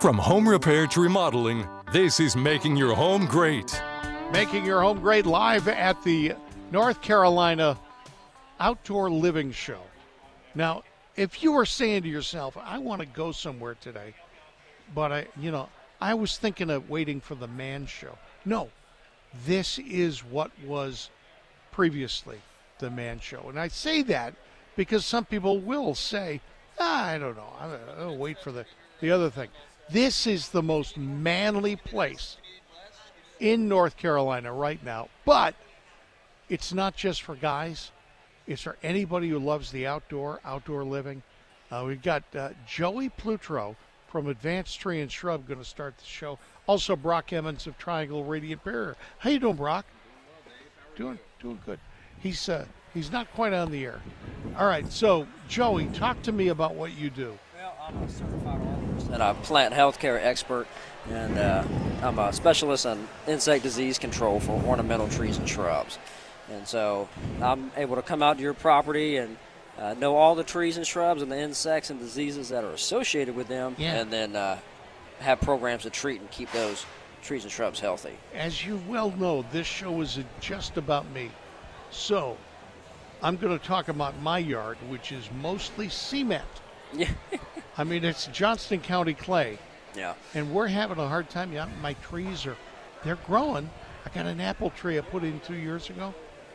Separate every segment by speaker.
Speaker 1: From home repair to remodeling, this is making your home great.
Speaker 2: Making your home great live at the North Carolina Outdoor Living Show. Now, if you were saying to yourself, I want to go somewhere today, but I, you know, I was thinking of waiting for the man show. No, this is what was previously the man show. And I say that because some people will say, I don't know, I'll wait for the, the other thing. This is the most manly place in North Carolina right now, but it's not just for guys. It's for anybody who loves the outdoor, outdoor living. Uh, we've got uh, Joey Plutro from Advanced Tree and Shrub going to start the show. Also, Brock Emmons of Triangle Radiant Barrier. How you doing, Brock? Doing, doing good. He's uh, he's not quite on the air. All right, so Joey, talk to me about what you do.
Speaker 3: Well, I'm a certified and a plant healthcare expert, and uh, I'm a specialist on insect disease control for ornamental trees and shrubs. And so I'm able to come out to your property and uh, know all the trees and shrubs and the insects and diseases that are associated with them,
Speaker 2: Yeah.
Speaker 3: and then uh, have programs to treat and keep those trees and shrubs healthy.
Speaker 2: As you well know, this show is just about me. So I'm going to talk about my yard, which is mostly cement.
Speaker 3: Yeah.
Speaker 2: I mean, it's Johnston County clay,
Speaker 3: Yeah.
Speaker 2: and we're having a hard time. Yeah, my trees are, they're growing. I got an apple tree I put in two years ago.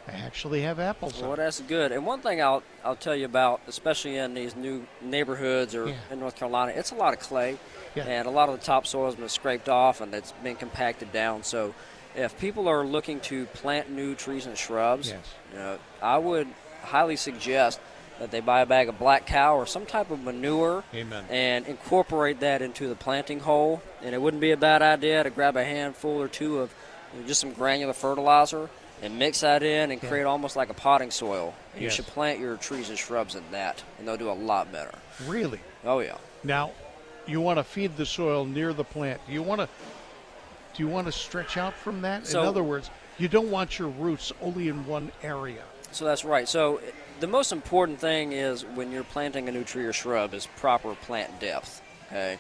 Speaker 2: I actually have apples.
Speaker 3: Well, that's good. And one thing I'll I'll tell you about, especially in these new neighborhoods or
Speaker 2: Yeah.
Speaker 3: in North Carolina, it's a lot of clay,
Speaker 2: Yeah.
Speaker 3: and a lot of the topsoil has been scraped off and it's been compacted down. So, if people are looking to plant new trees and shrubs,
Speaker 2: Yes.
Speaker 3: you know, I would highly suggest that they buy a bag of black cow or some type of manure
Speaker 2: Amen.
Speaker 3: and incorporate that into the planting hole. And it wouldn't be a bad idea to grab a handful or two of you know, just some granular fertilizer and mix that in and
Speaker 2: Yeah.
Speaker 3: create almost like a potting soil. And
Speaker 2: Yes.
Speaker 3: You should plant your trees and shrubs in that, and they'll do a lot better.
Speaker 2: Really?
Speaker 3: Oh yeah.
Speaker 2: Now, you want to feed the soil near the plant. Do you want to? Do you want to stretch out from that?
Speaker 3: So-
Speaker 2: in other words, you don't want your roots only in one area.
Speaker 3: So that's right. So the most important thing is when you're planting a new tree or shrub is proper plant depth, okay,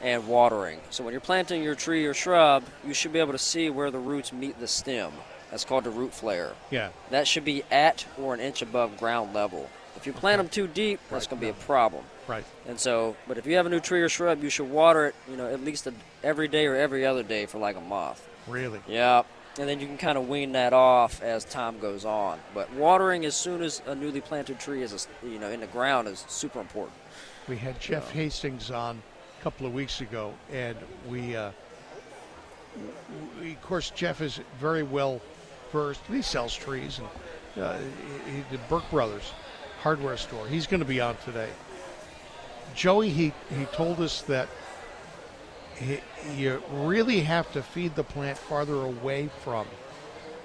Speaker 3: and watering. So when you're planting your tree or shrub, you should be able to see where the roots meet the stem. That's called the root flare.
Speaker 2: Yeah.
Speaker 3: That should be at or an inch above ground level. If you plant them too deep, that's going to be a problem.
Speaker 2: Right.
Speaker 3: And so, but if you have a new tree or shrub, you should water it, you know, at least a, every day or every other day for like a month.
Speaker 2: Really.
Speaker 3: Yeah, and then you can kind of wean that off as time goes on. But watering as soon as a newly planted tree is, you know, in the ground is super important.
Speaker 2: We had Jeff Hastings on a couple of weeks ago, and we, uh, we of course, Jeff is very well versed. He sells trees, and uh, he, he did Burke Brothers hardware store. He's going to be on today. Joey, he, he told us that he, you really have to feed the plant farther away from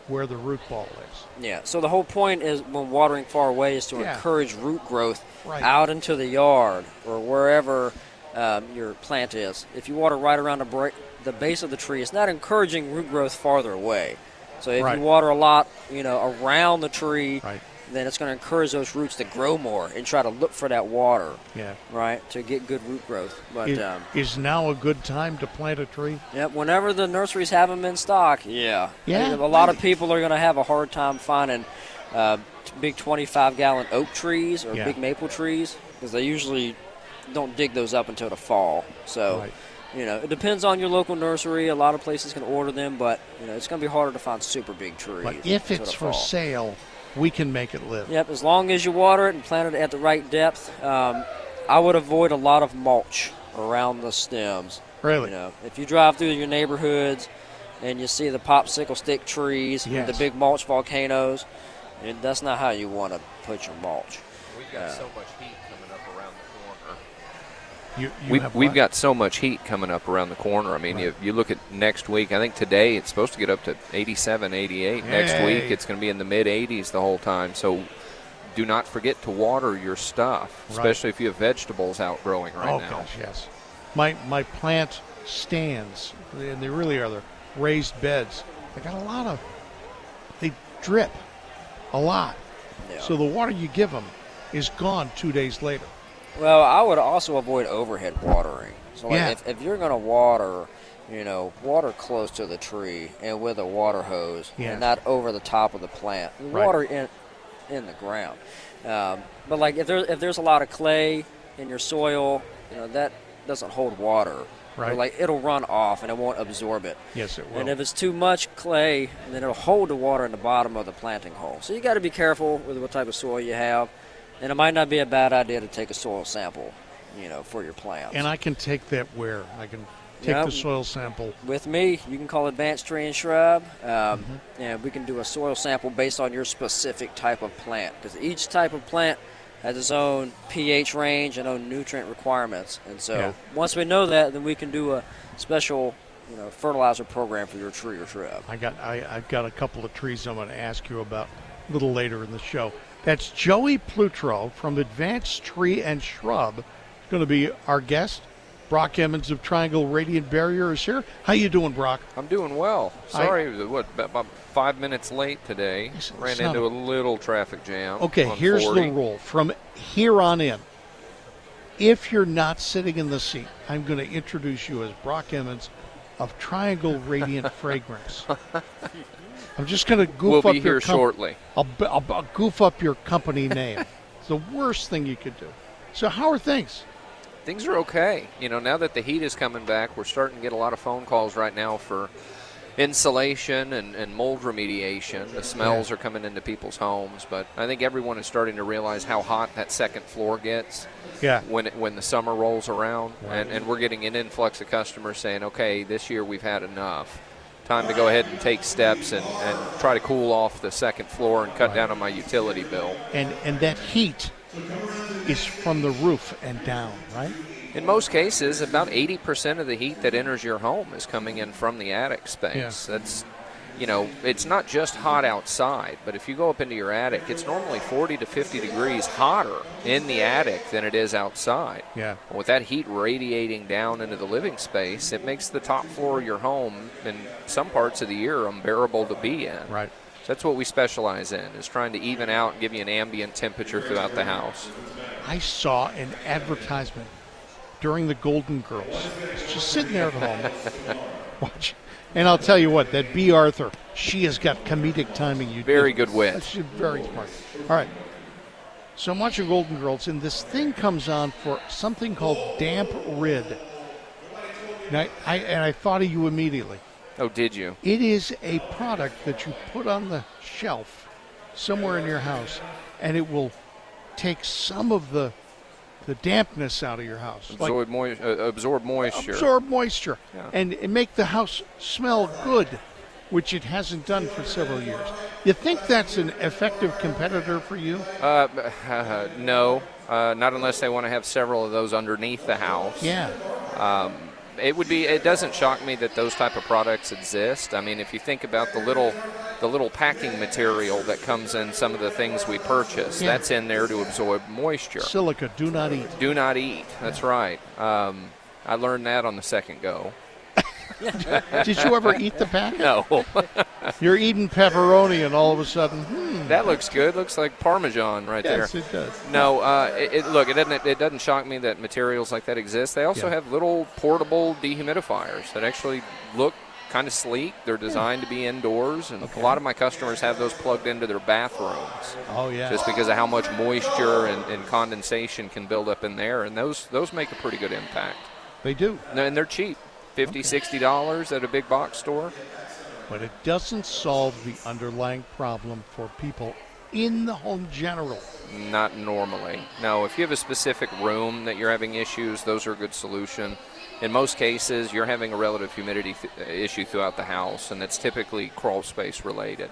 Speaker 2: where the root ball is.
Speaker 3: Yeah. So the whole point is when watering far away is to
Speaker 2: Yeah.
Speaker 3: encourage root growth
Speaker 2: Right.
Speaker 3: out into the yard or wherever um, your plant is. If you water right around the, bra- the base of the tree, it's not encouraging root growth farther away. So if
Speaker 2: Right.
Speaker 3: you water a lot, you know, around the tree,
Speaker 2: Right.
Speaker 3: Then it's going to encourage those roots to grow more and try to look for that water,
Speaker 2: Yeah.
Speaker 3: right, to get good root growth. But
Speaker 2: Is,
Speaker 3: um,
Speaker 2: is now a good time to plant a tree?
Speaker 3: Yeah. whenever the nurseries have them in stock, yeah.
Speaker 2: Yeah,
Speaker 3: A lot of people are going to have a hard time finding uh, big 25 gallon oak trees or
Speaker 2: Yeah.
Speaker 3: big maple trees because they usually don't dig those up until the fall. So,
Speaker 2: Right.
Speaker 3: you know, it depends on your local nursery. A lot of places can order them, but, you know, it's going to be harder to find super big trees.
Speaker 2: But if it's for
Speaker 3: fall.
Speaker 2: sale, we can make it live.
Speaker 3: Yep, as long as you water it and plant it at the right depth, um, I would avoid a lot of mulch around the stems.
Speaker 2: Really?
Speaker 3: You know, if you drive through your neighborhoods and you see the popsicle stick trees,
Speaker 2: Yes.
Speaker 3: the big mulch volcanoes, that's not how you want to put your mulch.
Speaker 4: We've got
Speaker 3: Yeah.
Speaker 4: so much
Speaker 2: You, you
Speaker 4: We've, we've got so much heat coming up around the corner. I mean, you, you look at next week, I think today it's supposed to get up to 87, 88. Next week it's going to be in the mid 80s the whole time. So do not forget to water your stuff,
Speaker 2: Right.
Speaker 4: especially if you have vegetables out growing right
Speaker 2: oh
Speaker 4: now.
Speaker 2: gosh, yes. My my plant stands, and they really are. They're raised beds. They got a lot of. They drip, a lot.
Speaker 3: Yeah.
Speaker 2: So the water you give them is gone two days later.
Speaker 3: Well, I would also avoid overhead watering. So, like,
Speaker 2: Yeah.
Speaker 3: if, if you're going to water, you know, water close to the tree and with a water hose,
Speaker 2: Yes.
Speaker 3: and not over the top of the plant.
Speaker 2: Right.
Speaker 3: Water in in the ground. Um, but like if there if there's a lot of clay in your soil, you know that doesn't hold water. Or,
Speaker 2: Right.
Speaker 3: like it'll run off and it won't absorb it.
Speaker 2: Yes, it will.
Speaker 3: And if it's too much clay, then it'll hold the water in the bottom of the planting hole. So you got to be careful with what type of soil you have, and it might not be a bad idea to take a soil sample, you know, for your plants.
Speaker 2: and I can take that where I can take the soil sample.
Speaker 3: with me, you can call Advanced Tree and Shrub, um,
Speaker 2: Mm-hmm.
Speaker 3: and we can do a soil sample based on your specific type of plant. Because each type of plant has its own pH range and own nutrient requirements. And so
Speaker 2: Yeah.
Speaker 3: once we know that, then we can do a special, you know, fertilizer program for your tree or shrub.
Speaker 2: I got I, I've got a couple of trees I'm going to ask you about a little later in the show. That's Joey Plutro from Advanced Tree and Shrub. He's Going to be our guest. Brock Emmons of Triangle Radiant Barrier is here. How you doing, Brock?
Speaker 4: I'm doing well. Sorry, what about five minutes late today? Ran into
Speaker 2: a-
Speaker 4: a little traffic jam.
Speaker 2: Okay, here's
Speaker 4: 40.
Speaker 2: the rule. From here on in, if you're not sitting in the seat, I'm going to introduce you as Brock Emmons of Triangle Radiant Fragrance. I'm just going to goof
Speaker 4: We'll
Speaker 2: up
Speaker 4: be
Speaker 2: your
Speaker 4: here
Speaker 2: com-
Speaker 4: shortly.
Speaker 2: I'll, I'll, I'll goof up your company name. it's the worst thing you could do. So how are things?
Speaker 4: Things are okay. You know, now that the heat is coming back, we're starting to get a lot of phone calls right now for insulation and, and mold remediation. The smells are coming into people's homes, but I think everyone is starting to realize how hot that second floor gets
Speaker 2: Yeah.
Speaker 4: when it, when the summer rolls around,
Speaker 2: Right.
Speaker 4: and, and we're getting an influx of customers saying, "Okay, this year we've had enough. Time to go ahead and take steps and, and try to cool off the second floor and cut down on my utility bill."
Speaker 2: And and that heat is from the roof and down, right?
Speaker 4: In most cases, about 80% of the heat that enters your home is coming in from the attic space. That's, you know, it's not just hot outside, but if you go up into your attic, it's normally 40 to 50 degrees hotter in the attic than it is outside.
Speaker 2: Yeah.
Speaker 4: With that heat radiating down into the living space, it makes the top floor of your home in some parts of the year unbearable to be in.
Speaker 2: Right.
Speaker 4: So that's what we specialize in, is trying to even out and give you an ambient temperature throughout the house.
Speaker 2: I saw an advertisement during the Golden Girls. I just sitting there at home, watch. And I'll tell you what, that Bea Arthur, she has got comedic timing. You
Speaker 4: Very good wit.
Speaker 2: She's very smart. All right. So I'm watching Golden Girls, and this thing comes on for something called Damp Rid. Now, I, and I thought of you immediately.
Speaker 4: Oh, did you?
Speaker 2: It is a product that you put on the shelf somewhere in your house, and it will take some of the the dampness out of your house, like
Speaker 4: Absorb, moi- uh, absorb moisture.
Speaker 2: absorb moisture,
Speaker 4: Yeah.
Speaker 2: and, and make the house smell good, which it hasn't done for several years. You think that's an effective competitor for you?
Speaker 4: Uh, no, uh, not unless they want to have several of those underneath the house.
Speaker 2: Yeah.
Speaker 4: It would be. It doesn't shock me that those type of products exist. I mean, if you think about the little, the little packing material that comes in some of the things we purchase,
Speaker 2: Yeah.
Speaker 4: that's in there to absorb moisture.
Speaker 2: Silica, do not eat.
Speaker 4: Do not eat. That's right. Um, I learned that on the second go.
Speaker 2: Did you ever eat the pack?
Speaker 4: No,
Speaker 2: You're eating pepperoni, and all of a sudden, hmm,
Speaker 4: that looks good. Looks like Parmesan right there.
Speaker 2: yes, it does.
Speaker 4: No, uh, it, it, look, it doesn't. It doesn't shock me that materials like that exist. They also
Speaker 2: Yeah.
Speaker 4: have little portable dehumidifiers that actually look kind of sleek. They're designed to be indoors, and a lot of my customers have those plugged into their bathrooms,
Speaker 2: Oh yeah.
Speaker 4: just because of how much moisture and, and condensation can build up in there. And those those make a pretty good impact.
Speaker 2: they do.
Speaker 4: And they're cheap, 50 60 dollars at a big box store.
Speaker 2: but it doesn't solve the underlying problem for people in the home general.
Speaker 4: Not normally. No, if you have a specific room that you're having issues, those are a good solution. In most cases, you're having a relative humidity th- uh, issue throughout the house, and that's typically crawl space related.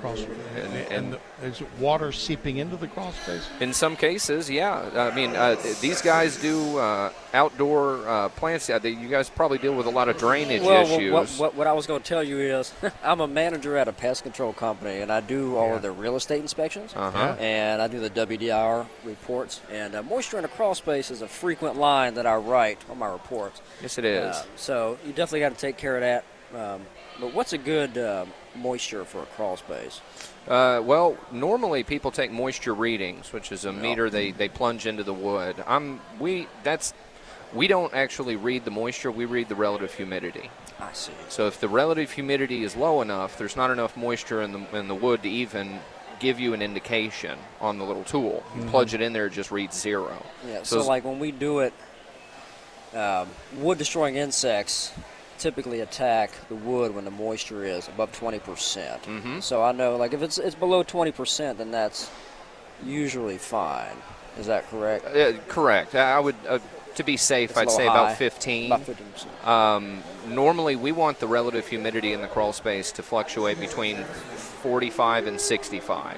Speaker 2: Cross, and,
Speaker 4: and-
Speaker 2: and is water seeping into the crawl space?
Speaker 4: In some cases, yeah. I mean, uh, these guys do uh, outdoor uh, plants. Uh, you guys probably deal with a lot of drainage
Speaker 3: Well,
Speaker 4: issues.
Speaker 3: what, what, what I was going to tell you is, I'm a manager at a pest control company, and I do all
Speaker 2: Yeah.
Speaker 3: of the real estate inspections,
Speaker 4: Uh-huh.
Speaker 3: and I do the WDR reports. And uh, moisture in a crawl space is a frequent line that I write on my reports.
Speaker 4: Yes, it is.
Speaker 3: Uh, so you definitely got to take care of that. Um, but what's a good uh, moisture for a crawl space?
Speaker 4: Uh, well, normally people take moisture readings, which is a meter they, they plunge into the wood. I'm we that's we don't actually read the moisture. We read the relative humidity.
Speaker 3: I see.
Speaker 4: So if the relative humidity is low enough, there's not enough moisture in the in the wood to even give you an indication on the little tool. You plunge it in there, it just reads zero.
Speaker 3: Yeah.
Speaker 4: So
Speaker 3: So, like when we do it, um, wood destroying insects typically attack the wood when the moisture is above 20%. percent
Speaker 4: Mhm.
Speaker 3: So I know, like if it's it's below 20%, then that's usually fine. Is that correct?
Speaker 4: Uh, correct. I would uh, to be safe,
Speaker 3: It's
Speaker 4: I'd say
Speaker 3: high.
Speaker 4: about 15.
Speaker 3: About 15%.
Speaker 4: Um, normally, we want the relative humidity in the crawl space to fluctuate between 45 and 65.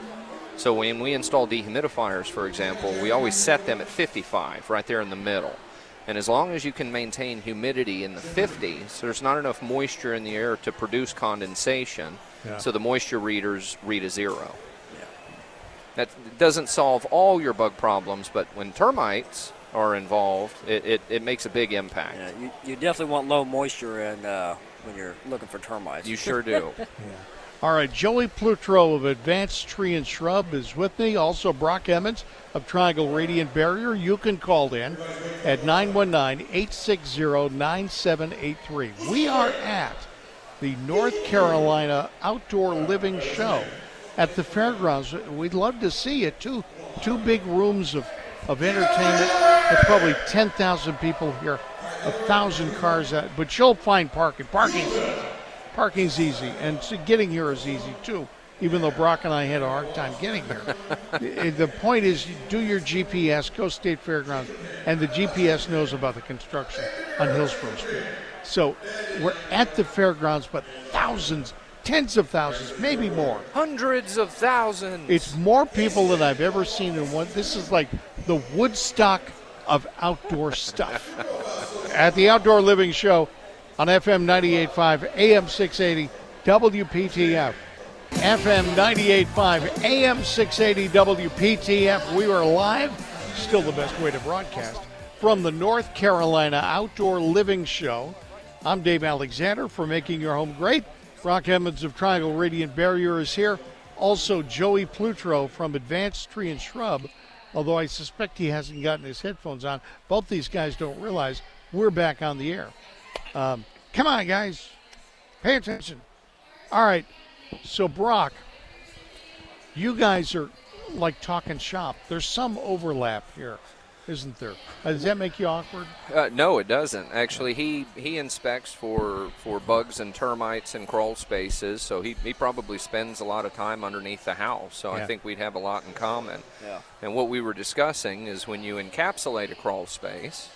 Speaker 4: So when we install dehumidifiers, for example, we always set them at 55, right there in the middle. And as long as you can maintain humidity in the 50s, there's not enough moisture in the air to produce condensation.
Speaker 2: Yeah.
Speaker 4: So the moisture readers read a zero.
Speaker 3: Yeah.
Speaker 4: That doesn't solve all your bug problems, but when termites are involved, it, it, it makes a big impact.
Speaker 3: Yeah, you, you definitely want low moisture in, uh, when you're looking for termites.
Speaker 4: You sure do.
Speaker 2: All right, Joey Plutro of Advanced Tree and Shrub is with me. Also, Brock Emmons of Triangle Radiant Barrier. You can call in at 919 860 9783. We are at the North Carolina Outdoor Living Show at the fairgrounds. We'd love to see it. Two, two big rooms of, of entertainment. Probably 10,000 people here, a thousand cars out, but you'll find parking. Parking's easy. Parking's easy, and getting here is easy too. Even though Brock and I had a hard time getting here, the, the point is, do your GPS, go State Fairgrounds, and the GPS knows about the construction on Hillsborough Street. So we're at the fairgrounds, but thousands, tens of thousands, maybe more.
Speaker 4: Hundreds of thousands.
Speaker 2: It's more people than I've ever seen in one. This is like the Woodstock of outdoor stuff. At the Outdoor Living Show on FM 98.5, AM 680, WPTF. FM 98.5, AM 680, WPTF. We are live, still the best way to broadcast, from the North Carolina Outdoor Living Show. I'm Dave Alexander for Making Your Home Great. Brock Emmons of Triangle Radiant Barrier is here. Also, Joey Plutro from Advanced Tree and Shrub, although I suspect he hasn't gotten his headphones on. Both these guys don't realize we're back on the air. Um, come on, guys. Pay attention. All right. So, Brock, you guys are like talking shop. There's some overlap here, isn't there? Uh, does that make you awkward?
Speaker 4: Uh, no, it doesn't. Actually, he, he inspects for, for bugs and termites and crawl spaces, so he, he probably spends a lot of time underneath the house. So
Speaker 2: Yeah.
Speaker 4: I think we'd have a lot in common.
Speaker 3: Yeah.
Speaker 4: And what we were discussing is when you encapsulate a crawl space,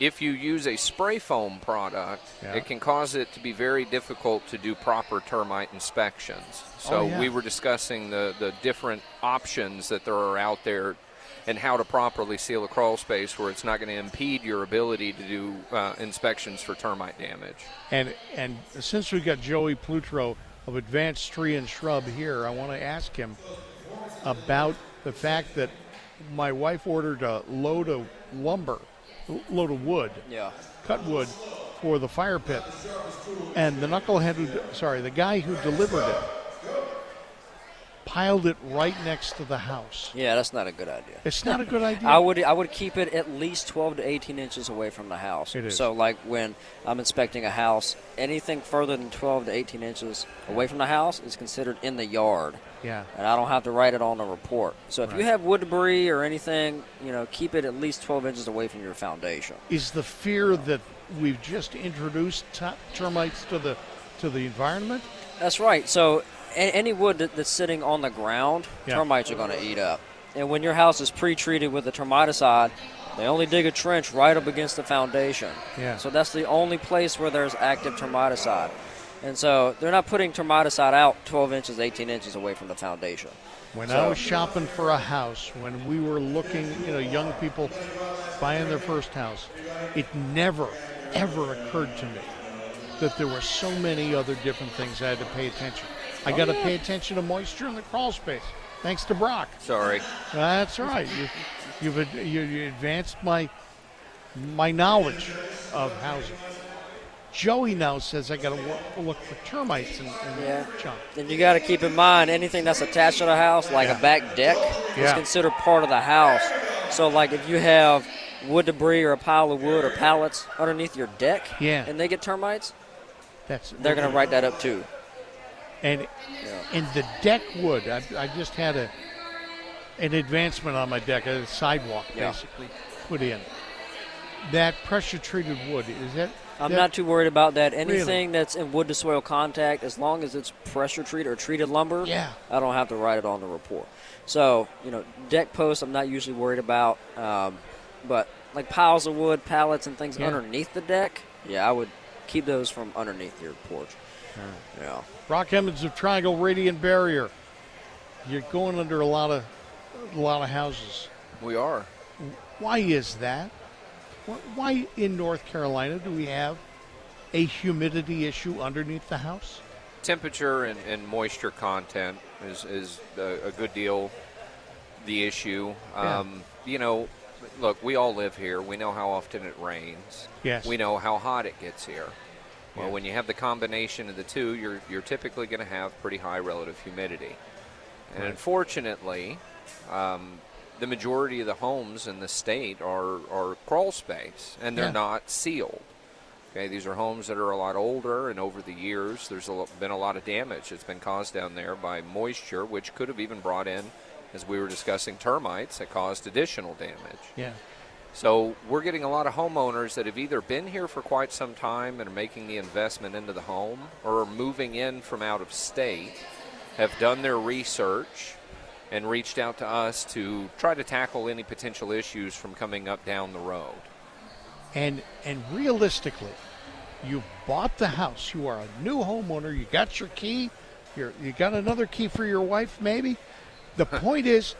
Speaker 4: if you use a spray foam product,
Speaker 2: Yeah.
Speaker 4: it can cause it to be very difficult to do proper termite inspections. So
Speaker 2: Oh, yeah.
Speaker 4: we were discussing the, the different options that there are out there and how to properly seal a crawl space where it's not going to impede your ability to do uh, inspections for termite damage.
Speaker 2: And and since we've got Joey Plutro of Advanced Tree and Shrub here, I want to ask him about the fact that my wife ordered a load of lumber, load of wood,
Speaker 3: Yeah.
Speaker 2: cut wood for the fire pit, and the knucklehead who, sorry, the guy who delivered it, piled it right next to the house.
Speaker 3: Yeah, that's not a good idea.
Speaker 2: It's not a good idea.
Speaker 3: I would I would keep it at least 12 to 18 inches away from the house.
Speaker 2: It is.
Speaker 3: So like when I'm inspecting a house, anything further than 12 to 18 inches away from the house is considered in the yard,
Speaker 2: yeah.
Speaker 3: and I don't have to write it on the report. So if
Speaker 2: Right.
Speaker 3: you have wood debris or anything, you know, keep it at least 12 inches away from your foundation.
Speaker 2: is the fear that we've just introduced termites to the to the environment.
Speaker 3: That's right. So a- any wood that, that's sitting on the ground,
Speaker 2: Yeah.
Speaker 3: termites are going to eat up. And when your house is pre-treated with a termiticide, they only dig a trench right up against the foundation.
Speaker 2: Yeah.
Speaker 3: So that's the only place where there's active termiticide. And so they're not putting termiticide out 12 inches, 18 inches away from the foundation.
Speaker 2: When
Speaker 3: So-
Speaker 2: I was shopping for a house, when we were looking, you know, young people buying their first house, it never, ever occurred to me that there were so many other different things I had to pay attention. I oh, got to pay attention to moisture in the crawl space, thanks to Brock.
Speaker 4: Sorry.
Speaker 2: That's all right. You, you've you, you advanced my my knowledge of housing. Joey now says I got to look for termites and, and
Speaker 3: Yeah.
Speaker 2: junk.
Speaker 3: And you got to keep in mind anything that's attached to the house, like
Speaker 2: Yeah.
Speaker 3: a back deck, is considered part of the house. So, like if you have wood debris or a pile of wood or pallets underneath your deck,
Speaker 2: Yeah.
Speaker 3: and they get termites,
Speaker 2: That's
Speaker 3: they're going to write that up too.
Speaker 2: And in the deck wood, I, I just had a an advancement on my deck, a sidewalk
Speaker 3: Yeah.
Speaker 2: basically put in. That pressure treated wood is that?
Speaker 3: I'm
Speaker 2: that-
Speaker 3: not too worried about that.
Speaker 2: Really?
Speaker 3: Anything that's in wood to soil contact, as long as it's pressure treated or treated lumber,
Speaker 2: Yeah.
Speaker 3: I don't have to write it on the report. So, you know, deck posts, I'm not usually worried about. Um, but like piles of wood, pallets, and things
Speaker 2: Yeah.
Speaker 3: underneath the deck, yeah, I would keep those from underneath your porch. Yeah.
Speaker 2: Brock Emmons of Triangle Radiant Barrier. You're going under a lot of a lot of houses.
Speaker 4: We are.
Speaker 2: Why is that? Why in North Carolina do we have a humidity issue underneath the house?
Speaker 4: temperature and, and moisture content is, is a, a good deal the issue.
Speaker 2: Yeah.
Speaker 4: Um, you know, look, we all live here. We know how often it rains.
Speaker 2: Yes.
Speaker 4: We know how hot it gets here. Well,
Speaker 2: Yeah.
Speaker 4: when you have the combination of the two, you're, you're typically going to have pretty high relative humidity. And
Speaker 2: Right.
Speaker 4: unfortunately, um, the majority of the homes in the state are, are crawl space, and they're
Speaker 2: Yeah.
Speaker 4: not sealed. Okay, these are homes that are a lot older, and over the years, there's a, been a lot of damage that's been caused down there by moisture, which could have even brought in, as we were discussing, termites that caused additional damage.
Speaker 2: Yeah.
Speaker 4: So we're getting a lot of homeowners that have either been here for quite some time and are making the investment into the home, or are moving in from out of state, have done their research, and reached out to us to try to tackle any potential issues from coming up down the road.
Speaker 2: And and realistically, you've bought the house. You are a new homeowner. You got your key. You're, you got another key for your wife, maybe. The point is,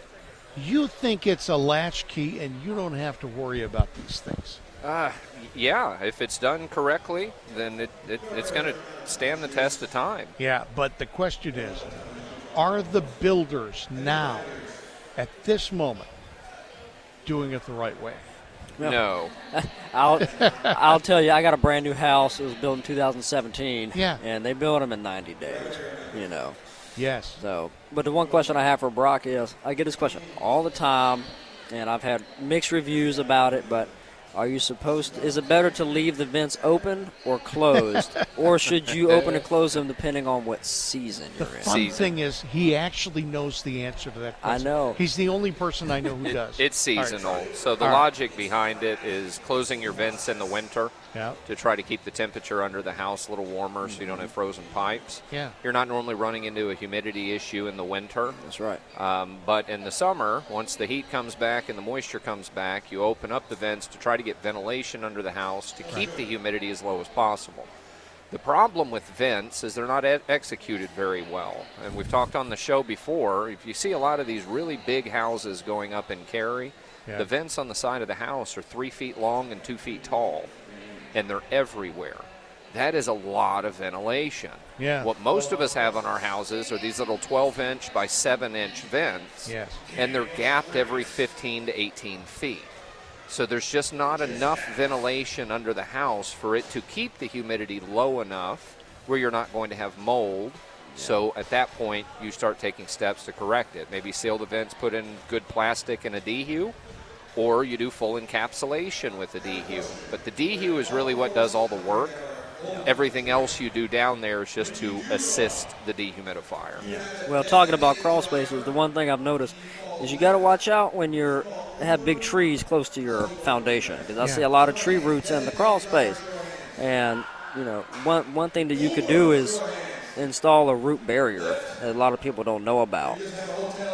Speaker 2: you think it's a latch key, and you don't have to worry about these things.
Speaker 4: Uh, yeah, if it's done correctly, then it, it, it's going to stand the test of time.
Speaker 2: Yeah, but the question is, are the builders now, at this moment, doing it the right way?
Speaker 3: Yeah.
Speaker 4: No.
Speaker 3: I'll I'll tell you, I got a brand new house. It was built in 2017.
Speaker 2: Yeah.
Speaker 3: And they built them in 90 days. You know.
Speaker 2: Yes.
Speaker 3: So, but the one question I have for Brock is, I get this question all the time, and I've had mixed reviews about it. But are you supposed? To, is it better to leave the vents open or closed, or should you open and close them depending on what season
Speaker 2: The
Speaker 3: you're in?
Speaker 2: The fun
Speaker 4: Season.
Speaker 2: thing is, he actually knows the answer to that question.
Speaker 3: I know.
Speaker 2: He's the only person I know who does.
Speaker 4: It's
Speaker 2: All right.
Speaker 4: seasonal. So the
Speaker 2: All right.
Speaker 4: logic behind it is closing your vents in the winter
Speaker 2: Yeah.
Speaker 4: to try to keep the temperature under the house a little warmer so you don't have frozen pipes.
Speaker 2: Yeah.
Speaker 4: You're not normally running into a humidity issue in the winter.
Speaker 3: That's right.
Speaker 4: Um, but in the summer, once the heat comes back and the moisture comes back, you open up the vents to try to get ventilation under the house to keep the humidity as low as possible. The problem with vents is they're not e- executed very well. And we've talked on the show before, if you see a lot of these really big houses going up in Cary,
Speaker 2: Yeah.
Speaker 4: the vents on the side of the house are three feet long and two feet tall, and they're everywhere. That is a lot of ventilation.
Speaker 2: Yeah.
Speaker 4: What most of us have on our houses are these little 12 inch by 7 inch vents
Speaker 2: Yes.
Speaker 4: and they're gapped every 15 to 18 feet. So there's just not enough ventilation under the house for it to keep the humidity low enough where you're not going to have mold. So at that point, you start taking steps to correct it. Maybe seal the vents, put in good plastic and a dehu, or you do full encapsulation with the dehu. But the dehu is really what does all the work. Everything else you do down there is just to assist the dehumidifier. Yeah.
Speaker 3: Well, talking about crawl spaces, the one thing I've noticed is you got to watch out when you're have big trees close to your foundation because I
Speaker 2: Yeah.
Speaker 3: see a lot of tree roots in the crawl space. And you know, one one thing that you could do is install a root barrier that a lot of people don't know about.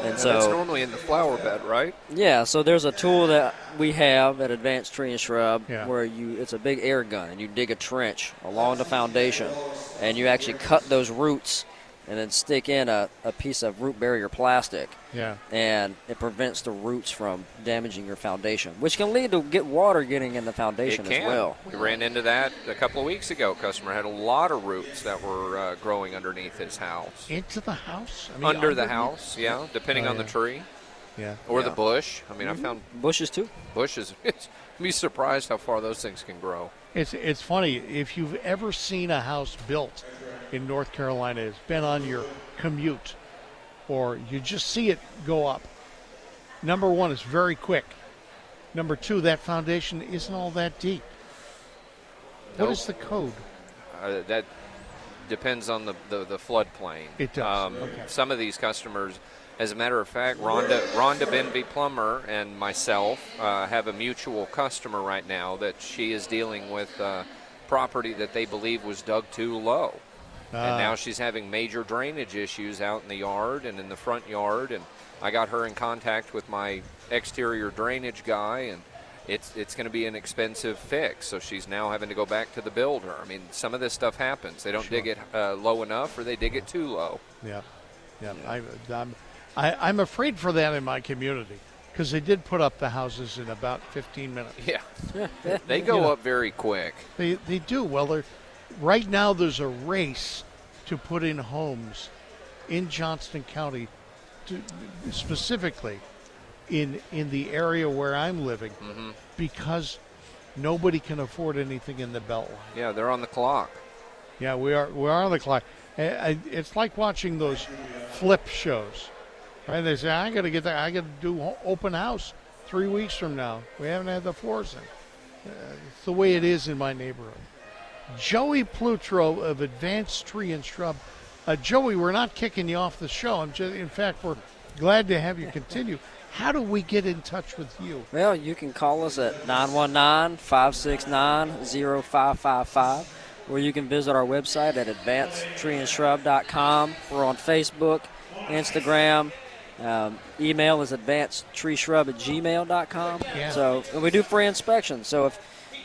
Speaker 3: And
Speaker 4: That's
Speaker 3: so, it's
Speaker 4: normally in the flower bed, right?
Speaker 3: yeah, so there's a tool that we have at Advanced Tree and Shrub
Speaker 2: Yeah.
Speaker 3: where you it's a big air gun and you dig a trench along the foundation and you actually cut those roots and then stick in a, a piece of root barrier plastic
Speaker 2: Yeah.
Speaker 3: and it prevents the roots from damaging your foundation, which can lead to get water getting in the foundation
Speaker 4: It can.
Speaker 3: as well.
Speaker 4: We ran into that a couple of weeks ago. customer had a lot of roots that were uh, growing underneath his house.
Speaker 2: Into the house? I mean,
Speaker 4: Under the
Speaker 2: underneath?
Speaker 4: house, yeah, depending
Speaker 2: Oh,
Speaker 4: on the tree
Speaker 2: Yeah.
Speaker 4: or the bush. I mean, I found
Speaker 3: Bushes too.
Speaker 4: bushes. You'd be surprised how far those things can grow.
Speaker 2: It's it's funny if you've ever seen a house built in North Carolina, it's been on your commute, or you just see it go up. Number one, it's very quick. Number two, that foundation isn't all that deep. What
Speaker 4: Nope.
Speaker 2: is the code?
Speaker 4: Uh, that depends on the, the, the floodplain.
Speaker 2: It does,
Speaker 4: Um,
Speaker 2: okay.
Speaker 4: Some of these customers, as a matter of fact, Rhonda, Rhonda Benvey Plummer and myself uh, have a mutual customer right now that she is dealing with uh, property that they believe was dug too low.
Speaker 2: Ah.
Speaker 4: and now she's having major drainage issues out in the yard and in the front yard. And I got her in contact with my exterior drainage guy, and it's it's going to be an expensive fix. So she's now having to go back to the builder. I mean, some of this stuff happens. They don't dig it uh, low enough, or they dig it too low.
Speaker 2: Yeah, yeah. I, I'm, I, I'm afraid for that in my community because they did put up the houses in about 15 minutes.
Speaker 4: Yeah, they go
Speaker 2: You know.
Speaker 4: up very quick.
Speaker 2: They they do. Well, they're, right now there's a race to put in homes in Johnston County, to, specifically in in the area where I'm living,
Speaker 4: Mm-hmm.
Speaker 2: because nobody can afford anything in the Beltline.
Speaker 4: Yeah, they're on the clock.
Speaker 2: Yeah, we are we are on the clock. It's like watching those flip shows, right? They say I got to get that. I got to do open house three weeks from now. We haven't had the floors in. Uh, it's the way it is in my neighborhood. Joey Plutro of Advanced Tree and Shrub. Uh, Joey, we're not kicking you off the show. I'm just, in fact, we're glad to have you continue. How do we get in touch with you?
Speaker 3: Well, you can call us at 919 569 0555, or you can visit our website at advancedtreeandshrub.com. We're on Facebook, Instagram. Um, email is advancedtreeshrub at gmail.com.
Speaker 2: Yeah.
Speaker 3: So and we do free inspections. So if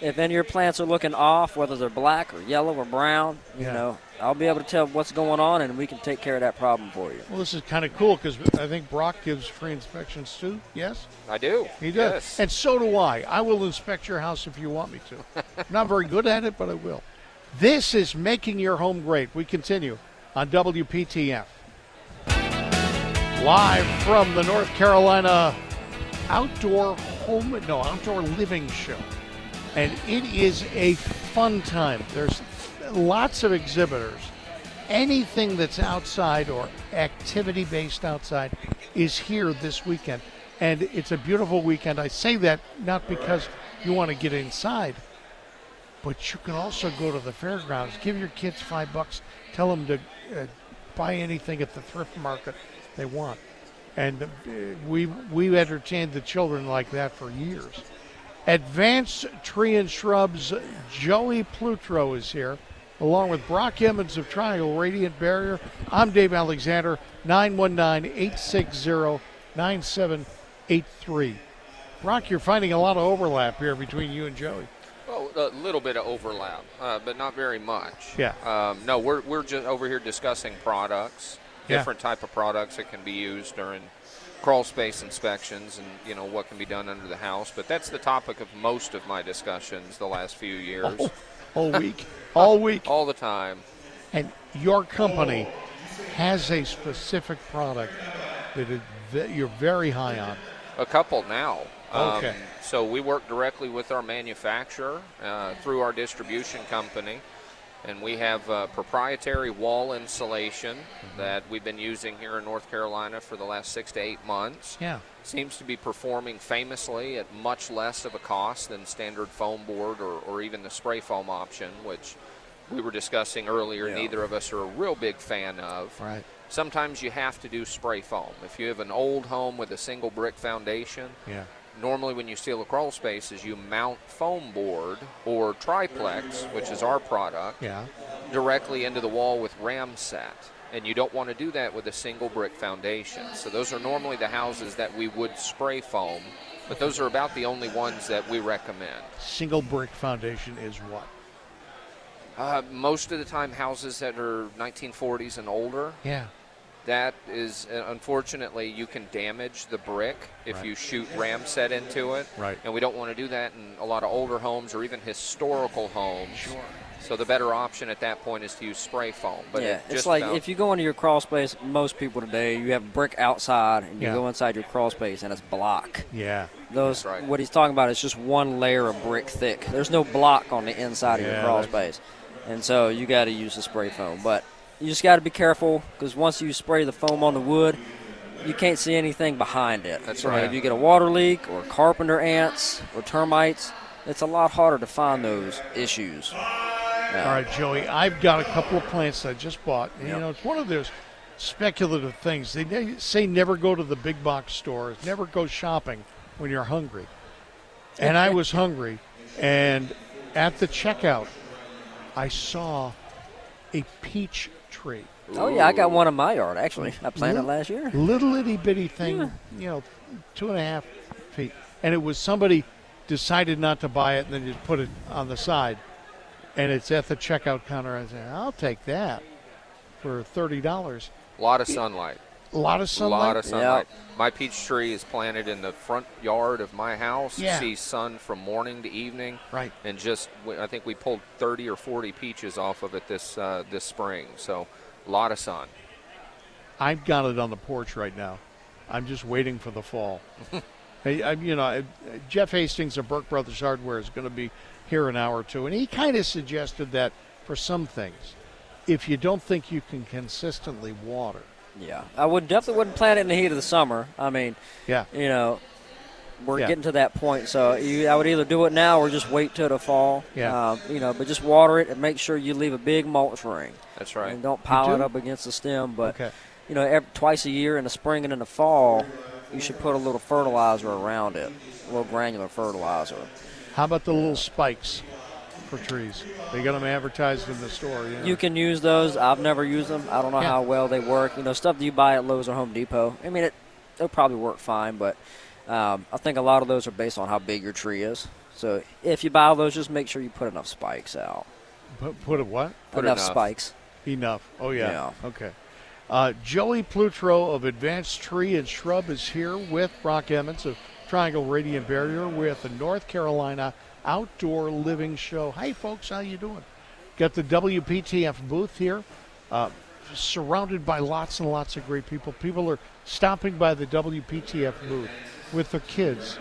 Speaker 3: if any of your plants are looking off, whether they're black or yellow or brown, you
Speaker 2: Yeah.
Speaker 3: know, I'll be able to tell what's going on, and we can take care of that problem for you.
Speaker 2: Well, this is kind of cool because I think Brock gives free inspections too. Yes?
Speaker 4: I do.
Speaker 2: He does.
Speaker 4: Yes.
Speaker 2: And so do I. I will inspect your house if you want me to. I'm not very good at it, but I will. This is Making Your Home Great. We continue on WPTF. Live from the North Carolina Outdoor Home, no, Outdoor Living Show. And it is a fun time. There's lots of exhibitors. Anything that's outside or activity based outside is here this weekend. And it's a beautiful weekend. I say that not because you want to get inside, but you can also go to the fairgrounds. Give your kids five bucks. Tell them to uh, buy anything at the thrift market they want. And uh, we we entertained the children like that for years. Advanced Tree and Shrubs Joey Plutro is here, along with Brock Emmons of Triangle Radiant Barrier. I'm Dave Alexander, 919 860 9783. Brock, you're finding a lot of overlap here between you and Joey.
Speaker 4: Well, a little bit of overlap, uh, but not very much.
Speaker 2: Yeah.
Speaker 4: Um, no, we're, we're just over here discussing products,
Speaker 2: Yeah.
Speaker 4: different type of products that can be used during crawl space inspections, and you know what can be done under the house. But that's the topic of most of my discussions the last few years,
Speaker 2: Oh, all week. all week.
Speaker 4: all the time.
Speaker 2: And your company has a specific product that, that you're very high on.
Speaker 4: A couple now. Um,
Speaker 2: Okay.
Speaker 4: so we work directly with our manufacturer uh, through our distribution company, and we have uh, proprietary wall insulation
Speaker 2: Mm-hmm.
Speaker 4: that we've been using here in North Carolina for the last six to eight months.
Speaker 2: Yeah.
Speaker 4: Seems to be performing famously at much less of a cost than standard foam board or, or even the spray foam option, which we were discussing earlier.
Speaker 2: Yeah.
Speaker 4: Neither of us are a real big fan of.
Speaker 2: Right.
Speaker 4: Sometimes you have to do spray foam. If you have an old home with a single brick foundation,
Speaker 2: Yeah.
Speaker 4: Normally when you seal a crawl space is you mount foam board or triplex, which is our product,
Speaker 2: Yeah.
Speaker 4: directly into the wall with ram set. And you don't want to do that with a single brick foundation. So those are normally the houses that we would spray foam, but those are about the only ones that we recommend.
Speaker 2: Single brick foundation is what?
Speaker 4: Uh, most of the time, houses that are 1940s and older,
Speaker 2: Yeah.
Speaker 4: That is, uh, unfortunately, you can damage the brick if
Speaker 2: Right.
Speaker 4: you shoot ram set into it.
Speaker 2: Right.
Speaker 4: And we don't want to do that in a lot of older homes or even historical homes. Sure. So the better option at that point is to use spray foam. But
Speaker 3: yeah,
Speaker 4: it
Speaker 3: it's like
Speaker 4: about-
Speaker 3: if you go into your crawl space, most people today, you have brick outside and you
Speaker 2: Yeah.
Speaker 3: go inside your crawl space and it's block.
Speaker 2: Yeah.
Speaker 3: Those
Speaker 4: That's right.
Speaker 3: what he's talking about is just one layer of brick thick. There's no block on the inside of your crawl space, and so you got to use the spray foam. But you just got to be careful because once you spray the foam on the wood, you can't see anything behind it.
Speaker 4: That's
Speaker 3: So
Speaker 4: right.
Speaker 3: If you get a water leak or carpenter ants or termites, it's a lot harder to find those issues.
Speaker 2: All right, Joey, I've got a couple of plants I just bought. And,
Speaker 3: Yep.
Speaker 2: You know, it's one of those speculative things. They ne- say never go to the big box stores, never go shopping when you're hungry. And I was hungry, and at the checkout, I saw a peach tree.
Speaker 3: Oh yeah, I got one in my yard actually. I planted it
Speaker 2: Little-
Speaker 3: last year.
Speaker 2: Little itty bitty thing, you know, two and a half feet. And it was somebody decided not to buy it and then just put it on the side. And it's at the checkout counter. I said, I'll take that for $30.
Speaker 4: a lot of sunlight.
Speaker 2: A lot of
Speaker 4: A
Speaker 2: sunlight.
Speaker 4: lot of sunlight. My peach tree is planted in the front yard of my house.
Speaker 2: Yeah.
Speaker 4: Sees sun from morning to evening.
Speaker 2: Right.
Speaker 4: And just, I think we pulled 30 or 40 peaches off of it this uh, this spring. So, a lot of sun.
Speaker 2: I've got it on the porch right now. I'm just waiting for the fall. hey, I, you know, Jeff Hastings of Burke Brothers Hardware is going to be here an hour or two, and he kind of suggested that for some things, if you don't think you can consistently water,
Speaker 3: Yeah, I would definitely wouldn't plant it in the heat of the summer. I mean,
Speaker 2: yeah,
Speaker 3: you know, we're
Speaker 2: Yeah.
Speaker 3: getting to that point. So you, I would either do it now or just wait till the fall.
Speaker 2: Yeah.
Speaker 3: Um, you know, but just water it and make sure you leave a big mulch ring
Speaker 4: That's right.
Speaker 3: and don't pile it up against the stem. But
Speaker 2: okay.
Speaker 3: you know, every, twice a year in the spring and in the fall, you should put a little fertilizer around it, a little granular fertilizer.
Speaker 2: How about the little spikes for trees? They got them advertised in the store. You.
Speaker 3: You can use those. I've never used them. I don't know
Speaker 2: Yeah.
Speaker 3: how well they work. You know, stuff that you buy at Lowe's or Home Depot. I mean, it they'll probably work fine, but um, I think a lot of those are based on how big your tree is. So if you buy those, just make sure you put enough spikes out.
Speaker 2: put, put a what?
Speaker 4: Put
Speaker 3: enough,
Speaker 4: enough.
Speaker 3: spikes.
Speaker 2: Enough. Oh yeah.
Speaker 3: Yeah.
Speaker 2: Okay. Uh, Joey Plutro of Advanced Tree and Shrub is here with Brock Emmons of Triangle Radiant Barrier with the North Carolina Outdoor Living Show. Hey folks, how you doing? Got the WPTF booth here, uh, surrounded by lots and lots of great people. People are stopping by the WPTF booth with their kids.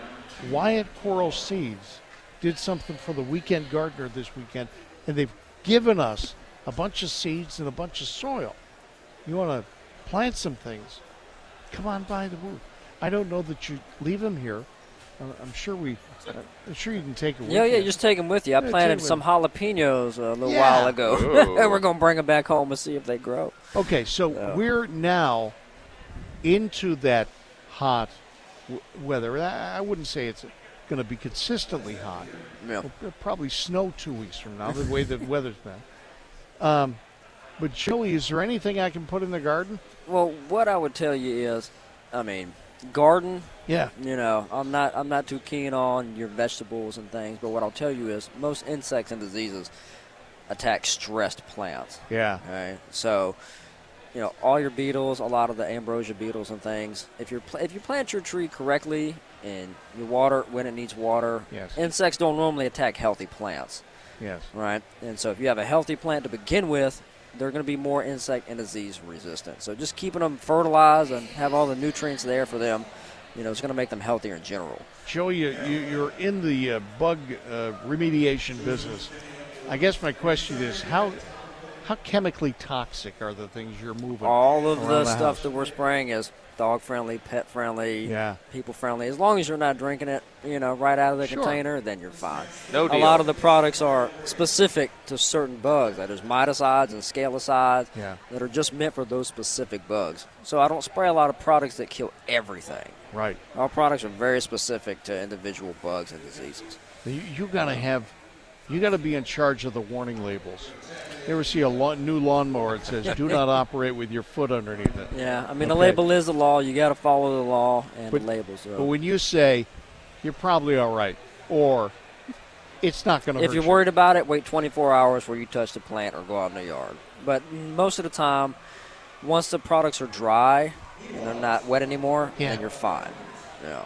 Speaker 2: Wyatt Coral Seeds did something for the weekend gardener this weekend, and they've given us a bunch of seeds and a bunch of soil. You want to plant some things? Come on by the booth. I don't know that you leave them here. I'm- I'm sure we. I'm sure you can take it with
Speaker 3: Yeah, yeah,
Speaker 2: you.
Speaker 3: just take them with you. I
Speaker 2: Yeah,
Speaker 3: planted
Speaker 2: take 'em
Speaker 3: some jalapenos a little
Speaker 2: Yeah.
Speaker 3: while ago, and we're gonna bring them back home and see if they grow.
Speaker 2: Okay, so
Speaker 3: Yeah.
Speaker 2: we're now into that hot w- weather. I I wouldn't say it's going to be consistently hot.
Speaker 3: Yeah.
Speaker 2: It'll probably snow two weeks from now, the way the weather's been. Um, but Joey, is there anything I can put in the garden?
Speaker 3: Well, what I would tell you is, I mean, garden.
Speaker 2: Yeah.
Speaker 3: You know, I'm not I'm not too keen on your vegetables and things, but what I'll tell you is most insects and diseases attack stressed plants.
Speaker 2: Yeah.
Speaker 3: Right. So, you know, all your beetles, a lot of the ambrosia beetles and things. If you pl- if you plant your tree correctly and you water when it needs water,
Speaker 2: Yes.
Speaker 3: insects don't normally attack healthy plants,
Speaker 2: Yes.
Speaker 3: right? And so if you have a healthy plant to begin with, they're going to be more insect and disease resistant. So just keeping them fertilized and have all the nutrients there for them, you know, it's going to make them healthier in general.
Speaker 2: Joey, you, you, you're in the uh, bug uh, remediation business. I guess my question is how how chemically toxic are the things you're moving?
Speaker 3: All of the
Speaker 2: the
Speaker 3: stuff
Speaker 2: house?
Speaker 3: that we're spraying is dog friendly, pet friendly,
Speaker 2: Yeah.
Speaker 3: people friendly. As long as you're not drinking it, you know, right out of the
Speaker 2: Sure.
Speaker 3: container, then you're fine.
Speaker 4: No
Speaker 3: A lot of the products are specific to certain bugs. Like there's miticides and scalicides
Speaker 2: Yeah.
Speaker 3: that are just meant for those specific bugs. So I don't spray a lot of products that kill everything.
Speaker 2: Right.
Speaker 3: Our products are very specific to individual bugs and diseases.
Speaker 2: You, you got to have, you got to be in charge of the warning labels. You ever see a lawn, new lawnmower that says "Do not operate with your foot underneath it"?
Speaker 3: Yeah, I mean the label is the law. You got to follow the law and
Speaker 2: But-
Speaker 3: the labels.
Speaker 2: But
Speaker 3: Are.
Speaker 2: when you say you're probably all right, or it's not going to
Speaker 3: If you're
Speaker 2: you.
Speaker 3: worried about it, wait 24 hours before you touch the plant or go out in the yard. But most of the time, once the products are dry and they're not wet anymore,
Speaker 2: Yeah.
Speaker 3: then you're fine. Yeah.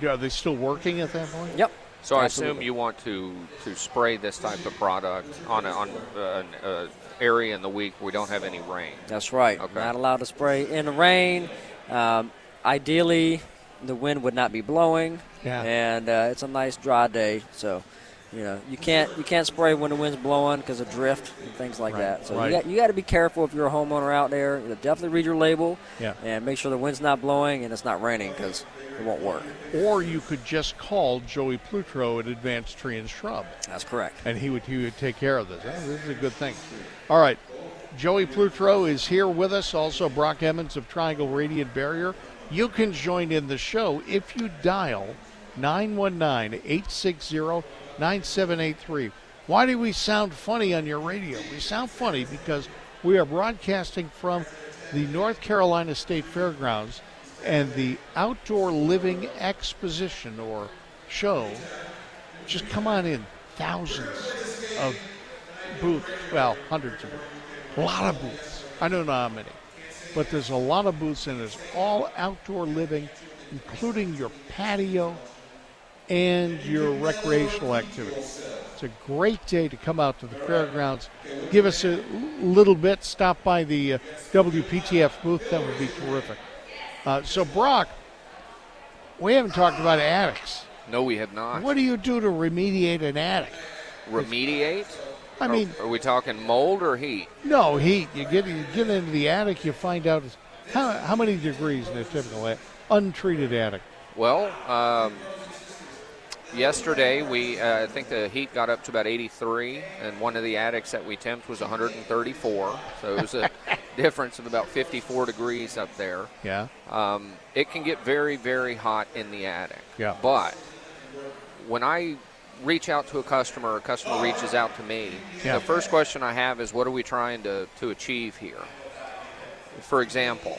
Speaker 2: Yeah, Are they still working at that point?
Speaker 3: Yep.
Speaker 4: So I assume you want to, to spray this type of product on a, on uh, an uh, area in the week where we don't have any rain.
Speaker 3: That's right.
Speaker 4: Okay.
Speaker 3: Not allowed to spray in the rain. Um, ideally, the wind would not be blowing,
Speaker 2: Yeah.
Speaker 3: and uh, it's a nice dry day. So, you know, you can't you can't spray when the wind's blowing because of drift and things like
Speaker 2: Right,
Speaker 3: that. So
Speaker 2: right.
Speaker 3: you got you got to be careful if you're a homeowner out there. You know, definitely read your label
Speaker 2: Yeah.
Speaker 3: and make sure the wind's not blowing and it's not raining because it won't work.
Speaker 2: Or you could just call Joey Plutro at Advanced Tree and Shrub,
Speaker 3: That's correct.
Speaker 2: and he would he would take care of this. Oh, this is a good thing. All right, Joey Plutro is here with us. Also, Brock Emmons of Triangle Radiant Barrier. You can join in the show if you dial 919-860-9783. Why do we sound funny on your radio? We sound funny because we are broadcasting from the North Carolina State Fairgrounds and the Outdoor Living Exposition or show. Just come on in. Thousands of booths. Well, hundreds of booths. A lot of booths. I don't know how many. But there's a lot of booths and it's all outdoor living, including your patio and your recreational activities. It's a great day to come out to the fairgrounds. Give us a little bit. Stop by the uh, WPTF booth. That would be terrific. Uh, so, Brock, we haven't talked about attics.
Speaker 4: No, we have not.
Speaker 2: What do you do to remediate an attic?
Speaker 4: Remediate?
Speaker 2: I mean,
Speaker 4: are, we talking mold or heat?
Speaker 2: no heat. You get you get into the attic, you find out how, how many degrees in a typical untreated attic.
Speaker 4: Well, um, yesterday we uh, I think the heat got up to about 83, and one of the attics that we temped was 134. So it was a difference of about 54 degrees up there.
Speaker 2: Yeah.
Speaker 4: Um, it can get very, very hot in the attic.
Speaker 2: Yeah.
Speaker 4: But when I reach out to a customer, a customer reaches out to me,
Speaker 2: Yeah.
Speaker 4: the first question I have is, what are we trying to, to achieve here? For example,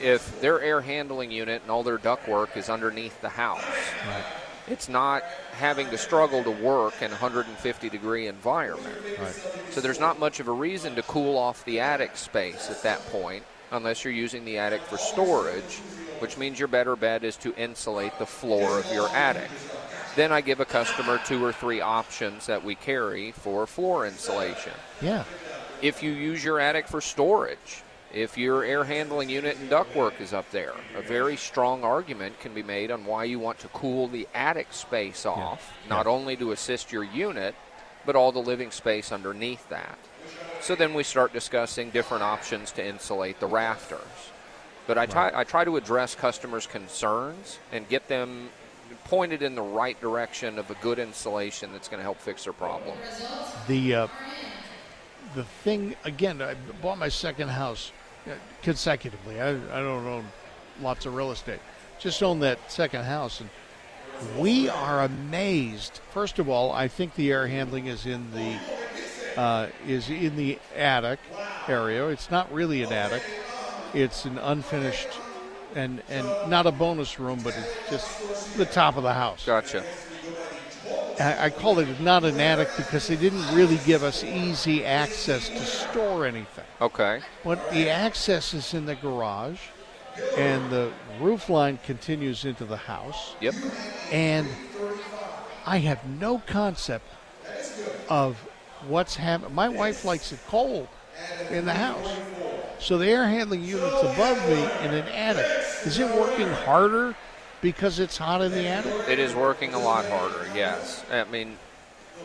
Speaker 4: if their air handling unit and all their ductwork is underneath the house,
Speaker 2: Right.
Speaker 4: It's not having to struggle to work in a 150 degree environment.
Speaker 2: Right.
Speaker 4: So there's not much of a reason to cool off the attic space at that point unless you're using the attic for storage, which means your better bet is to insulate the floor of your attic. Then I give a customer two or three options that we carry for floor insulation.
Speaker 2: Yeah.
Speaker 4: If you use your attic for storage, if your air handling unit and ductwork is up there, a very strong argument can be made on why you want to cool the attic space off, not only to assist your unit, but all the living space underneath that. So then we start discussing different options to insulate the rafters. But I try, I try to address customers' concerns and get them pointed in the right direction of a good insulation that's going to help fix their problem.
Speaker 2: The uh, the thing again, I bought my second house consecutively. I, I don't own lots of real estate. Just own that second house, and we are amazed. First of all, I think the air handling is in the uh, is in the attic area. It's not really an attic. It's an unfinished and and not a bonus room, but it's just the top of the house.
Speaker 4: Gotcha.
Speaker 2: I, call it not an attic because they didn't really give us easy access to store anything.
Speaker 4: Okay.
Speaker 2: But the access is in the garage, and the roof line continues into the house.
Speaker 4: Yep.
Speaker 2: And I have no concept of what's happening. My wife likes it cold in the house. So the air handling unit's above me in an attic. Is it working harder because it's hot in the attic?
Speaker 4: It is working a lot harder. Yes, I mean,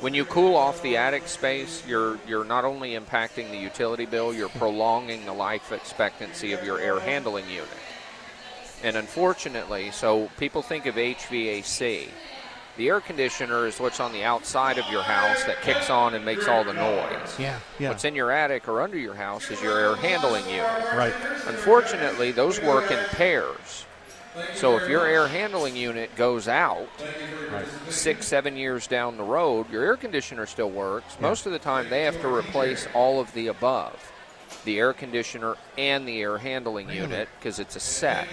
Speaker 4: when you cool off the attic space, you're you're not only impacting the utility bill, you're prolonging the life expectancy of your air handling unit. And unfortunately, so people think of HVAC. The air conditioner is what's on the outside of your house that kicks on and makes all the noise.
Speaker 2: Yeah, yeah.
Speaker 4: What's in your attic or under your house is your air handling unit.
Speaker 2: Right.
Speaker 4: Unfortunately, those work in pairs. So if your air handling unit goes out six, seven years down the road, your air conditioner still works. Most of the time, they have to replace all of the above the air conditioner and the air handling unit because it's a set.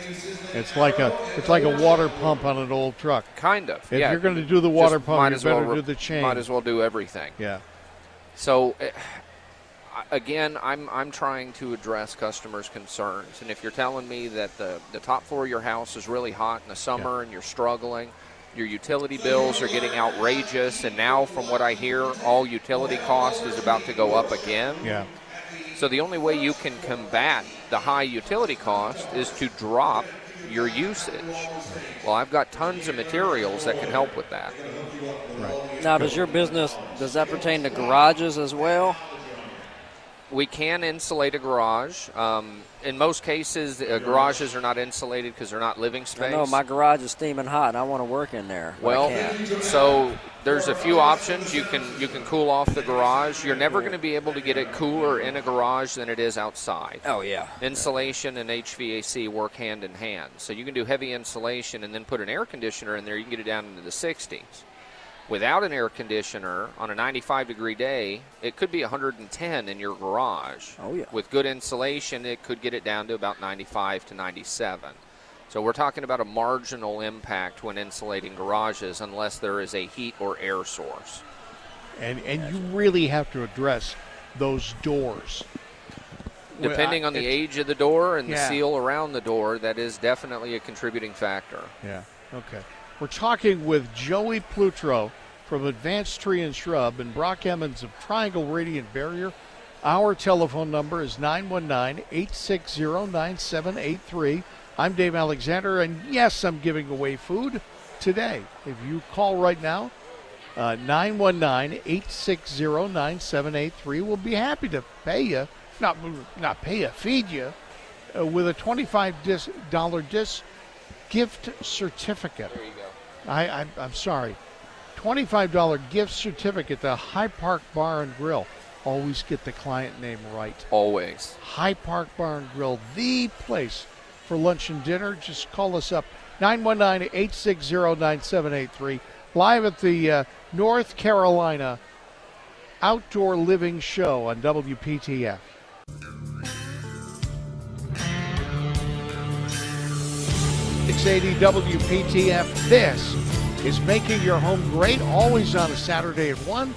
Speaker 2: It's like a it's like a water pump on an old truck.
Speaker 4: Kind of.
Speaker 2: If
Speaker 4: yeah.
Speaker 2: you're going to do the water
Speaker 4: Just
Speaker 2: pump, you
Speaker 4: well
Speaker 2: better
Speaker 4: re-
Speaker 2: do the chain.
Speaker 4: Might as well do everything.
Speaker 2: Yeah.
Speaker 4: So eh, again, I'm I'm trying to address customers' concerns, and if you're telling me that the the top floor of your house is really hot in the summer
Speaker 2: Yeah.
Speaker 4: and you're struggling, your utility bills are getting outrageous, and now from what I hear, all utility cost is about to go up again.
Speaker 2: Yeah.
Speaker 4: So the only way you can combat the high utility cost is to drop your usage. Well, I've got tons of materials that can help with that.
Speaker 2: Right.
Speaker 3: Now, does your business does that pertain to garages as well?
Speaker 4: We can insulate a garage. Um, in most cases, uh, garages are not insulated because they're not living
Speaker 3: I
Speaker 4: space.
Speaker 3: know my garage is steaming hot, and I want to work in there.
Speaker 4: well, so there's a few options. You can you can cool off the garage. You're never going to be able to get it cooler in a garage than it is outside.
Speaker 3: oh yeah,
Speaker 4: Insulation and HVAC work hand in hand. So you can do heavy insulation and then put an air conditioner in there. You can get it down into the 60s. Without an air conditioner on a 95 degree day, it could be 110 in your garage.
Speaker 3: Oh, yeah.
Speaker 4: With good insulation, it could get it down to about 95 to 97. So we're talking about a marginal impact when insulating garages unless there is a heat or air source.
Speaker 2: And and you really have to address those doors.
Speaker 4: Depending on the age of the door and the
Speaker 2: Yeah.
Speaker 4: seal around the door, that is definitely a contributing factor.
Speaker 2: Yeah. Okay. We're talking with Joey Plutro from Advanced Tree and Shrub and Brock Emmons of Triangle Radiant Barrier. Our telephone number is 919 860 9783. I'm Dave Alexander, and yes, I'm giving away food today. If you call right now, uh, 919 860 9783, we'll be happy to pay you, not, not pay you, feed you, uh, with a $25 dis- gift certificate.
Speaker 4: There you go.
Speaker 2: I, I, I'm sorry. $25 gift certificate to High Park Bar and Grill. Always get the client name right.
Speaker 4: Always.
Speaker 2: High Park Bar and Grill, the place for lunch and dinner. Just call us up 919 860 9783. Live at the uh, North Carolina Outdoor Living Show on WPTF. Six eighty WPTF. This is making your home great. Always on a Saturday at one.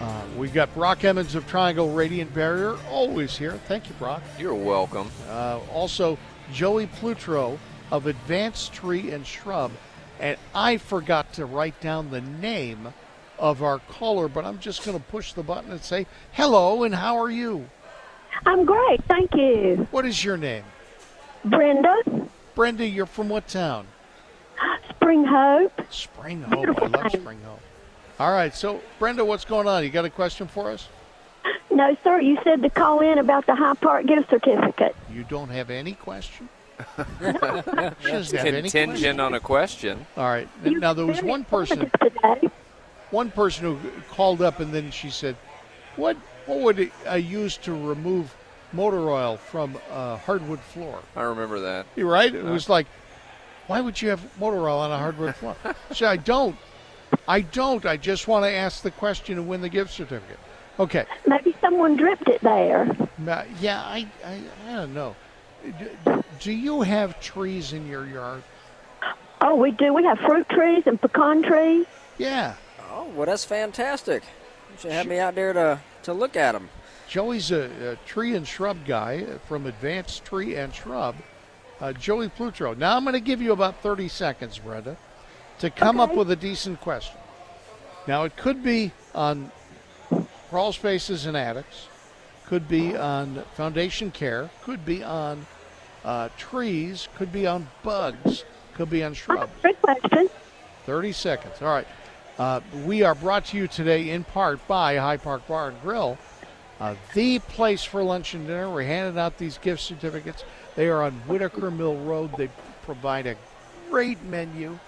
Speaker 2: Uh, we've got Brock Emmons of Triangle Radiant Barrier, always here. Thank you, Brock.
Speaker 4: You're welcome.
Speaker 2: Uh, also, Joey Plutro of Advanced Tree and Shrub. And I forgot to write down the name of our caller, but I'm just going to push the button and say, hello, and how are you?
Speaker 5: I'm great, thank you.
Speaker 2: What is your name?
Speaker 5: Brenda,
Speaker 2: Brenda, you're from what town?
Speaker 5: Spring Hope.
Speaker 2: Spring Hope. I love
Speaker 5: town.
Speaker 2: Spring Hope. All right, so Brenda, what's going on? You got a question for us?
Speaker 5: No, sir, you said to call in about the High Park gift certificate.
Speaker 2: You don't have any question? she doesn't have any question.
Speaker 4: Contingent on a question.
Speaker 2: All right.
Speaker 5: You
Speaker 2: Now, there was one person.
Speaker 5: Today.
Speaker 2: one person who called up and then she said, "What what would I use to remove motor oil from a hardwood floor?"
Speaker 4: I remember that.
Speaker 2: You're right. It uh-huh. was like, "Why would you have motor oil on a hardwood floor?" She said, "I don't. I don't. I just want to ask the question and win the gift certificate." Okay.
Speaker 5: Maybe someone dripped it there.
Speaker 2: Yeah, I I, I don't know. Do, do you have trees in your yard?
Speaker 5: Oh, we do. We have fruit trees and pecan trees.
Speaker 2: Yeah.
Speaker 3: Oh, well, that's fantastic. You should have me out there to, to look at them.
Speaker 2: Joey's a, a tree and shrub guy from Advanced Tree and Shrub. Uh, Joey Plutro. Now I'm going to give you about 30 seconds, Brenda, to come up with a decent question. Now it could be on crawl spaces and attics, could be on foundation care, could be on uh, trees, could be on bugs, could be on shrubs.
Speaker 5: Good question.
Speaker 2: 30 seconds. All right. Uh, we are brought to you today in part by High Park Bar and Grill, uh, the place for lunch and dinner. We're handing out these gift certificates. They are on Whitaker Mill Road. They provide a great menu.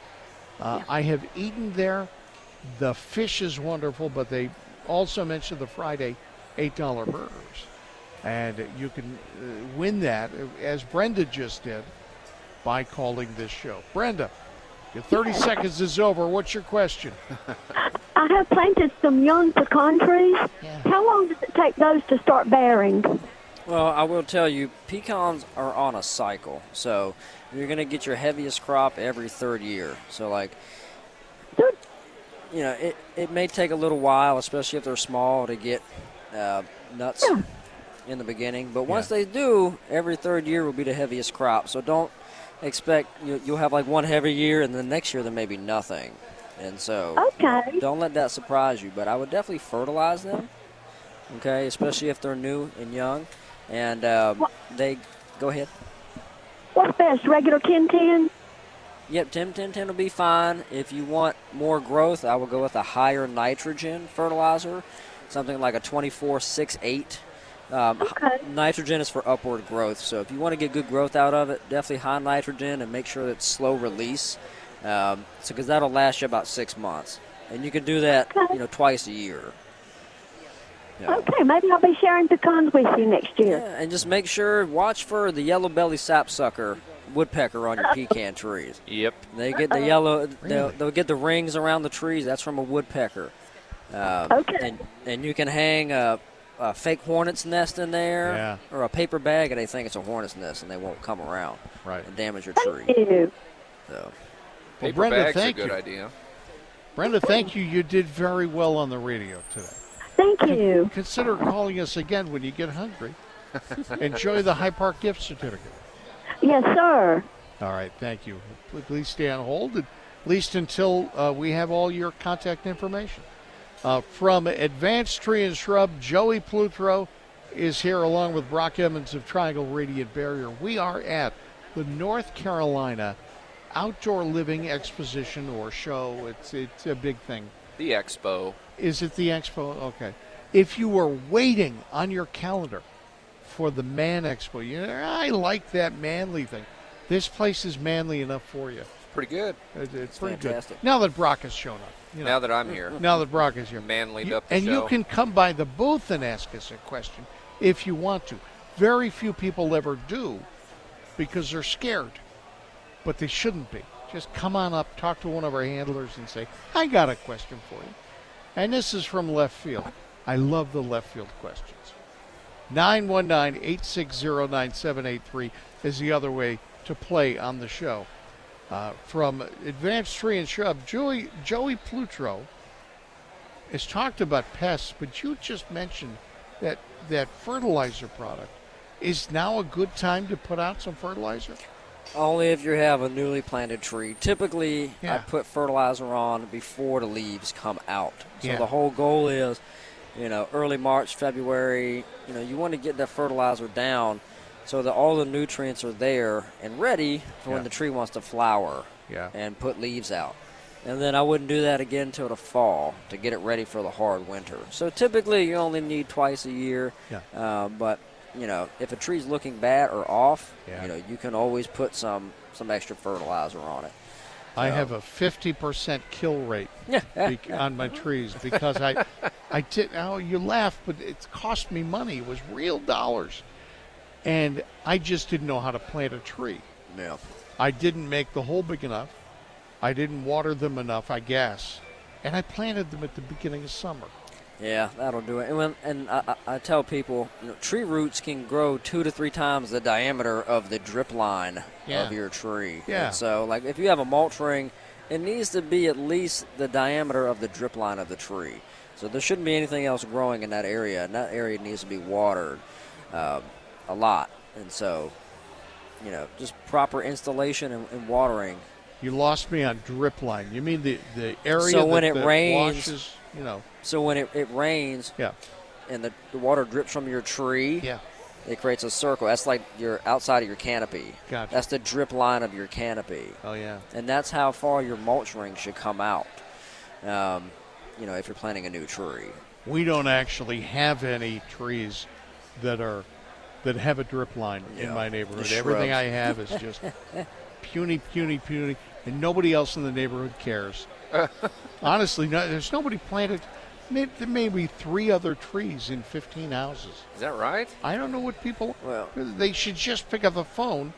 Speaker 2: Uh, I have eaten there. The fish is wonderful, but they also mentioned the Friday $8 burgers. And you can uh, win that, uh, as Brenda just did, by calling this show. Brenda, your 30 seconds is over. What's your question?
Speaker 5: I have planted some young pecan trees.
Speaker 2: Yeah.
Speaker 5: How long does it take those to start bearing?
Speaker 3: Well, I will tell you, pecans are on a cycle. So you're going to get your heaviest crop every third year. So, like,
Speaker 5: Good.
Speaker 3: you know, it, it may take a little while, especially if they're small, to get uh, nuts in the beginning, but once they do, every third year will be the heaviest crop. So don't expect you, you'll have like one heavy year, and then next year there may be nothing. And so
Speaker 5: Okay.
Speaker 3: don't let that surprise you. But I would definitely fertilize them, okay, especially if they're new and young. And um, they go ahead.
Speaker 5: What's best, regular 1010?
Speaker 3: Yep, 10 10 10 will be fine. If you want more growth, I would go with a higher nitrogen fertilizer, something like a 24 6 8. Um,
Speaker 5: Okay.
Speaker 3: Nitrogen is for upward growth, so if you want to get good growth out of it, definitely high nitrogen and make sure that it's slow release, um, so because that'll last you about six months, and you can do that,
Speaker 5: Okay.
Speaker 3: you know, twice a year. Yeah.
Speaker 5: Okay, maybe I'll be sharing pecans with you next year.
Speaker 3: Yeah, and just make sure watch for the yellow belly sapsucker woodpecker on your pecan trees.
Speaker 4: Yep.
Speaker 3: They get the yellow. They'll, they'll get the rings around the trees. That's from a woodpecker. Um,
Speaker 5: Okay.
Speaker 3: And and you can hang a, a fake hornet's nest in there,
Speaker 2: Yeah.
Speaker 3: or a paper bag, and they think it's a hornet's nest, and they won't come around
Speaker 2: Right.
Speaker 3: and damage your
Speaker 5: Thank
Speaker 3: tree.
Speaker 5: you.
Speaker 3: So
Speaker 4: Paper
Speaker 2: Brenda,
Speaker 4: bag's a
Speaker 2: thank
Speaker 4: good
Speaker 2: you.
Speaker 4: idea.
Speaker 2: Brenda, thank you. You did very well on the radio today.
Speaker 5: Thank you.
Speaker 2: Consider calling us again when you get hungry. Enjoy the High Park gift certificate.
Speaker 5: Yes, sir.
Speaker 2: All right, thank you. Please stay on hold, at least until uh, we have all your contact information. Uh, from Advanced Tree and Shrub, Joey Plutro is here along with Brock Emmons of Triangle Radiant Barrier. We are at the North Carolina Outdoor Living Exposition or show. It's it's a big thing.
Speaker 4: The expo.
Speaker 2: Is it the expo? Okay. If you were waiting on your calendar for the Man Expo, you know, I like that manly thing. This place is manly enough for you.
Speaker 4: Pretty good.
Speaker 2: It's, it's pretty
Speaker 3: fantastic.
Speaker 2: good. Now that Brock has shown up. You know,
Speaker 4: Now that I'm here,
Speaker 2: now that Brock is here.
Speaker 4: manlied
Speaker 2: You-
Speaker 4: up the
Speaker 2: and
Speaker 4: show.
Speaker 2: you can come by the booth and ask us a question if you want to. Very few people ever do because they're scared, but they shouldn't be. Just come on up, talk to one of our handlers, and say, I got a question for you. And this is from left field. I love the left field questions. 919 860 9783 is the other way to play on the show. Uh, from Advanced Tree and Shrub, Joey, Joey Plutro has talked about pests, but you just mentioned that that fertilizer product. Is now a good time to put out some fertilizer?
Speaker 3: only if you have a newly planted tree. Typically, I put fertilizer on before the leaves come out. So
Speaker 2: Yeah.
Speaker 3: the whole goal is, you know, early March, February. You know, you want to get that fertilizer down so that all the nutrients are there and ready for
Speaker 2: Yeah.
Speaker 3: when the tree wants to flower
Speaker 2: Yeah.
Speaker 3: and put leaves out. And then I wouldn't do that again until the fall to get it ready for the hard winter. So typically, you only need twice a year.
Speaker 2: Yeah.
Speaker 3: Uh, but you know, if a tree's looking bad or off,
Speaker 2: Yeah.
Speaker 3: you know, you can always put some some extra fertilizer on it.
Speaker 2: I have a 50% kill rate bec- on my trees because I, I did. Oh, you laugh, but it cost me money. It was real dollars, and I just didn't know how to plant a tree.
Speaker 3: Yeah.
Speaker 2: I didn't make the hole big enough. I didn't water them enough, I guess, and I planted them at the beginning of summer.
Speaker 3: Yeah, that'll do it. And when, and I, I I tell people, you know, tree roots can grow two to three times the diameter of the drip line
Speaker 2: Yeah.
Speaker 3: of your tree.
Speaker 2: Yeah.
Speaker 3: And so, like, if you have a mulch ring, it needs to be at least the diameter of the drip line of the tree. So there shouldn't be anything else growing in that area, and that area needs to be watered um, a lot. And so, you know, just proper installation and, and watering.
Speaker 2: You lost me on drip line. You mean the the area
Speaker 3: So when
Speaker 2: that,
Speaker 3: it
Speaker 2: that
Speaker 3: rains-
Speaker 2: washes? You know,
Speaker 3: So when it, it rains
Speaker 2: yeah,
Speaker 3: and the, the water drips from your tree,
Speaker 2: yeah.
Speaker 3: It creates a circle. That's like your outside of your canopy.
Speaker 2: Gotcha.
Speaker 3: That's the drip line of your canopy,
Speaker 2: Oh yeah.
Speaker 3: and that's how far your mulch ring should come out. Um, you know, if you're planting a new tree.
Speaker 2: We don't actually have any trees that are that have a drip line in my neighborhood. Everything. I have is just puny, puny, puny, and nobody else in the neighborhood cares. Honestly, no, there's nobody planted. May, there may be three other trees in 15 houses.
Speaker 4: Is that right?
Speaker 2: I don't know what people.
Speaker 3: Well-
Speaker 2: they should just pick up the phone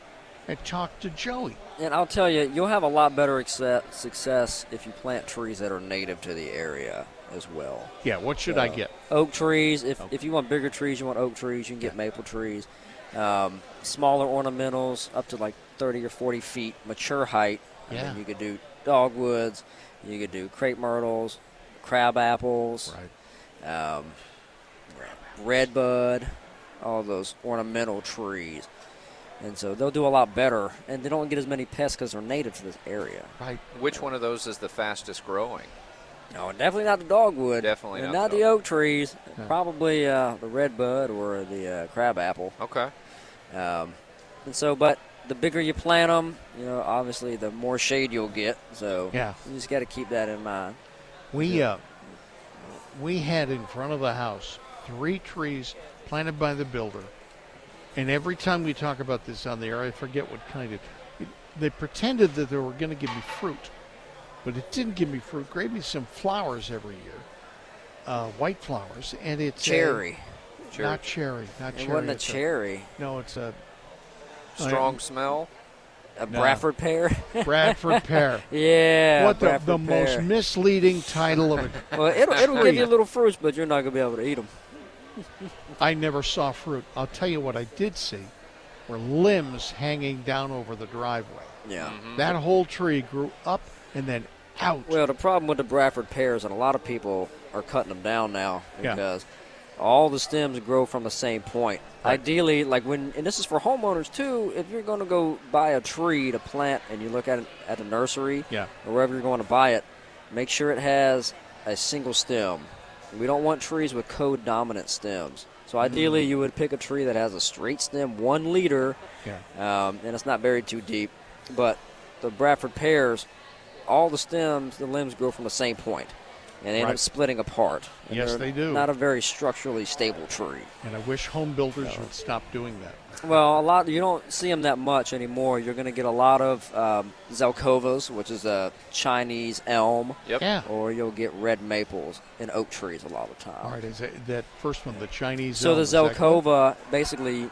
Speaker 2: and talk to Joey.
Speaker 3: And I'll tell you, you'll have a lot better success if you plant trees that are native to the area as well.
Speaker 2: Yeah, what should I
Speaker 3: Uh,
Speaker 2: get?
Speaker 3: Oak trees. If, if you want bigger trees, you want oak trees. You can get maple trees. Um, smaller ornamentals, up to like 30 or 40 feet, mature height. I
Speaker 2: Yeah.
Speaker 3: mean, you could do dogwoods. You could do crepe myrtles, crab apples,
Speaker 2: Right.
Speaker 3: um, redbud. all those ornamental trees. And so they'll do a lot better, and they don't get as many pests because they're native to this area.
Speaker 2: Right.
Speaker 4: Which one of those is the fastest growing?
Speaker 3: No, definitely not the dogwood.
Speaker 4: Definitely
Speaker 3: and
Speaker 4: not
Speaker 3: not
Speaker 4: the
Speaker 3: the oak trees. Probably uh, the red bud or the uh, crab apple.
Speaker 4: Okay.
Speaker 3: Um, and so, but the bigger you plant them, you know, obviously the more shade you'll get. So
Speaker 2: Yeah.
Speaker 3: you just got to keep that in mind.
Speaker 2: We uh, we had in front of the house three trees planted by the builder, and every time we talk about this on the air, I forget what kind of. They pretended that they were going to give me fruit, but it didn't give me fruit. Gave me some flowers every year, uh, white flowers, and it's a-
Speaker 3: Cherry.
Speaker 2: not cherry, not
Speaker 3: It
Speaker 2: cherry.
Speaker 3: wasn't a
Speaker 2: it's
Speaker 3: cherry.
Speaker 2: no, it's a
Speaker 4: Strong smell.
Speaker 3: A
Speaker 2: No.
Speaker 3: Bradford pear.
Speaker 2: Bradford pear.
Speaker 3: yeah.
Speaker 2: what the, the most misleading title of it?
Speaker 3: Well, it'll, it'll give you a little fruits, but you're not gonna be able to eat them.
Speaker 2: I never saw fruit. I'll tell you what I did see were limbs hanging down over the driveway.
Speaker 3: Yeah.
Speaker 4: Mm-hmm.
Speaker 2: That whole tree grew up and then out.
Speaker 3: Well, the problem with the Bradford pears, and a lot of people are cutting them down now
Speaker 2: Yeah.
Speaker 3: because all the stems grow from the same point. Ideally, like when, and this is for homeowners too. If you're going to go buy a tree to plant, and you look at it at the nursery,
Speaker 2: Yeah.
Speaker 3: or wherever you're going to buy it, make sure it has a single stem. We don't want trees with co-dominant stems. So ideally, you would pick a tree that has a straight stem, one leader,
Speaker 2: yeah.
Speaker 3: um, and it's not buried too deep. But the Bradford pears, all the stems, the limbs grow from the same point, and they end
Speaker 2: Right.
Speaker 3: up splitting apart. And
Speaker 2: Yes,
Speaker 3: they're
Speaker 2: do.
Speaker 3: Not a very structurally stable tree.
Speaker 2: And I wish home builders would stop doing that.
Speaker 3: Well, a lot you don't see them that much anymore. You're going to get a lot of um, zelkovas, which is a Chinese elm,
Speaker 4: Yep.
Speaker 2: Yeah.
Speaker 3: or you'll get red maples and oak trees a lot of the time.
Speaker 2: All right. Is it, that first one, the Chinese?
Speaker 3: So
Speaker 2: elm,
Speaker 3: the
Speaker 2: is that good?
Speaker 3: Zelkova, basically,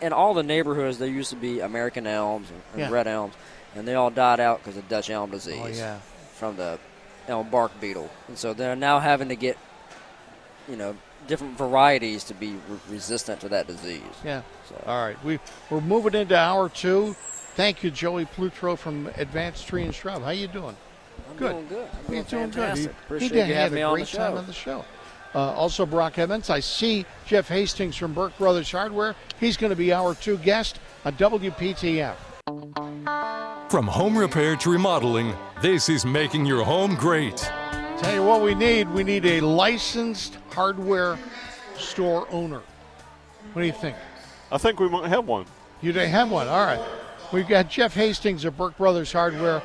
Speaker 3: in all the neighborhoods, there used to be American elms and, and
Speaker 2: Yeah.
Speaker 3: red elms, and they all died out because of Dutch elm disease
Speaker 2: Oh yeah.
Speaker 3: from the elm bark beetle. And so they're now having to get, you know, different varieties to be re- resistant to that disease.
Speaker 2: Yeah.
Speaker 3: So-
Speaker 2: All right. We we're moving into hour two. Thank you, Joey Plutro from Advanced Tree and Shrub. How you doing?
Speaker 3: I'm
Speaker 2: Good.
Speaker 3: doing good. I'm doing fantastic.
Speaker 2: good.
Speaker 3: Appreciate
Speaker 2: you
Speaker 3: you
Speaker 2: had
Speaker 3: having
Speaker 2: a
Speaker 3: me on
Speaker 2: great
Speaker 3: the
Speaker 2: time
Speaker 3: show.
Speaker 2: on the show. Uh, also, Brock Evans. I see Jeff Hastings from Burke Brothers Hardware. He's going to be our two guest on WPTF.
Speaker 1: From home repair to remodeling, this is making your home great.
Speaker 2: Tell you what we need. We need a licensed hardware store owner. What do you think?
Speaker 6: I think we might have one.
Speaker 2: You don't have one. All right. We've got Jeff Hastings of Burke Brothers Hardware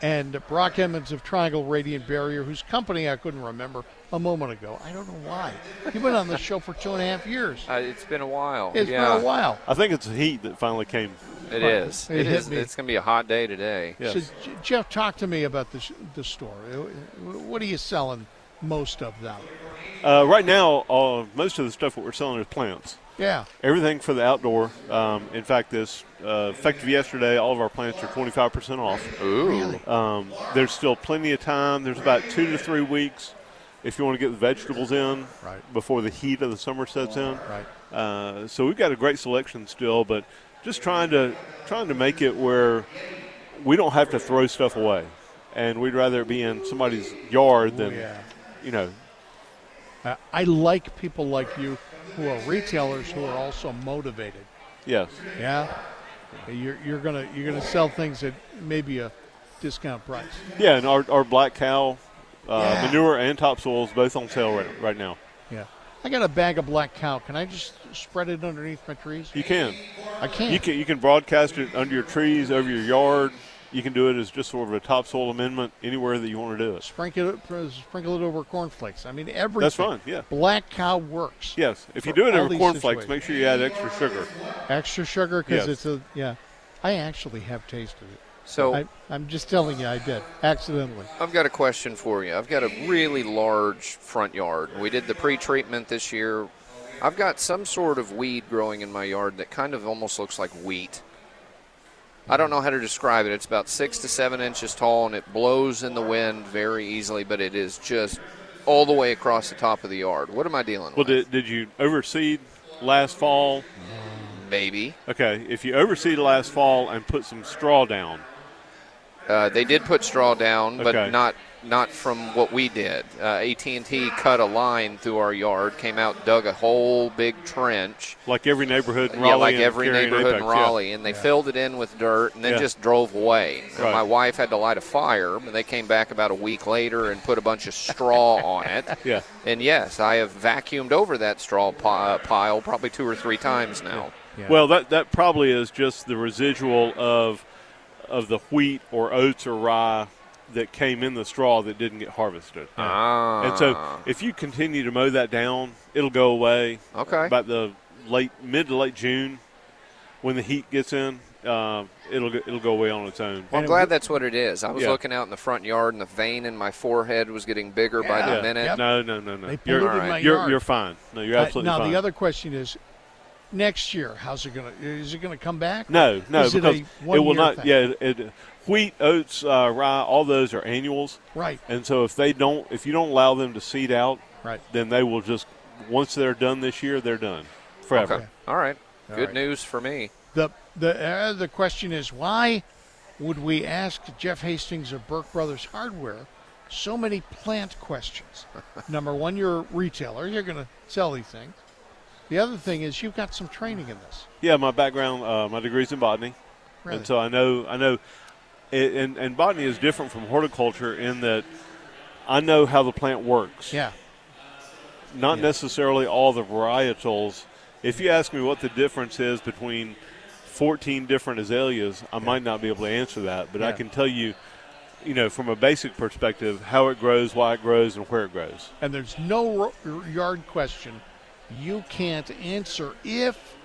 Speaker 2: and Brock Emmons of Triangle Radiant Barrier, whose company I couldn't remember a moment ago. I don't know why. You've been on the show for two and a half years.
Speaker 4: Uh, it's been a while.
Speaker 2: It's
Speaker 4: yeah,
Speaker 2: been a while.
Speaker 6: I think it's the heat that finally came.
Speaker 4: It is.
Speaker 2: It
Speaker 4: It
Speaker 2: hit
Speaker 4: is.
Speaker 2: me.
Speaker 4: It's going to be a hot day today.
Speaker 6: Yes.
Speaker 2: So, Jeff, talk to me about the, sh- the store. Uh, What are you selling most of now?
Speaker 6: Uh, right now, uh, most of the stuff that we're selling is plants.
Speaker 2: Yeah.
Speaker 6: Everything for the outdoor. Um, in fact, this uh, effective yesterday, all of our plants are 25% off.
Speaker 4: Ooh.
Speaker 6: Um, there's still plenty of time. There's about two to three weeks if you want to get the vegetables in
Speaker 2: Right.
Speaker 6: before the heat of the summer sets in.
Speaker 2: Right.
Speaker 6: Uh, so we've got a great selection still, but just trying to trying to make it where we don't have to throw stuff away, and we'd rather it be in somebody's yard than
Speaker 2: yeah.
Speaker 6: you know.
Speaker 2: Uh, I like people like you who are retailers who are also motivated.
Speaker 6: Yes,
Speaker 2: Yeah. You're, you're gonna you're gonna sell things at maybe a discount price.
Speaker 6: yeah, and our, our black cow uh,
Speaker 2: Yeah.
Speaker 6: manure and topsoil is both on sale right, right now.
Speaker 2: Yeah. I got a bag of black cow. Can I just spread it underneath my trees?
Speaker 6: You can
Speaker 2: I can't.
Speaker 6: you can you can broadcast it under your trees, over your yard. You can do it as just sort of a topsoil amendment anywhere that you want to do it.
Speaker 2: sprinkle it sprinkle it over cornflakes. I mean everything.
Speaker 6: That's fine. Yeah.
Speaker 2: Black cow works.
Speaker 6: Yes, if you do it over cornflakes, make sure you add extra sugar.
Speaker 2: Extra sugar because
Speaker 6: Yes.
Speaker 2: it's a yeah. I actually have tasted it.
Speaker 4: So
Speaker 2: I, I'm just telling you, I did accidentally.
Speaker 4: I've got a question for you. I've got a really large front yard. We did the pre-treatment this year. I've got some sort of weed growing in my yard that kind of almost looks like wheat. I don't know how to describe it. It's about six to seven inches tall, and it blows in the wind very easily, but it is just all the way across the top of the yard. What am I dealing
Speaker 6: Well,
Speaker 4: with?
Speaker 6: Well, did, did you overseed last fall?
Speaker 4: Maybe.
Speaker 6: Okay, if you overseed last fall and put some straw down,
Speaker 4: Uh, they did put straw down, but
Speaker 6: Okay.
Speaker 4: not not from what we did. Uh, AT&T cut a line through our yard, came out, dug a whole big trench.
Speaker 6: Like every neighborhood in Raleigh.
Speaker 4: Yeah, like
Speaker 6: and
Speaker 4: every
Speaker 6: Cary and
Speaker 4: neighborhood in
Speaker 6: Apex, yeah.
Speaker 4: Raleigh, and they filled it in with dirt and then
Speaker 6: Yeah.
Speaker 4: just drove away.
Speaker 6: Right.
Speaker 4: my wife had to light a fire, and they came back about a week later and put a bunch of straw on it.
Speaker 6: Yeah.
Speaker 4: And yes, I have vacuumed over that straw pi- uh, pile probably two or three times now.
Speaker 2: Yeah.
Speaker 6: Well, that that probably is just the residual of of the wheat or oats or rye that came in the straw that didn't get harvested.
Speaker 4: Ah.
Speaker 6: And so, if you continue to mow that down, it'll go away.
Speaker 4: Okay.
Speaker 6: About the late mid to late June, when the heat gets in, uh, it'll go- it'll go away on its own.
Speaker 4: Well, I'm
Speaker 2: And
Speaker 4: glad
Speaker 2: w-
Speaker 4: that's what it is. I was
Speaker 6: Yeah.
Speaker 4: looking out in the front yard, and the vein in my forehead was getting bigger by the
Speaker 6: Yeah.
Speaker 4: minute.
Speaker 2: Yep.
Speaker 6: No, no, no, no.
Speaker 2: They
Speaker 6: You're,
Speaker 2: polluted my
Speaker 4: right.
Speaker 6: you're, you're fine. No, you're
Speaker 2: Uh,
Speaker 6: absolutely
Speaker 2: now
Speaker 6: fine.
Speaker 2: Now the other question is, next year, how's it going to? Is it going to come back?
Speaker 6: No, no,
Speaker 2: Is it
Speaker 6: because
Speaker 2: a
Speaker 6: it will not.
Speaker 2: thing?
Speaker 6: Yeah, it, it- wheat, oats, uh, rye, all those are annuals,
Speaker 2: Right.
Speaker 6: and so if they don't, if you don't allow them to seed out,
Speaker 2: Right.
Speaker 6: then they will just once they're done this year, they're done forever.
Speaker 4: Okay. All right.
Speaker 2: All
Speaker 4: Good
Speaker 2: right.
Speaker 4: news for me.
Speaker 2: The the uh, the question is why would we ask Jeff Hastings of Burke Brothers Hardware so many plant questions? Number one, you're a retailer. You're going to sell these things. The other thing is you've got some training in this.
Speaker 6: Yeah, my background, uh, my degree's in botany,
Speaker 2: Really?
Speaker 6: and so I know, I know, it, and and botany is different from horticulture in that I know how the plant works.
Speaker 2: yeah.
Speaker 6: not
Speaker 2: Yeah.
Speaker 6: necessarily all the varietals. If you ask me what the difference is between 14 different azaleas, I might not be able to answer that, but I can tell you, you know, from a basic perspective, how it grows, why it grows, and where it grows.
Speaker 2: And there's no yard question you can't answer if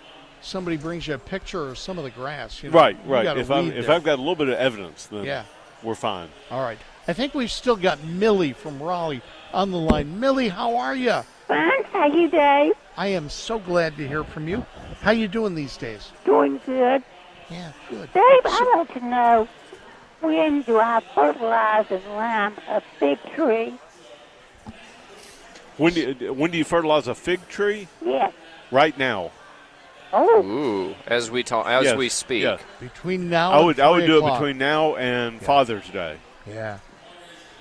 Speaker 2: somebody brings you a picture of some of the grass. You know,
Speaker 6: right, right. If, I'm, if I've got a little bit of evidence, then
Speaker 2: Yeah.
Speaker 6: we're fine.
Speaker 2: All right. I think we've still got Millie from Raleigh on the line. Millie, how are you?
Speaker 5: Fine, how you, Dave?
Speaker 2: I am so glad to hear from you. How you doing these days?
Speaker 5: Doing good.
Speaker 2: Yeah, good.
Speaker 5: Dave, I'd like to know when do I fertilize and lime a big tree?
Speaker 6: When do you, when do you fertilize a fig tree?
Speaker 5: Yes.
Speaker 6: Right now.
Speaker 5: Oh,
Speaker 4: Ooh, as we talk, as
Speaker 6: Yes,
Speaker 4: we speak.
Speaker 6: yeah.
Speaker 2: Between now
Speaker 6: I
Speaker 2: and
Speaker 6: would I would
Speaker 2: three
Speaker 6: do it between now and Father's Day.
Speaker 2: Yeah.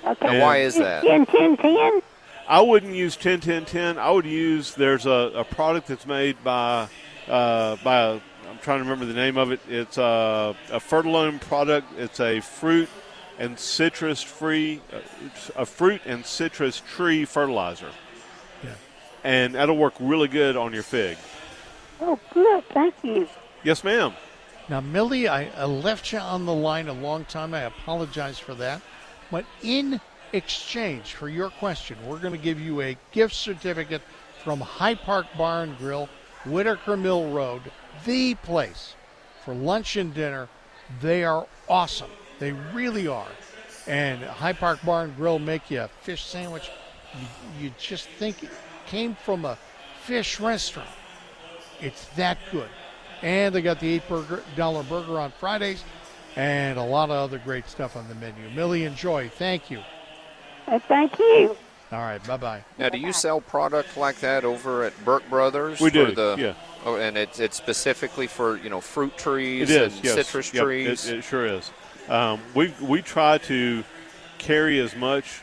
Speaker 5: okay.
Speaker 4: Now, why is that?
Speaker 5: 10, 10, 10?
Speaker 6: I wouldn't use 10 10 10. I would use there's a, a product that's made by uh, by a, I'm trying to remember the name of it. It's a, a Fertilome product. It's a fruit and citrus free uh, a fruit and citrus tree fertilizer.
Speaker 2: Yeah.
Speaker 6: And that'll work really good on your fig.
Speaker 5: Oh, good. Thank you.
Speaker 6: Yes, ma'am.
Speaker 2: Now, Millie, I, I left you on the line a long time. I apologize for that. But in exchange for your question, we're going to give you a gift certificate from High Park Bar and Grill, Whitaker Mill Road, the place for lunch and dinner. They are awesome. They really are. And High Park Bar and Grill make you a fish sandwich. You, you just think it came from a fish restaurant. It's that good. And they got the eight burger dollar burger on Fridays and a lot of other great stuff on the menu. Millie, enjoy. Thank you.
Speaker 5: Uh, thank you.
Speaker 2: All right, bye bye.
Speaker 4: Now, do you sell product like that over at Burke Brothers?
Speaker 6: We do,
Speaker 4: The,
Speaker 6: yeah.
Speaker 4: Oh, and it's it's specifically for you know fruit trees
Speaker 6: It is
Speaker 4: and
Speaker 6: yes.
Speaker 4: citrus
Speaker 6: Yep,
Speaker 4: trees.
Speaker 6: It, it sure is. Um, we we try to carry as much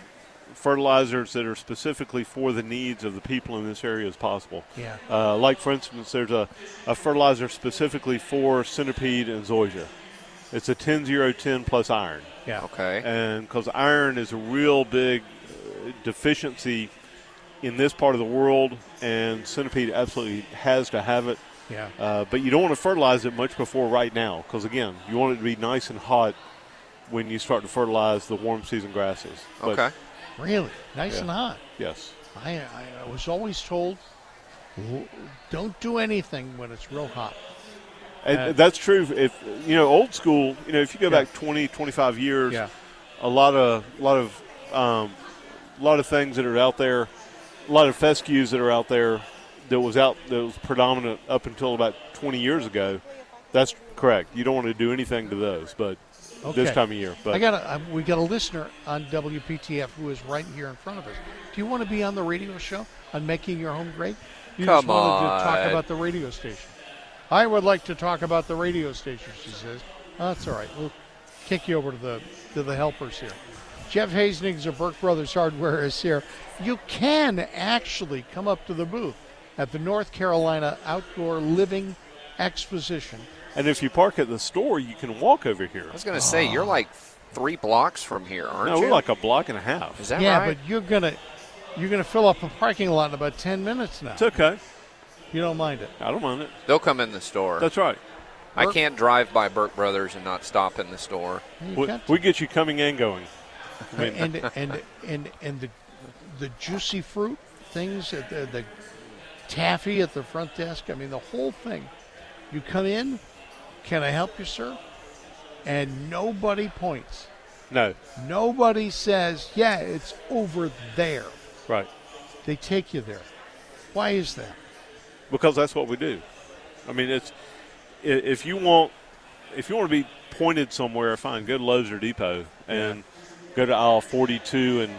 Speaker 6: fertilizers that are specifically for the needs of the people in this area as possible.
Speaker 2: Yeah.
Speaker 6: Uh, like for instance, there's a, a fertilizer specifically for centipede and zoysia. It's a 10-0-10 plus iron,
Speaker 2: Yeah.
Speaker 4: okay.
Speaker 6: and because iron is a real big uh, deficiency in this part of the world, and centipede absolutely has to have it.
Speaker 2: Yeah.
Speaker 6: Uh, but you don't want to fertilize it much before right now, because again, you want it to be nice and hot when you start to fertilize the warm season grasses. But,
Speaker 4: okay.
Speaker 2: Really? Nice
Speaker 6: Yeah.
Speaker 2: and hot.
Speaker 6: Yes.
Speaker 2: I, I, I was always told don't do anything when it's real hot.
Speaker 6: And
Speaker 2: Uh,
Speaker 6: that's true. If you know old school, you know, if you go
Speaker 2: Yeah.
Speaker 6: back 20, 25 years,
Speaker 2: Yeah.
Speaker 6: a lot of, a lot of, um, a lot of things that are out there, a lot of fescues that are out there that was out that was predominant up until about 20 years ago. That's correct. You don't want to do anything to those, but
Speaker 2: Okay.
Speaker 6: this time of year. But
Speaker 2: I got a, I, we got a listener on WPTF who is right here in front of us. Do you want to be on the radio show on making your home great? You just
Speaker 4: Come
Speaker 2: wanted to talk about the radio station. I would like to talk about the radio station. She says. Oh, that's all right. We'll kick you over to the to the helpers here. Jeff Hastings of Burke Brothers Hardware is here. You can actually come up to the booth at the North Carolina Outdoor Living Exposition.
Speaker 6: And if you park at the store, you can walk over here.
Speaker 4: I was going to say, you're like three blocks from here, aren't
Speaker 6: No,
Speaker 4: you?
Speaker 6: we're like a block and a half.
Speaker 4: Is that
Speaker 2: yeah,
Speaker 4: right?
Speaker 2: but you're gonna you're gonna fill up a parking lot in about ten minutes now.
Speaker 6: It's okay.
Speaker 2: You don't mind it.
Speaker 6: I don't mind it.
Speaker 4: They'll come in the store.
Speaker 6: That's right.
Speaker 4: I can't drive by Burke Brothers and not stop in the store.
Speaker 2: You
Speaker 6: We, we get you coming and going. I mean,
Speaker 2: and and and and the the juicy fruit things at the, the taffy at the front desk. I mean, the whole thing. You come in, can I help you, sir? And nobody points.
Speaker 6: no,
Speaker 2: Nobody says, "Yeah, it's over there."
Speaker 6: right.
Speaker 2: They take you there. Why is that?
Speaker 6: because that's what we do. I mean, it's if you want if you want to be pointed somewhere, fine, go to Lowe's or Depot and go to aisle 42 and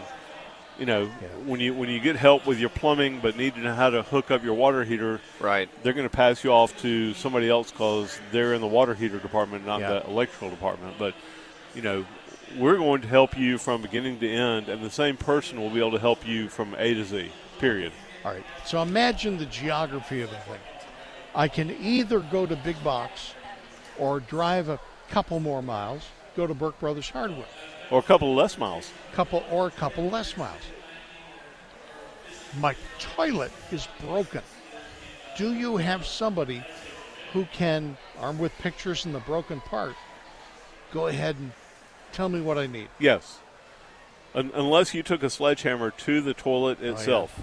Speaker 6: you know when you when you get help with your plumbing but need to know how to hook up your water heater,
Speaker 4: Right.
Speaker 6: they're going to pass you off to somebody else because they're in the water heater department, not
Speaker 2: Yeah.
Speaker 6: the electrical department. But you know, we're going to help you from beginning to end, and the same person will be able to help you from A to Z. Period.
Speaker 2: All right. So imagine the geography of the thing. I can either go to Big Box or drive a couple more miles, go to Burke Brothers Hardware,
Speaker 6: Or a couple less miles.
Speaker 2: couple or a couple less miles. My toilet is broken. Do you have somebody who can, armed with pictures in the broken part, go ahead and tell me what I need?
Speaker 6: Yes. Un- unless you took a sledgehammer to the toilet oh,
Speaker 2: yeah.
Speaker 6: itself.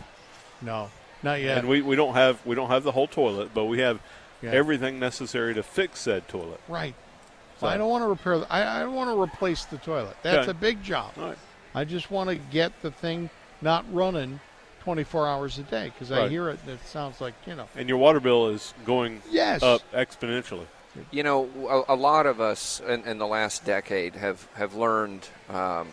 Speaker 2: No, not yet.
Speaker 6: And we, we don't have we don't have the whole toilet, but we have
Speaker 2: Yeah.
Speaker 6: everything necessary to fix said toilet.
Speaker 2: right.
Speaker 6: So-
Speaker 2: I don't want to repair. The, I, I don't want to replace the toilet. That's
Speaker 6: Okay.
Speaker 2: a big job.
Speaker 6: All right.
Speaker 2: I just want to get the thing not running 24 hours a day because I hear it and it sounds like you know.
Speaker 6: And your water bill is going
Speaker 2: Yes.
Speaker 6: up exponentially.
Speaker 4: You know, a, a lot of us in, in the last decade have have learned um,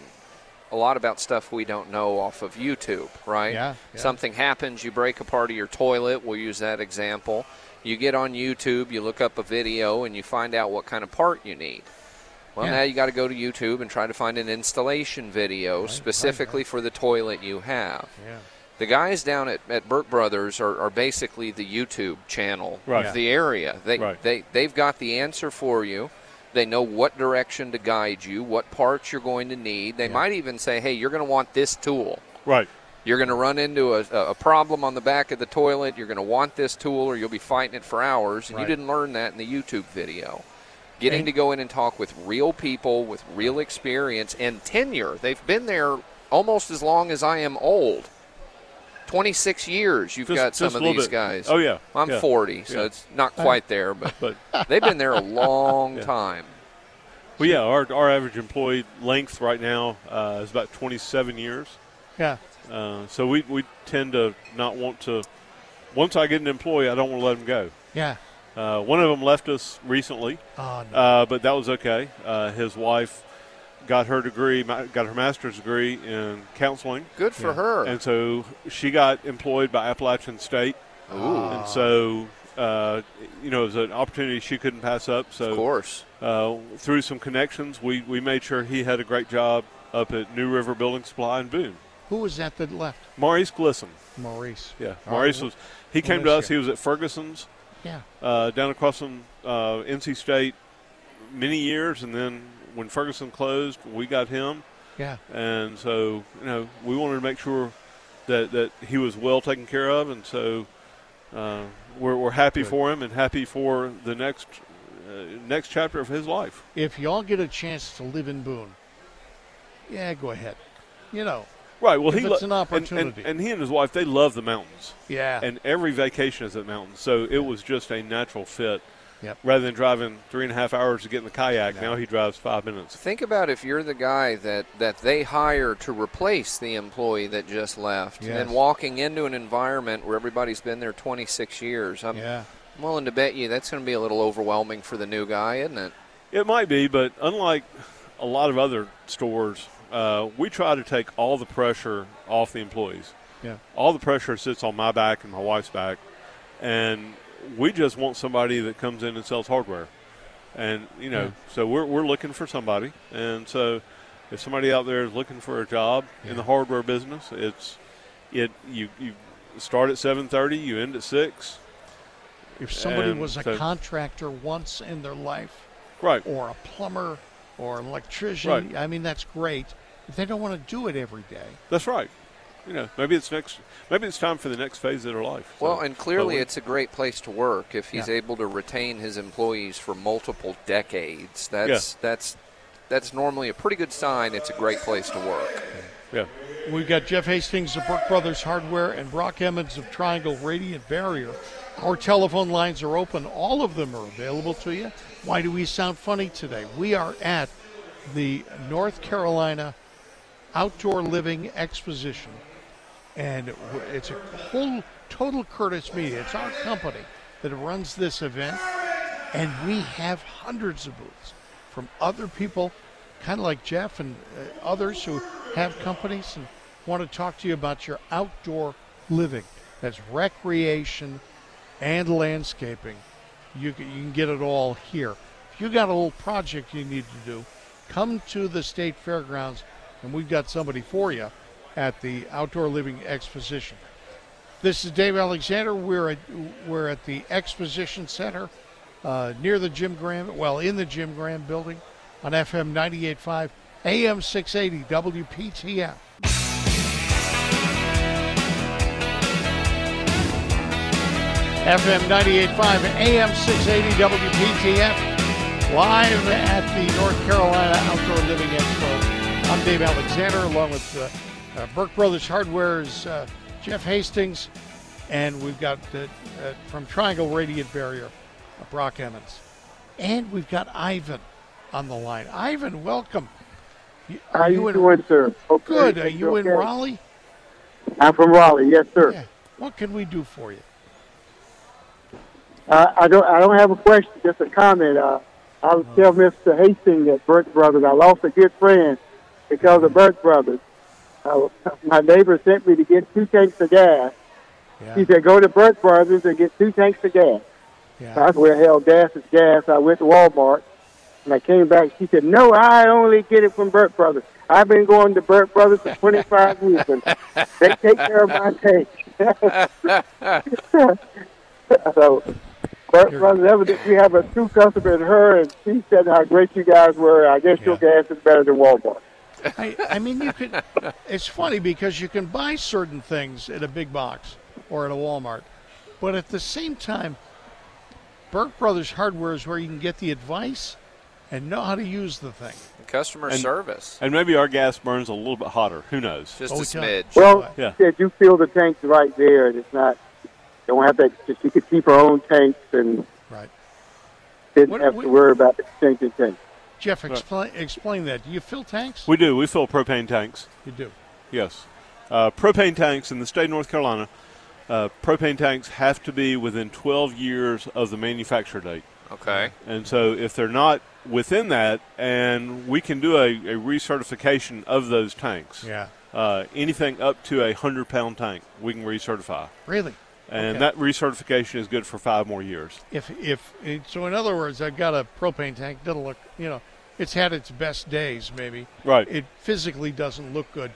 Speaker 4: a lot about stuff we don't know off of YouTube, right?
Speaker 2: Yeah, yeah.
Speaker 4: Something happens, you break a part of your toilet. We'll use that example. You get on YouTube, you look up a video, and you find out what kind of part you need. Well,
Speaker 2: Yeah.
Speaker 4: now you got to go to YouTube and try to find an installation video specifically for the toilet you have.
Speaker 2: Yeah.
Speaker 4: The guys down at, at Burke Brothers are, are basically the YouTube channel
Speaker 6: Right.
Speaker 4: of the area. They,
Speaker 6: Right.
Speaker 4: they, they've got the answer for you. They know what direction to guide you, what parts you're going to need. They might even say, hey, you're going to want this tool.
Speaker 6: Right.
Speaker 4: You're going to run into a, a problem on the back of the toilet. You're going to want this tool, or you'll be fighting it for hours. And
Speaker 2: Right.
Speaker 4: you didn't learn that in the YouTube video. Getting
Speaker 2: And-
Speaker 4: to go in and talk with real people with real experience and tenure. They've been there almost as long as I am old. 26 years you've
Speaker 6: Just-
Speaker 4: got some of these
Speaker 6: bit.
Speaker 4: guys.
Speaker 6: Oh, yeah.
Speaker 4: I'm
Speaker 6: Yeah.
Speaker 4: 40, so
Speaker 6: Yeah.
Speaker 4: it's not quite there, but
Speaker 6: But
Speaker 4: they've been there a long
Speaker 6: Yeah.
Speaker 4: time.
Speaker 6: well, yeah, our, our average employee length right now uh, is about 27 years.
Speaker 2: Yeah.
Speaker 6: Uh, so we, we tend to not want to. Once I get an employee, I don't want to let them go.
Speaker 2: Yeah.
Speaker 6: Uh, one of them left us recently,
Speaker 2: Oh no.
Speaker 6: uh, but that was okay. Uh, his wife got her degree, got her master's degree in counseling,
Speaker 4: Good for
Speaker 2: Yeah.
Speaker 4: her.
Speaker 6: and so she got employed by Appalachian State.
Speaker 4: Ooh,
Speaker 6: And so, uh, you know, it was an opportunity she couldn't pass up. So, of
Speaker 4: course.
Speaker 6: uh, through some connections, we, we made sure he had a great job up at New River Building Supply in Boone.
Speaker 2: Who was that that left?
Speaker 6: Maurice Glisson.
Speaker 2: Maurice.
Speaker 6: Yeah, Maurice was. He came to us. He was at Ferguson's
Speaker 2: Yeah.
Speaker 6: uh, down across from uh, NC State many years, and then when Ferguson closed, we got him,
Speaker 2: Yeah.
Speaker 6: and so you know we wanted to make sure that that he was well taken care of, and so uh, we're we're happy
Speaker 2: Good.
Speaker 6: for him and happy for the next uh, next chapter of his life.
Speaker 2: If y'all get a chance to live in Boone, yeah, go ahead. You know.
Speaker 6: Right. Well,
Speaker 2: If
Speaker 6: he
Speaker 2: it's
Speaker 6: lo-
Speaker 2: an
Speaker 6: and-
Speaker 2: opportunity.
Speaker 6: and, and he and his wife they love the mountains,
Speaker 2: Yeah.
Speaker 6: and every vacation is at mountains, so it was just a natural fit.
Speaker 2: Yep.
Speaker 6: Rather than driving three and a half hours to get in the kayak,
Speaker 2: No.
Speaker 6: now he drives five minutes.
Speaker 4: Think about if you're the guy that, that they hire to replace the employee that just left
Speaker 2: Yes.
Speaker 4: and walking into an environment where everybody's been there 26 years. I'm
Speaker 2: yeah.
Speaker 4: willing to bet you that's going to be a little overwhelming for the new guy, isn't it?
Speaker 6: It might be, but unlike a lot of other stores, uh, we try to take all the pressure off the employees.
Speaker 2: Yeah.
Speaker 6: All the pressure sits on my back and my wife's back, and we just want somebody that comes in and sells hardware. And you know,
Speaker 2: Yeah.
Speaker 6: so we're we're looking for somebody, and so if somebody out there is looking for a job in the hardware business, it's it you you start at seven thirty, you end at six.
Speaker 2: If somebody was a
Speaker 6: so-
Speaker 2: contractor once in their life,
Speaker 6: Right.
Speaker 2: or a plumber, or an electrician,
Speaker 6: Right.
Speaker 2: I mean that's great. If they don't want to do it every day,
Speaker 6: That's right. You know, maybe it's next. Maybe it's time for the next phase of their life. So-
Speaker 4: Well, and clearly
Speaker 6: we-
Speaker 4: it's a great place to work if he's
Speaker 2: Yeah.
Speaker 4: able to retain his employees for multiple decades. That's that's that's normally a pretty good sign. It's a great place to work.
Speaker 6: yeah.
Speaker 2: We've got Jeff Hastings of Burke Brothers Hardware and Brock Emmons of Triangle Radiant Barrier. Our telephone lines are open. All of them are available to you. Why do we sound funny today? We are at the North Carolina Outdoor Living Exposition, and it's a whole total Curtis Media. It's our company that runs this event, and we have hundreds of booths from other people, kind of like Jeff and uh, others who have companies and want to talk to you about your outdoor living. That's recreation and landscaping. You can, you can get it all here. If you got a little project you need to do, come to the state fairgrounds, and we've got somebody for you at the Outdoor Living Exposition. This is Dave Alexander. We're at we're at the Exposition Center uh, near the Jim Graham, well, in the Jim Graham building on FM 98.5, AM 680, WPTF. FM 98.5, AM 680, WPTF, live at the North Carolina Outdoor Living Expo. I'm Dave Alexander, along with uh, uh, Burke Brothers Hardware's uh, Jeff Hastings, and we've got uh, uh, from Triangle Radiant Barrier, uh, Brock Emmons. And we've got Ivan on the line. Ivan, welcome. You-
Speaker 7: How you,
Speaker 2: in,
Speaker 7: doing, sir? Okay,
Speaker 2: Good. Are you in. Raleigh?
Speaker 7: I'm from Raleigh. Yes, sir.
Speaker 2: Yeah. What can we do for you?
Speaker 7: Uh, I don't. I don't have a question. Just a comment. Uh, I was tell Mr. Hastings at Burke Brothers. I lost a good friend because of Burke Brothers. Uh, my neighbor sent me to get two tanks of gas.
Speaker 2: Yeah.
Speaker 7: He said, "Go to Burke Brothers and get two tanks of gas."
Speaker 2: yeah.
Speaker 7: I said, "Well, hell, gas is gas." I went to Walmart and I came back. She said, "No, I only get it from Burke Brothers. I've been going to Burke Brothers for 25 years, and they take care of my tank." so, Burke Brothers, evidently, we have a true customer in her, and she said how great you guys were. I guess your gas is better than Walmart.
Speaker 2: I, I mean, you could. It's funny because you can buy certain things at a big box or at a Walmart, but at the same time, Burke Brothers Hardware is where you can get the advice and know how to use the thing.
Speaker 4: Customer
Speaker 6: And-
Speaker 4: service,
Speaker 6: And maybe our gas burns a little bit hotter. Who knows?
Speaker 4: just
Speaker 2: Oh,
Speaker 4: a smidge.
Speaker 7: Well,
Speaker 6: Yeah.
Speaker 7: she said you fill the tanks right there, and it's not. Don't have to. She could keep our own tanks and
Speaker 2: Right.
Speaker 7: didn't
Speaker 2: What-
Speaker 7: have
Speaker 2: what-
Speaker 7: to worry about exchanging tanks.
Speaker 2: Jeff, explain explain that. Do you fill tanks?
Speaker 6: We do. We fill propane tanks.
Speaker 2: You do.
Speaker 6: Yes. Uh, propane tanks in the state of North Carolina, uh, propane tanks have to be within 12 years of the manufacture date.
Speaker 4: Okay.
Speaker 6: And so if they're not within that, and we can do a, a recertification of those tanks.
Speaker 2: Yeah.
Speaker 6: Uh, anything up to a 100 pound tank, we can recertify.
Speaker 2: Really.
Speaker 6: And
Speaker 2: Okay.
Speaker 6: that recertification is good for five more years.
Speaker 2: If if so, in other words, I've got a propane tank. Doesn't look. You know, it's had its best days. Maybe.
Speaker 6: Right.
Speaker 2: It physically doesn't look good.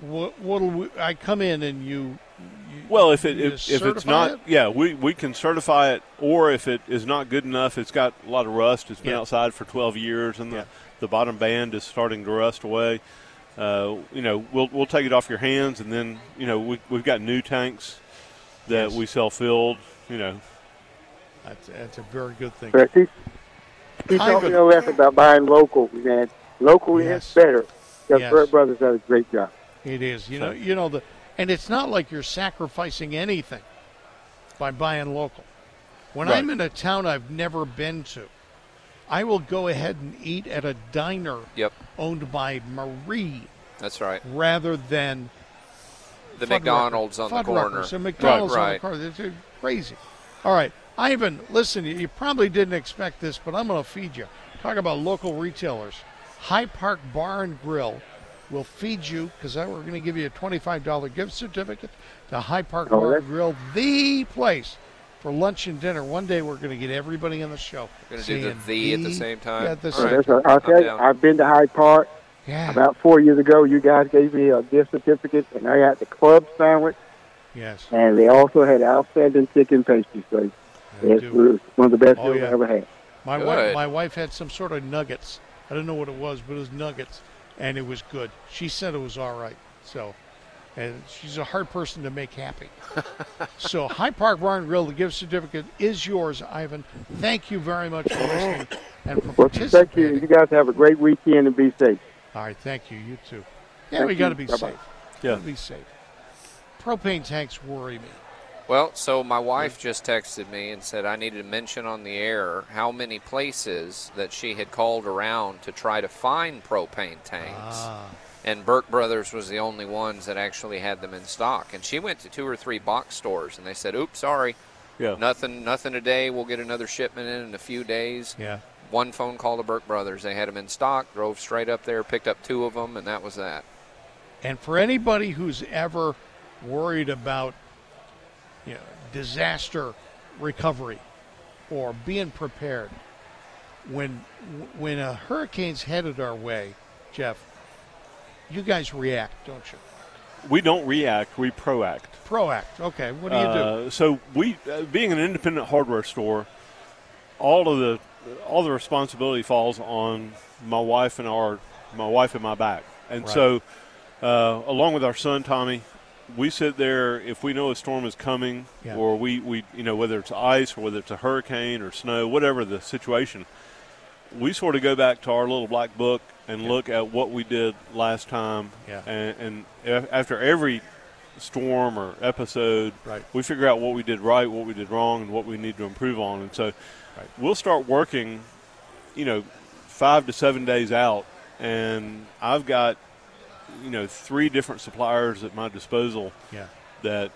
Speaker 2: What what'll I come in and you? you
Speaker 6: Well, if it if, if it's not,
Speaker 2: it?
Speaker 6: yeah, we, we can certify it. Or if it is not good enough, it's got a lot of rust. It's been
Speaker 2: Yeah.
Speaker 6: outside for 12 years, and the,
Speaker 2: Yeah.
Speaker 6: the bottom band is starting to rust away. Uh, you know, we'll we'll take it off your hands, and then you know we we've got new tanks that
Speaker 2: Yes.
Speaker 6: we sell filled. You know,
Speaker 2: That's, that's a very good thing.
Speaker 7: But she, she told
Speaker 2: Ivan.
Speaker 7: me no less about buying local, man. Local
Speaker 2: Yes.
Speaker 7: is better. Because
Speaker 2: Yes.
Speaker 7: Burke Brothers does a great job.
Speaker 2: It is. You
Speaker 6: So-
Speaker 2: know. You know the, and it's not like you're sacrificing anything by buying local. When
Speaker 6: Right.
Speaker 2: I'm in a town I've never been to, I will go ahead and eat at a diner
Speaker 4: Yep.
Speaker 2: owned by Marie
Speaker 4: That's right.
Speaker 2: rather than
Speaker 4: The
Speaker 2: Fuddruckers.
Speaker 4: McDonald's on the
Speaker 2: Fuddruckers.
Speaker 4: corner.
Speaker 2: So McDonald's on the corner. It's crazy. All right, Ivan, listen. You you probably didn't expect this, but I'm going to feed you. Talk about local retailers. High Park Bar and Grill will feed you because we're going to give you a $25 gift certificate to High Park
Speaker 7: Oh,
Speaker 2: Bar and Grill, the place for lunch and dinner. One day we're going to get everybody on the show.
Speaker 4: We're Gonna do the
Speaker 2: saying
Speaker 4: the at the same time?
Speaker 2: Yeah, at the same
Speaker 4: right.
Speaker 7: That's what, I'll tell you,
Speaker 4: down.
Speaker 7: I've been to Hyde Park.
Speaker 2: Yeah.
Speaker 7: About four years ago, you guys gave me a gift certificate, and I got the club sandwich,
Speaker 2: Yes.
Speaker 7: and they also had outstanding chicken pastry. So
Speaker 2: They
Speaker 7: it was one of the best
Speaker 2: Oh,
Speaker 7: meals
Speaker 2: yeah.
Speaker 7: I ever had.
Speaker 2: My
Speaker 4: Good.
Speaker 2: wife, my wife had some sort of nuggets. I don't know what it was, but it was nuggets, and it was good. She said it was all right. So, and she's a hard person to make happy. so, High Park Bar and Grill, the gift certificate is yours, Ivan. Thank you very much for oh. listening and for
Speaker 7: Well, thank you. You guys have a great weekend and be safe.
Speaker 2: All right, thank you. You too. Yeah,
Speaker 7: Thank
Speaker 2: we got to be
Speaker 7: Bye-bye.
Speaker 2: safe.
Speaker 6: Yeah.
Speaker 2: Gotta be safe. Propane tanks worry me.
Speaker 4: Well, so my wife just texted me and said I needed to mention on the air how many places that she had called around to try to find propane tanks.
Speaker 2: Ah,
Speaker 4: And Burke Brothers was the only ones that actually had them in stock. And she went to two or three box stores and they said, "Oops, sorry,
Speaker 6: Yeah.
Speaker 4: nothing, nothing today. We'll get another shipment in in a few days."
Speaker 2: yeah.
Speaker 4: One phone call to Burke Brothers. They had them in stock. Drove straight up there, picked up two of them, and that was that.
Speaker 2: And for anybody who's ever worried about you know, disaster recovery or being prepared, when when a hurricane's headed our way, Jeff, you guys react, don't you?
Speaker 6: We don't react, we proact.
Speaker 2: Proact. Okay. What do you do?
Speaker 6: Uh, so we, uh, being an independent hardware store, all of the all the responsibility falls on my wife and our my wife and my back. And
Speaker 2: Right.
Speaker 6: so, uh, along with our son Tommy, we sit there if we know a storm is coming,
Speaker 2: Yeah.
Speaker 6: or we, we you know whether it's ice or whether it's a hurricane or snow, whatever the situation. We sort of go back to our little black book and look at what we did last time,
Speaker 2: Yeah.
Speaker 6: and, and after every storm or episode,
Speaker 2: Right.
Speaker 6: we figure out what we did right, what we did wrong, and what we need to improve on. And so we'll start working, you know, five to seven days out. And I've got, you know, three different suppliers at my disposal
Speaker 2: yeah.
Speaker 6: that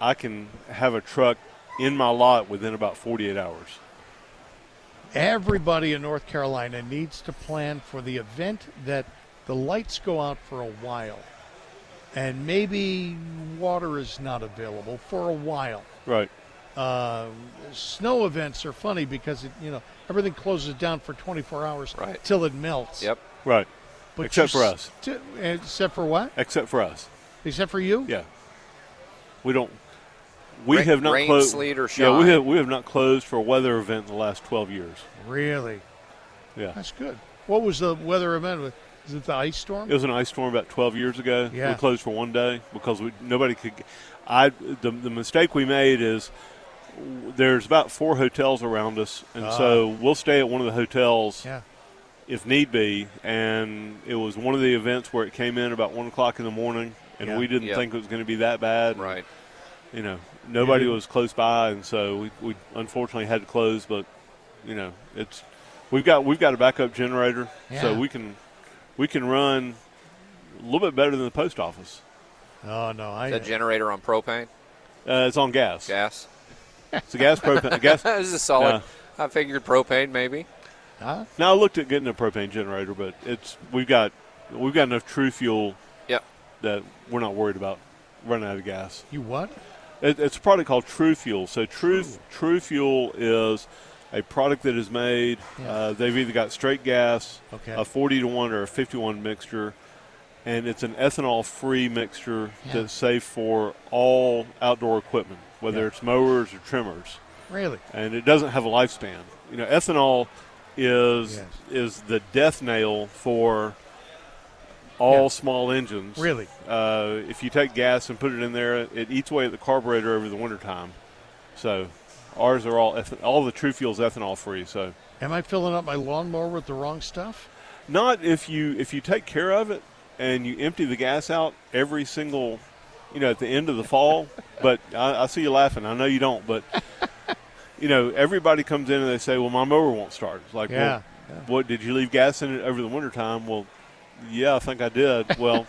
Speaker 6: I can have a truck in my lot within about 48 hours.
Speaker 2: Everybody in North Carolina needs to plan for the event that the lights go out for a while, and maybe water is not available for a while.
Speaker 6: Right.
Speaker 2: Uh, snow events are funny because it, you know everything closes down for 24 hours
Speaker 4: Right.
Speaker 2: till it melts.
Speaker 4: Yep.
Speaker 6: Right.
Speaker 2: But
Speaker 6: Except for us.
Speaker 2: t- except for what?
Speaker 6: Except for us.
Speaker 2: Except for you?
Speaker 6: Yeah. We don't. We
Speaker 4: Ra-
Speaker 6: have not
Speaker 4: rain,
Speaker 6: closed.
Speaker 4: sleet, or
Speaker 6: Yeah, we have we have not closed for a weather event in the last 12 years.
Speaker 2: Really?
Speaker 6: Yeah.
Speaker 2: That's good. What was the weather event? Is it the ice storm?
Speaker 6: It was an ice storm about 12 years ago.
Speaker 2: Yeah.
Speaker 6: We closed for one day because we nobody could. I the, the mistake we made is there's about four hotels around us, and so we'll stay at one of the hotels
Speaker 2: Ah. yeah.
Speaker 6: If need be. And it was one of the events where it came in about one o'clock in the morning, and
Speaker 2: Yeah.
Speaker 6: we didn't
Speaker 4: Yep.
Speaker 6: think it was going to be that bad.
Speaker 4: Right.
Speaker 6: You know, nobody
Speaker 2: Yeah.
Speaker 6: was close by, and so we, we unfortunately had to close. But you know, it's we've got we've got a backup generator, so we can we can run a little bit better than the post office.
Speaker 2: Oh no, I.
Speaker 4: Is that generator on propane?
Speaker 6: Uh, it's on gas.
Speaker 4: Gas?
Speaker 6: It's a gas propane. gas.
Speaker 4: this is a solid.
Speaker 6: Yeah.
Speaker 4: I figured propane maybe.
Speaker 2: Huh?
Speaker 6: Now I looked at getting a propane generator, but it's we've got we've got enough TruFuel
Speaker 4: Yep.
Speaker 6: that we're not worried about running out of gas.
Speaker 2: You what?
Speaker 6: It, it's a product called TruFuel. So True TruFuel is a product that is made.
Speaker 2: Yeah.
Speaker 6: Uh, they've either got straight gas,
Speaker 2: Okay.
Speaker 6: a 40 to one or a 51 mixture, and it's an ethanol-free mixture
Speaker 2: Yeah.
Speaker 6: that's safe for all outdoor equipment, whether
Speaker 2: Yeah.
Speaker 6: it's mowers or trimmers.
Speaker 2: Really?
Speaker 6: and it doesn't have a lifespan. You know, ethanol is
Speaker 2: Yes.
Speaker 6: is the death nail for all
Speaker 2: Yeah.
Speaker 6: small engines.
Speaker 2: Really?
Speaker 6: Uh, if you take gas and put it in there, it eats away at the carburetor over the wintertime. So ours are all eth- all the TruFuel's ethanol free. So
Speaker 2: Am I filling up my lawnmower with the wrong stuff?
Speaker 6: not if you if you take care of it and you empty the gas out every single you know at the end of the fall but I, I see you laughing i know you don't but you know everybody comes in and they say well my mower won't start it's like
Speaker 2: Yeah.
Speaker 6: well, what did you leave gas in it over the wintertime well yeah i think i did well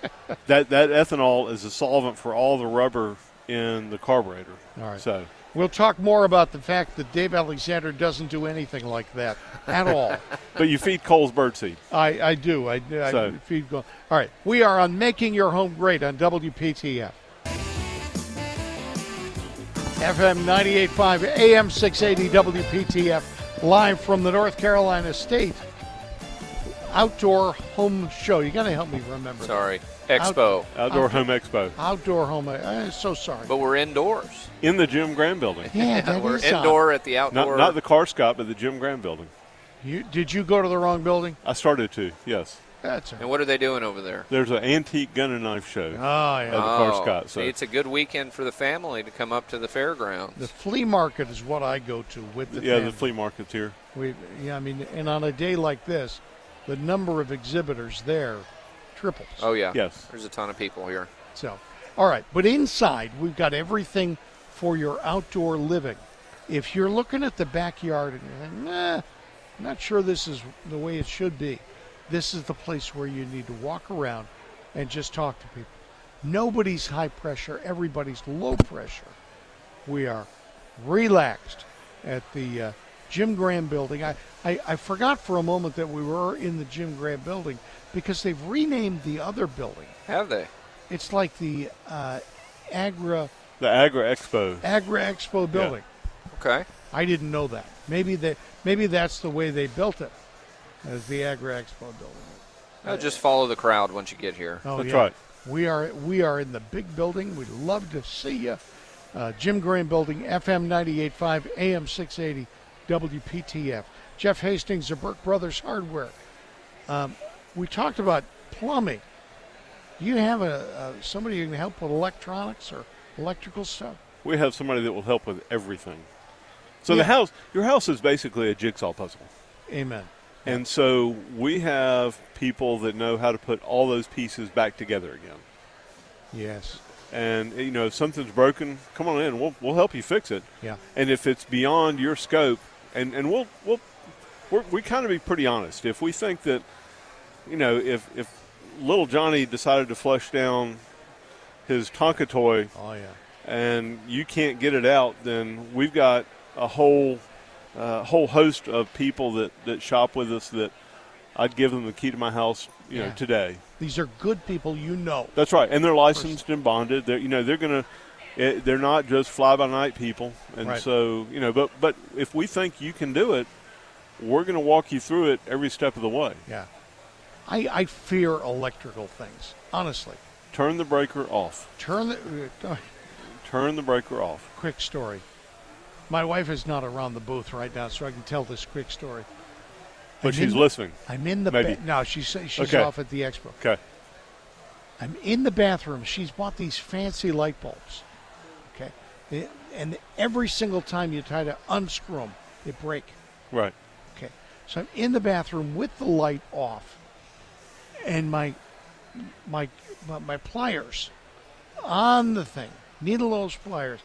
Speaker 6: that that ethanol is a solvent for all the rubber in the carburetor
Speaker 2: All right.
Speaker 6: so
Speaker 2: We'll talk more about the fact that Dave Alexander doesn't do anything like that at all.
Speaker 6: but you feed cole's birdseed
Speaker 2: I, I do. I, I
Speaker 6: So-
Speaker 2: feed go. All right. We are on Making Your Home Great on WPTF. FM 98.5, AM 680 WPTF, live from the North Carolina State outdoor home show. You got to help me remember.
Speaker 4: Sorry, Expo.
Speaker 6: Outdoor Home Expo
Speaker 2: Outdoor home. Uh, I'm so sorry.
Speaker 4: But we're indoors.
Speaker 6: in the Jim Graham building.
Speaker 2: yeah, that
Speaker 4: we're
Speaker 2: is odd.
Speaker 4: indoor at the
Speaker 6: Not,
Speaker 4: outdoor.
Speaker 6: not the Kerr Scott, but the Jim Graham building.
Speaker 2: You, did you go to the wrong building?
Speaker 6: I started to, yes.
Speaker 2: That's
Speaker 4: and what are they doing over there?
Speaker 6: There's an antique gun and knife show.
Speaker 2: Oh yeah.
Speaker 6: Of the
Speaker 4: Oh,
Speaker 6: Scott, so-
Speaker 4: see, it's a good weekend for the family to come up to the fairgrounds.
Speaker 2: The flea market is what I go to with the
Speaker 6: yeah,
Speaker 2: family.
Speaker 6: the flea market's here.
Speaker 2: We, yeah, I mean, and on a day like this, the number of exhibitors there triples.
Speaker 4: oh yeah,
Speaker 6: Yes.
Speaker 4: There's a ton of people here.
Speaker 2: So, all right, but inside we've got everything for your outdoor living. If you're looking at the backyard and you're like, nah, I'm not sure this is the way it should be, this is the place where you need to walk around and just talk to people. Nobody's high pressure, everybody's low pressure. We are relaxed at the uh, Jim Graham building. I, I, I forgot for a moment that we were in the Jim Graham building because they've renamed the other building.
Speaker 4: Have they?
Speaker 2: It's like the uh, Agra
Speaker 6: The Agra Expo.
Speaker 2: Agra Expo building.
Speaker 4: Okay.
Speaker 2: I didn't know that. Maybe they maybe that's the way they built it, as the Agra Expo building.
Speaker 4: No, just follow the crowd once you get here.
Speaker 2: Oh,
Speaker 6: That's
Speaker 2: yeah.
Speaker 6: right.
Speaker 2: We are we are in the big building. We'd love to see you. Uh, Jim Graham Building, FM 98.5, AM 680, WPTF. Jeff Hastings of Burke Brothers Hardware. Um, we talked about plumbing. Do you have a, a somebody who can help with electronics or electrical stuff?
Speaker 6: We have somebody that will help with everything. So
Speaker 2: Yeah.
Speaker 6: the house, your house is basically a jigsaw puzzle.
Speaker 2: Amen.
Speaker 6: And so we have people that know how to put all those pieces back together again.
Speaker 2: Yes.
Speaker 6: And eh, you know, if something's broken, come on in. We'll we'll help you fix it.
Speaker 2: Yeah.
Speaker 6: And if it's beyond your scope, and and we'll we'll we're, we kind of be pretty honest. If we think that, you know, if if little Johnny decided to flush down his Tonka toy
Speaker 2: Oh yeah.
Speaker 6: and you can't get it out, then we've got a whole uh, whole host of people that, that shop with us that I'd give them the key to my house, you know, today.
Speaker 2: These are good people you know.
Speaker 6: That's right, and they're licensed and bonded. They're you know they're gonna. eh, They're not just fly by night people, and
Speaker 2: Right.
Speaker 6: so you know. But but if we think you can do it, we're going to walk you through it every step of the way.
Speaker 2: Yeah. I, I fear electrical things, honestly.
Speaker 6: Turn the breaker off.
Speaker 2: Turn the. Uh,
Speaker 6: Turn the breaker off.
Speaker 2: quick story. My wife is not around the booth right now, so I can tell this quick story.
Speaker 6: But
Speaker 2: I'm
Speaker 6: she's
Speaker 2: in-
Speaker 6: listening.
Speaker 2: I'm in the
Speaker 6: Maybe.
Speaker 2: ba- no. She's she's
Speaker 6: Okay.
Speaker 2: off at the expo.
Speaker 6: Okay.
Speaker 2: I'm in the bathroom. She's bought these fancy light bulbs. Okay, eh, and every single time you try to unscrew them, they break.
Speaker 6: Right.
Speaker 2: Okay, so I'm in the bathroom with the light off, and my my my, my pliers on the thing, needle nose pliers,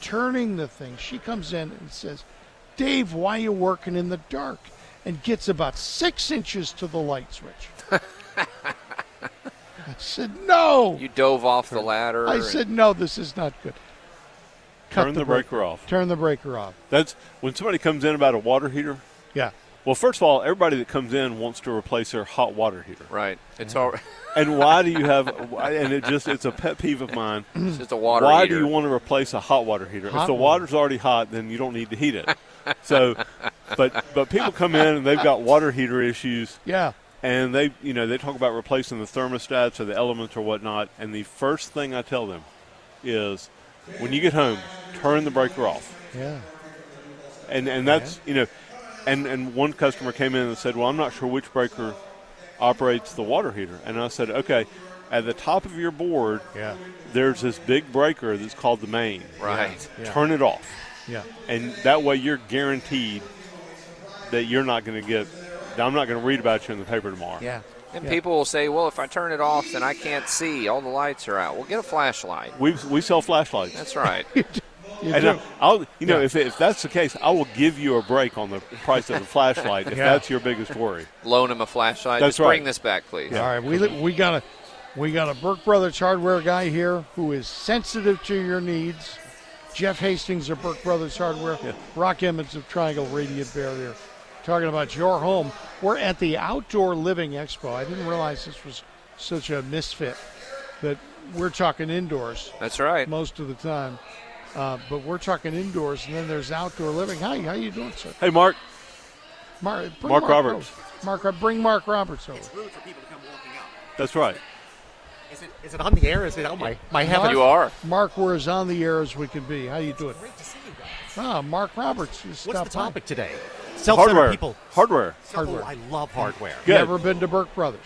Speaker 2: turning the thing. She comes in and says, "Dave, why you working in the dark?" And gets about six inches to the light switch. I said, "No."
Speaker 4: You dove off the ladder.
Speaker 2: I
Speaker 4: and-
Speaker 2: said, "No, this is not good." Cut
Speaker 6: Turn the breaker off.
Speaker 2: Turn the breaker off.
Speaker 6: That's when somebody comes in about a water heater.
Speaker 2: Yeah.
Speaker 6: Well, first of all, everybody that comes in wants to replace their hot water heater.
Speaker 4: right. It's mm-hmm. all.
Speaker 6: And why do you have? And it just it's a pet peeve of mine.
Speaker 4: It's just a water
Speaker 6: why
Speaker 4: heater.
Speaker 6: do you want to replace a hot water heater?
Speaker 2: Hot
Speaker 6: if the
Speaker 2: water.
Speaker 6: water's already hot, then you don't need to heat it. so, but but people come in and they've got water heater issues,
Speaker 2: Yeah.
Speaker 6: and they you know they talk about replacing the thermostats or the elements or whatnot. And the first thing I tell them is, when you get home, turn the breaker off.
Speaker 2: Yeah.
Speaker 6: and and that's you know, and and one customer came in and said, "Well, I'm not sure which breaker operates the water heater," and I said, "Okay, at the top of your board,
Speaker 2: Yeah.
Speaker 6: there's this big breaker that's called the main.
Speaker 4: Right.
Speaker 2: Yeah.
Speaker 6: Turn it off,
Speaker 2: Yeah.
Speaker 6: and that way you're guaranteed that you're not going to get. I'm not going to read about you in the paper tomorrow.
Speaker 2: Yeah.
Speaker 4: And
Speaker 2: Yeah.
Speaker 4: people will say, "Well, if I turn it off, then I can't see. All the lights are out." Well, get a flashlight.
Speaker 6: We we sell flashlights.
Speaker 4: That's right.
Speaker 2: You
Speaker 6: and
Speaker 2: do.
Speaker 6: I- I'll, you know,
Speaker 2: Yeah.
Speaker 6: if, if that's the case, I will give you a break on the price of the flashlight if
Speaker 2: Yeah.
Speaker 6: that's your biggest worry.
Speaker 4: Loan him a flashlight.
Speaker 6: That's
Speaker 4: Just bring this back, please.
Speaker 2: All right, we we got a we got a Burke Brothers hardware guy here who is sensitive to your needs. Jeff Hastings of Burke Brothers Hardware, Brock Emmons of Triangle Radiant Barrier, talking about your home. We're at the Outdoor Living Expo. I didn't realize this was such a misfit that we're talking indoors
Speaker 4: That's right.
Speaker 2: most of the time, uh, but we're talking indoors, and then there's outdoor living. Hi, how are you doing, sir?
Speaker 6: Hey, Mark.
Speaker 2: Mark, bring
Speaker 6: Mark Roberts.
Speaker 2: over. Mark, uh, bring Mark Roberts over.
Speaker 8: rude for people to come walking up.
Speaker 6: That's right.
Speaker 8: Is it, is it on the air? Is it on my, my heavens?
Speaker 4: You are.
Speaker 2: Mark, we're as on the air as we can be. How you doing?
Speaker 8: Great to see you guys.
Speaker 2: Ah, Mark Roberts.
Speaker 8: What's
Speaker 2: stopped
Speaker 8: the
Speaker 2: by.
Speaker 8: topic today? Self-centered
Speaker 6: Hardware.
Speaker 8: people.
Speaker 6: Hardware.
Speaker 2: Hardware.
Speaker 8: Oh, I love hardware.
Speaker 2: You
Speaker 6: Good.
Speaker 2: ever been to Burke Brothers?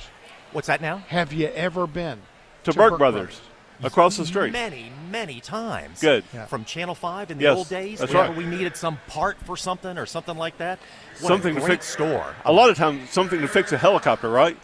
Speaker 8: What's that now?
Speaker 2: Have you ever been
Speaker 6: To,
Speaker 2: to
Speaker 6: Burke,
Speaker 2: Burke
Speaker 6: Brothers. Across the street.
Speaker 8: Many, many times.
Speaker 6: Good.
Speaker 2: Yeah.
Speaker 8: From Channel 5 in the
Speaker 6: Yes,
Speaker 8: old days,
Speaker 6: that's
Speaker 8: whenever
Speaker 6: right.
Speaker 8: we needed some part for something or something like that. What
Speaker 6: Something
Speaker 8: a
Speaker 6: to
Speaker 8: great
Speaker 6: fix-
Speaker 8: store.
Speaker 6: A lot of times, something to fix a helicopter, right?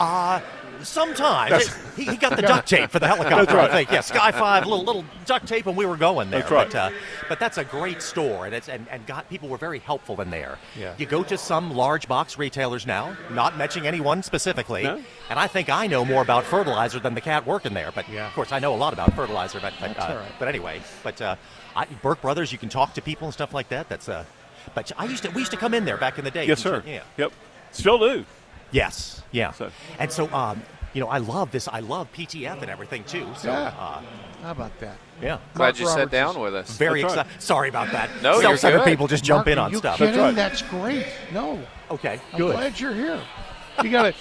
Speaker 8: Uh, sometimes. he, he got the duct tape for the helicopter,
Speaker 6: right.
Speaker 8: I think. Yeah, Sky 5, little little duct tape, and we were going there.
Speaker 6: That's right.
Speaker 8: But, uh, but that's a great store, and, it's, and, and God, people were very helpful in there.
Speaker 2: Yeah.
Speaker 8: You go to some large box retailers now, not mentioning anyone specifically,
Speaker 6: No.
Speaker 8: and I think I know more about fertilizer than the cat working there. But
Speaker 2: Yeah.
Speaker 8: of course, I know a lot about fertilizer. But but, uh,
Speaker 2: right.
Speaker 8: but anyway, but uh, I, Burke Brothers, you can talk to people and stuff like that. That's uh, but I used to we used to come in there back in the day.
Speaker 6: Yes, sir.
Speaker 8: Yeah.
Speaker 6: Yep. Still do.
Speaker 8: Yes. Yeah.
Speaker 6: So-
Speaker 8: And so, um, you know, I love this. I love PTF and everything too. So,
Speaker 2: Yeah.
Speaker 8: uh,
Speaker 2: How about that?
Speaker 8: yeah.
Speaker 4: Glad
Speaker 2: Mark
Speaker 4: you sat down with us.
Speaker 8: Very
Speaker 6: That's right.
Speaker 8: excited. Sorry about that.
Speaker 4: No, you're
Speaker 8: Self-centered
Speaker 4: good.
Speaker 8: people just jump
Speaker 2: Mark,
Speaker 8: in
Speaker 2: are
Speaker 8: on
Speaker 2: you
Speaker 8: stuff.
Speaker 2: Kidding?
Speaker 6: right.
Speaker 2: That's great. No,
Speaker 8: Okay.
Speaker 2: I'm
Speaker 8: Good.
Speaker 2: glad you're here. You got a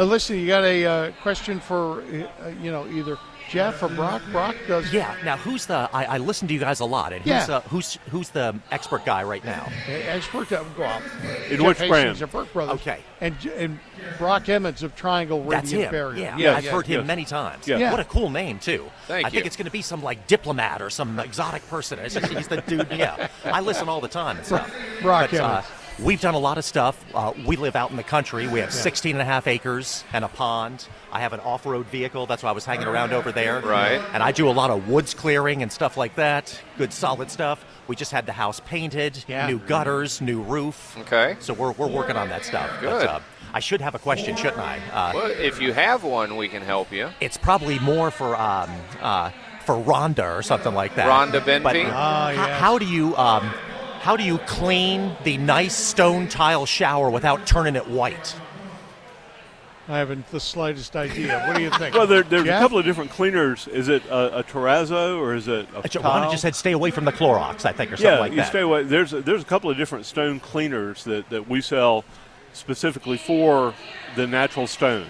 Speaker 2: uh, listen. You got a uh, question for uh, you know either Jeff or Brock. Brock does.
Speaker 8: Yeah. Now, who's the? I, I listen to you guys a lot, and who's
Speaker 2: Yeah.
Speaker 8: uh, who's who's the expert guy right now?
Speaker 2: Expert uh, go out.
Speaker 6: In
Speaker 2: Jeff
Speaker 6: which
Speaker 2: Hastings
Speaker 6: brand?
Speaker 2: of Burke Brothers.
Speaker 8: Okay.
Speaker 2: And and Brock Emmons of Triangle Radiant
Speaker 8: That's him.
Speaker 2: Barrier.
Speaker 8: Yeah,
Speaker 6: Yes,
Speaker 8: I've heard him
Speaker 6: yes.
Speaker 8: many times.
Speaker 6: Yeah.
Speaker 2: Yeah.
Speaker 8: What a cool name too.
Speaker 4: Thank you.
Speaker 8: I think
Speaker 4: you.
Speaker 8: it's going to be some like diplomat or some exotic person. Just, he's the dude. Yeah, I listen all the time and stuff.
Speaker 2: Brock
Speaker 8: But, uh,
Speaker 2: Emmons.
Speaker 8: We've done a lot of stuff. Uh, we live out in the country. We have 16 and a half acres and a pond. I have an off-road vehicle. That's why I was hanging around over there.
Speaker 4: Right.
Speaker 8: And I do a lot of woods clearing and stuff like that. Good solid stuff. We just had the house painted,
Speaker 2: Yeah.
Speaker 8: new gutters, new roof.
Speaker 4: Okay.
Speaker 8: So we're, we're working on that stuff. But,
Speaker 4: Good.
Speaker 8: uh, I should have a question, shouldn't I? Uh,
Speaker 4: Well, if you have one, we can help you.
Speaker 8: it's probably more for um, uh, for Rhonda or something like that.
Speaker 4: Rhonda
Speaker 8: But
Speaker 4: Benpy?
Speaker 2: Ah,
Speaker 8: h- how do you um, how do you clean the nice stone tile shower without turning it white?
Speaker 2: I haven't the slightest idea. What do you think?
Speaker 6: Well, there, there's
Speaker 2: Jeff?
Speaker 6: a couple of different cleaners. Is it a, a terrazzo or is it a tile?
Speaker 8: Rhonda just said stay away from the Clorox, I think, or something like that.
Speaker 6: yeah,
Speaker 8: like
Speaker 6: you
Speaker 8: that.
Speaker 6: stay away. There's a, there's a couple of different stone cleaners that, that we sell specifically for the natural stone,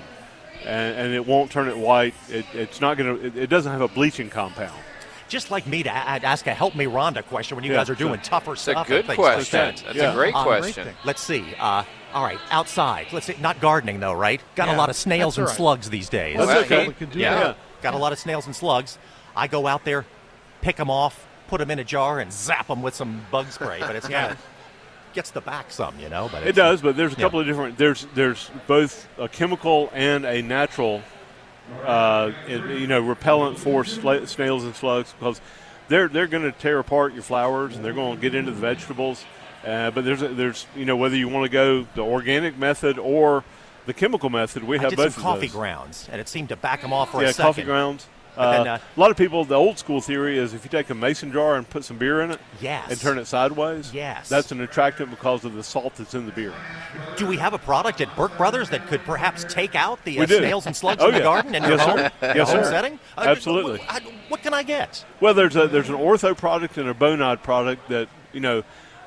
Speaker 6: and, and it won't turn it white. It, it's not gonna. It, it doesn't have a bleaching compound.
Speaker 8: Just like me to a- I'd ask a help me Rhonda question when you
Speaker 6: Yeah,
Speaker 8: guys are doing
Speaker 6: sure.
Speaker 8: tougher
Speaker 4: It's a
Speaker 8: stuff.
Speaker 4: good
Speaker 8: and things
Speaker 4: question.
Speaker 8: Like.
Speaker 4: That's
Speaker 6: Yeah.
Speaker 4: a great
Speaker 8: Uh,
Speaker 4: question.
Speaker 2: thing.
Speaker 8: Let's see. Uh, all right, outside. Let's see. Not gardening though, right? Got a lot of snails
Speaker 2: that's
Speaker 8: and
Speaker 2: all right.
Speaker 8: slugs these days.
Speaker 6: That's
Speaker 4: Well,
Speaker 6: okay.
Speaker 4: he-
Speaker 2: We can do
Speaker 4: yeah.
Speaker 2: that.
Speaker 8: Got a lot of snails and slugs. I go out there, pick them off, put them in a jar, and zap them with some bug spray. But it's kind of gets the back some, you know. But
Speaker 6: It does, but there's a
Speaker 8: Yeah.
Speaker 6: couple of different. There's there's both a chemical and a natural, uh, you know, repellent for sla- snails and slugs because they're they're going to tear apart your flowers and they're going to get into the vegetables. Uh, but there's a, there's you know whether you want to go the organic method or the chemical method, we
Speaker 8: I
Speaker 6: have both
Speaker 8: coffee
Speaker 6: those.
Speaker 8: grounds, and it seemed to back them off for
Speaker 6: yeah,
Speaker 8: a second.
Speaker 6: coffee grounds.
Speaker 8: Then,
Speaker 6: Uh,
Speaker 8: uh,
Speaker 6: a lot of people, the old school theory is if you take a mason jar and put some beer in it
Speaker 8: Yes.
Speaker 6: and turn it sideways,
Speaker 8: Yes.
Speaker 6: that's an attractant because of the salt that's in the beer.
Speaker 8: Do we have a product at Burke Brothers that could perhaps take out the uh, snails and slugs
Speaker 6: Oh,
Speaker 8: in the
Speaker 6: yeah.
Speaker 8: garden in your home, your
Speaker 6: Yes,
Speaker 8: home setting? Uh,
Speaker 6: Absolutely.
Speaker 8: What, what can I get?
Speaker 6: Well, there's a there's an ortho product and a bonide product that you know,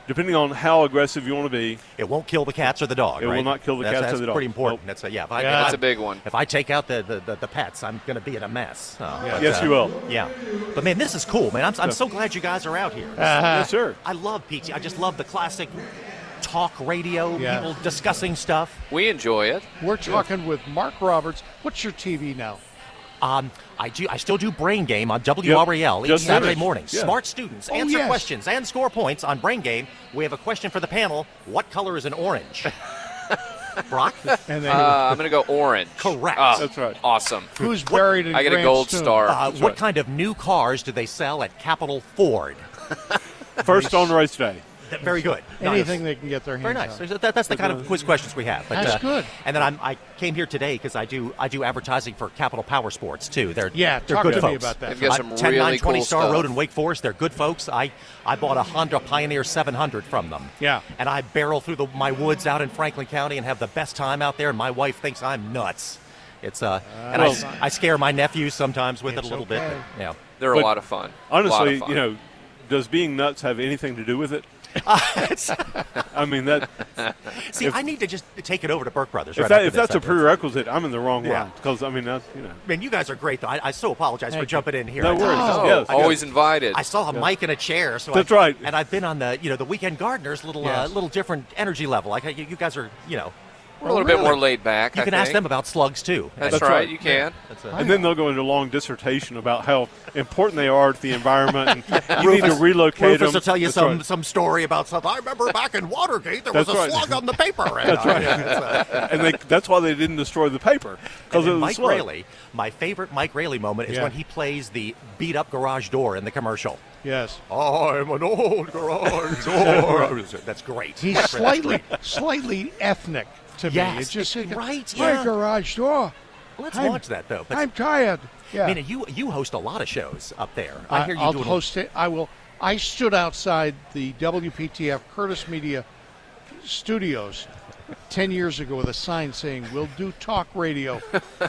Speaker 6: depending on how aggressive you want to be,
Speaker 8: It won't kill the cats or the dog.
Speaker 6: It will not kill the
Speaker 8: That's-
Speaker 6: cats or the dog.
Speaker 8: That's Pretty important.
Speaker 6: Nope.
Speaker 8: That's a, yeah. If I,
Speaker 2: Yeah.
Speaker 8: if
Speaker 4: That's
Speaker 8: I-
Speaker 4: a big one.
Speaker 8: If I take out the, the, the, the pets, I'm going to be in a mess. Oh, but,
Speaker 6: Yes, you will.
Speaker 8: Yeah, but man, this is cool, man. I'm, I'm so glad you guys are out here.
Speaker 6: yes, uh-huh. sir.
Speaker 8: I love PT. I just love the classic talk radio,
Speaker 2: Yeah.
Speaker 8: people discussing stuff.
Speaker 4: We enjoy it.
Speaker 2: We're talking with Mark Roberts. What's your TV now?
Speaker 8: Um, I do. I still do Brain Game on WRAL each
Speaker 6: Just
Speaker 8: Saturday
Speaker 6: finished.
Speaker 8: morning.
Speaker 6: Yeah.
Speaker 8: Smart students
Speaker 2: Oh,
Speaker 8: answer
Speaker 2: yes.
Speaker 8: questions and score points on Brain Game. We have a question for the panel. What color is an orange? Brock,
Speaker 2: And then
Speaker 4: Uh, I'm going to go orange.
Speaker 8: Correct.
Speaker 4: Ah,
Speaker 6: That's right.
Speaker 4: Awesome.
Speaker 2: who's buried in
Speaker 4: I get a gold
Speaker 2: tomb?
Speaker 4: star.
Speaker 8: uh, what
Speaker 6: right.
Speaker 8: kind of new cars do they sell at Capital Ford?
Speaker 6: First on race day.
Speaker 8: Th- Very good.
Speaker 2: Anything
Speaker 8: Nice.
Speaker 2: they can get their hands
Speaker 8: Very nice.
Speaker 2: on.
Speaker 8: There's- That, that's the kind of quiz questions we have. But,
Speaker 2: That's
Speaker 8: uh,
Speaker 2: good.
Speaker 8: And then I'm, I came here today because I do I do advertising for Capital Power Sports too. They're
Speaker 2: Yeah,
Speaker 8: they're
Speaker 2: talk
Speaker 8: good
Speaker 2: to me
Speaker 8: folks.
Speaker 2: about that.
Speaker 4: They've got
Speaker 8: Uh,
Speaker 4: some
Speaker 8: 10,
Speaker 4: really
Speaker 8: 9, 20
Speaker 4: cool
Speaker 8: Star
Speaker 4: stuff.
Speaker 8: Road in Wake Forest. They're good folks. I, I bought a Honda Pioneer 700 from them.
Speaker 2: Yeah.
Speaker 8: And I barrel through the, my woods out in Franklin County and have the best time out there. And my wife thinks I'm nuts. It's uh, and I,
Speaker 6: well-
Speaker 8: I scare my nephews sometimes with it a little bit. but, yeah.
Speaker 4: They're
Speaker 6: But
Speaker 4: a lot of fun.
Speaker 6: Honestly,
Speaker 4: of fun.
Speaker 6: you know, does being nuts have anything to do with it?
Speaker 8: Uh, it's-
Speaker 6: I mean that.
Speaker 8: see,
Speaker 6: If-
Speaker 8: I need to just take it over to Burke Brothers.
Speaker 6: If,
Speaker 8: right
Speaker 6: that, if that's a
Speaker 8: I guess.
Speaker 6: prerequisite, I'm in the wrong
Speaker 8: Yeah.
Speaker 6: line. Because I mean, that's you know.
Speaker 8: Man, you guys are great, though. I, I so apologize for
Speaker 2: you.
Speaker 8: jumping in here.
Speaker 6: No
Speaker 8: I-
Speaker 6: worries.
Speaker 4: Oh,
Speaker 6: Yes.
Speaker 4: always invited.
Speaker 8: I saw a mic and a chair, so
Speaker 6: That's
Speaker 8: I,
Speaker 6: right.
Speaker 8: And I've been on the you know the weekend gardeners little
Speaker 2: Yes.
Speaker 8: uh, little different energy level. Like you, you guys are you know
Speaker 4: We're a little bit more laid back.
Speaker 8: you
Speaker 4: I
Speaker 8: can ask them about slugs too.
Speaker 4: That's,
Speaker 6: That's
Speaker 4: right,
Speaker 6: right.
Speaker 4: You can.
Speaker 8: That's a-
Speaker 6: And then they'll go into a long dissertation about how important they are to the environment, and you need to relocate
Speaker 8: Rufus
Speaker 6: them.
Speaker 8: will tell you
Speaker 6: That's
Speaker 8: some
Speaker 6: right.
Speaker 8: some story about something. I remember back in Watergate there was a
Speaker 6: right.
Speaker 8: slug on the paper. And,
Speaker 6: That's right.
Speaker 8: yeah, uh,
Speaker 6: and they, that's why they didn't destroy the paper because
Speaker 8: and
Speaker 6: it was
Speaker 8: Mike
Speaker 6: slow.
Speaker 8: Rayleigh, my favorite Mike Rayleigh moment is
Speaker 2: Yeah.
Speaker 8: when he plays the beat up garage door in the commercial.
Speaker 2: Yes.
Speaker 8: I'm an old garage door. That's great.
Speaker 2: He's slightly, slightly ethnic to me. It's just
Speaker 8: it's right,
Speaker 2: My
Speaker 8: yeah.
Speaker 2: garage door.
Speaker 8: Let's
Speaker 2: I'm-
Speaker 8: watch that though. But
Speaker 2: I'm tired. Yeah.
Speaker 8: I mean, you you host a lot of shows up there. I,
Speaker 2: I
Speaker 8: hear you
Speaker 2: will
Speaker 8: doing.
Speaker 2: host it. I will. I stood outside the WPTF Curtis Media studios ten years ago with a sign saying, "We'll do talk radio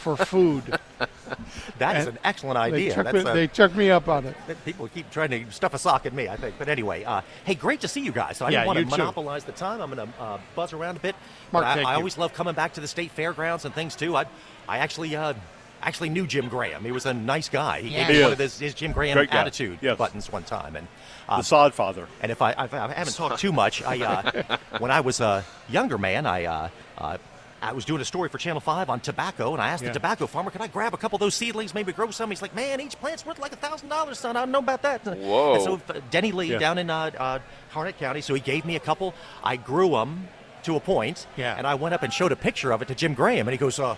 Speaker 2: for food."
Speaker 8: that is
Speaker 2: and
Speaker 8: an excellent
Speaker 2: They
Speaker 8: idea.
Speaker 2: took,
Speaker 8: That's
Speaker 2: me,
Speaker 8: a-
Speaker 2: they took me up on it.
Speaker 8: people keep trying to stuff a sock in me, I think. But anyway, uh, hey, great to see you guys. So I
Speaker 2: Yeah,
Speaker 8: didn't want to
Speaker 2: you too.
Speaker 8: monopolize the time. I'm going to uh, buzz around a bit.
Speaker 2: Mark,
Speaker 8: But I, I always love coming back to the state fairgrounds and things too. I, I actually, uh, actually knew Jim Graham. He was a nice guy. He
Speaker 2: Yeah.
Speaker 8: gave me one
Speaker 6: is.
Speaker 8: of his, his Jim Graham
Speaker 6: Great
Speaker 8: attitude
Speaker 6: Yes.
Speaker 8: buttons one time, and
Speaker 6: The
Speaker 8: uh,
Speaker 6: sod father.
Speaker 8: and if I, if I haven't talked too much, I uh, when I was a younger man, I uh, uh, I was doing a story for Channel Five on tobacco, and I asked
Speaker 2: Yeah.
Speaker 8: the tobacco farmer, "Could I grab a couple of those seedlings, maybe grow some?" He's like, "Man, each plant's worth like a thousand dollars, son. I don't know about that."
Speaker 4: Whoa.
Speaker 8: And so uh, Denny Lee
Speaker 6: Yeah.
Speaker 8: down in uh, uh, Harnett County, so he gave me a couple. I grew them to a point,
Speaker 2: Yeah.
Speaker 8: and I went up and showed a picture of it to Jim Graham, and he goes, uh,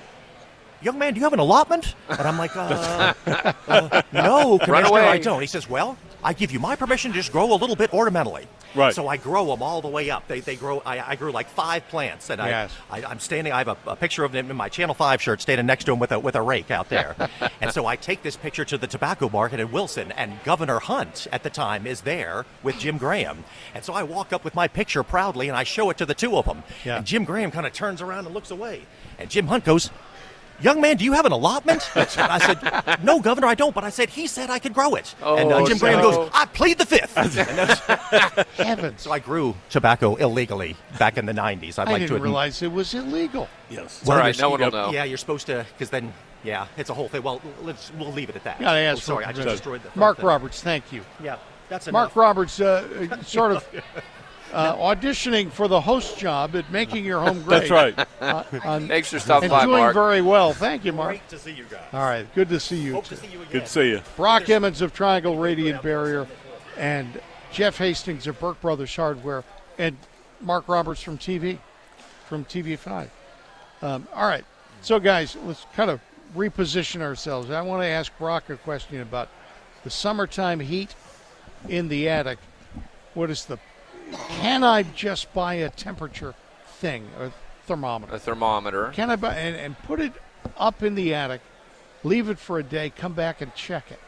Speaker 8: young man, do you have an allotment? And I'm like, uh, uh, no, Commissioner. I don't. He says, well, I give you my permission to just grow a little bit ornamentally.
Speaker 6: Right.
Speaker 8: So I grow them all the way up. They, they grow. I, I grew like five plants, and
Speaker 2: Yes.
Speaker 8: I, I I'm standing. I have a, a picture of them in my Channel Five shirt, standing next to him with a with a rake out there. and so I take this picture to the tobacco market in Wilson, and Governor Hunt at the time is there with Jim Graham. And so I walk up with my picture proudly, and I show it to the two of them.
Speaker 2: Yeah.
Speaker 8: And Jim Graham kind of turns around and looks away, and Jim Hunt goes. Young man, do you have an allotment? And I said, No, Governor, I don't. But I said he said I could grow it. and uh,
Speaker 4: Oh,
Speaker 8: Jim Graham goes, I plead the fifth. And
Speaker 2: Heavens!
Speaker 8: so I grew tobacco illegally back in the 90s. I'd
Speaker 2: I
Speaker 8: like
Speaker 2: didn't
Speaker 8: to admit.
Speaker 2: realize it was illegal.
Speaker 6: Yes.
Speaker 8: Well,
Speaker 4: all right, no one will know.
Speaker 8: Yeah, you're supposed to, because then, yeah, it's a whole thing. Well, let's we'll leave it at that.
Speaker 2: Gotta ask
Speaker 8: oh, sorry, I just destroyed the
Speaker 2: Mark
Speaker 8: thing.
Speaker 2: Roberts, thank you.
Speaker 8: Yeah, that's enough.
Speaker 2: Mark Roberts, uh, uh, sort of uh, auditioning for the host job at Making Your Home Great.
Speaker 6: That's right.
Speaker 2: Uh, on-
Speaker 4: Thanks for stopping
Speaker 2: and
Speaker 4: by,
Speaker 2: doing very well. Thank you, Mark.
Speaker 8: Great to see you guys.
Speaker 2: All right, good to see you.
Speaker 8: Hope
Speaker 2: too.
Speaker 8: to see you again.
Speaker 6: Good to see you.
Speaker 2: Brock Emmons of Triangle Radiant Barrier, and Jeff Hastings of Burke Brothers Hardware, and Mark Roberts from TV, from TV5. Um, all right, so guys, let's kind of reposition ourselves. I want to ask Brock a question about the summertime heat in the attic. What is the? Can I just buy a temperature thing, a thermometer?
Speaker 4: A thermometer.
Speaker 2: Can I buy and, and put it up in the attic, leave it for a day, come back and check it?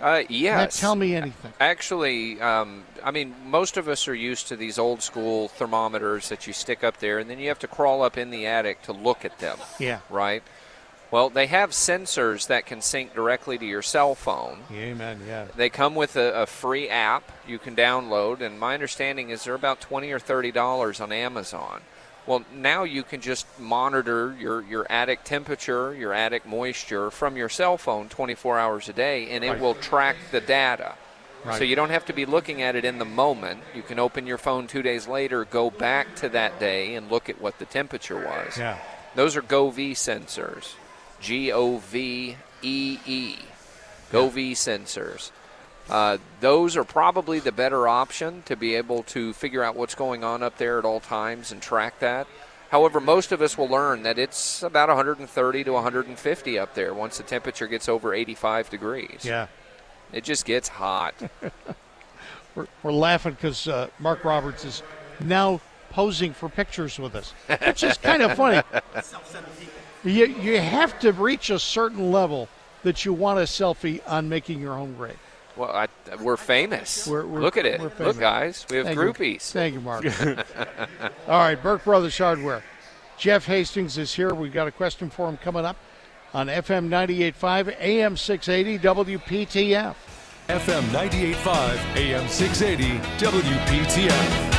Speaker 4: Uh, yes.
Speaker 2: that tell me anything?
Speaker 4: Actually, um, I mean, most of us are used to these old school thermometers that you stick up there, and then you have to crawl up in the attic to look at them,
Speaker 2: Yeah.
Speaker 4: right? Well, they have sensors that can sync directly to your cell phone.
Speaker 2: Amen. Yeah.
Speaker 4: They come with a, a free app you can download, and my understanding is they're about twenty or thirty dollars on Amazon. Well, now you can just monitor your, your attic temperature, your attic moisture from your cell phone 24 hours a day, and it
Speaker 2: Right.
Speaker 4: will track the data.
Speaker 2: Right.
Speaker 4: So you don't have to be looking at it in the moment. You can open your phone two days later, go back to that day, and look at what the temperature was.
Speaker 2: Yeah.
Speaker 4: Those are Govee sensors. G O V E E. Govee sensors. Uh, those are probably the better option to be able to figure out what's going on up there at all times and track that. However, most of us will learn that it's about 130 to 150 up there once the temperature gets over 85 degrees.
Speaker 2: Yeah.
Speaker 4: It just gets hot.
Speaker 2: We're, we're laughing because uh, Mark Roberts is now posing for pictures with us, which is kind of funny. You, you have to reach a certain level that you want a selfie on making your home great.
Speaker 4: well, I, we're famous.
Speaker 2: We're- we're-
Speaker 4: Look at it.
Speaker 2: we're famous.
Speaker 4: Look, guys. We have
Speaker 2: Thank you.
Speaker 4: groupies.
Speaker 2: Thank you, Mark. All right, Burke Brothers Hardware. Jeff Hastings is here. We've got a question for him coming up on FM 98.5, AM 680, WPTF.
Speaker 1: FM 98.5, AM 680, WPTF.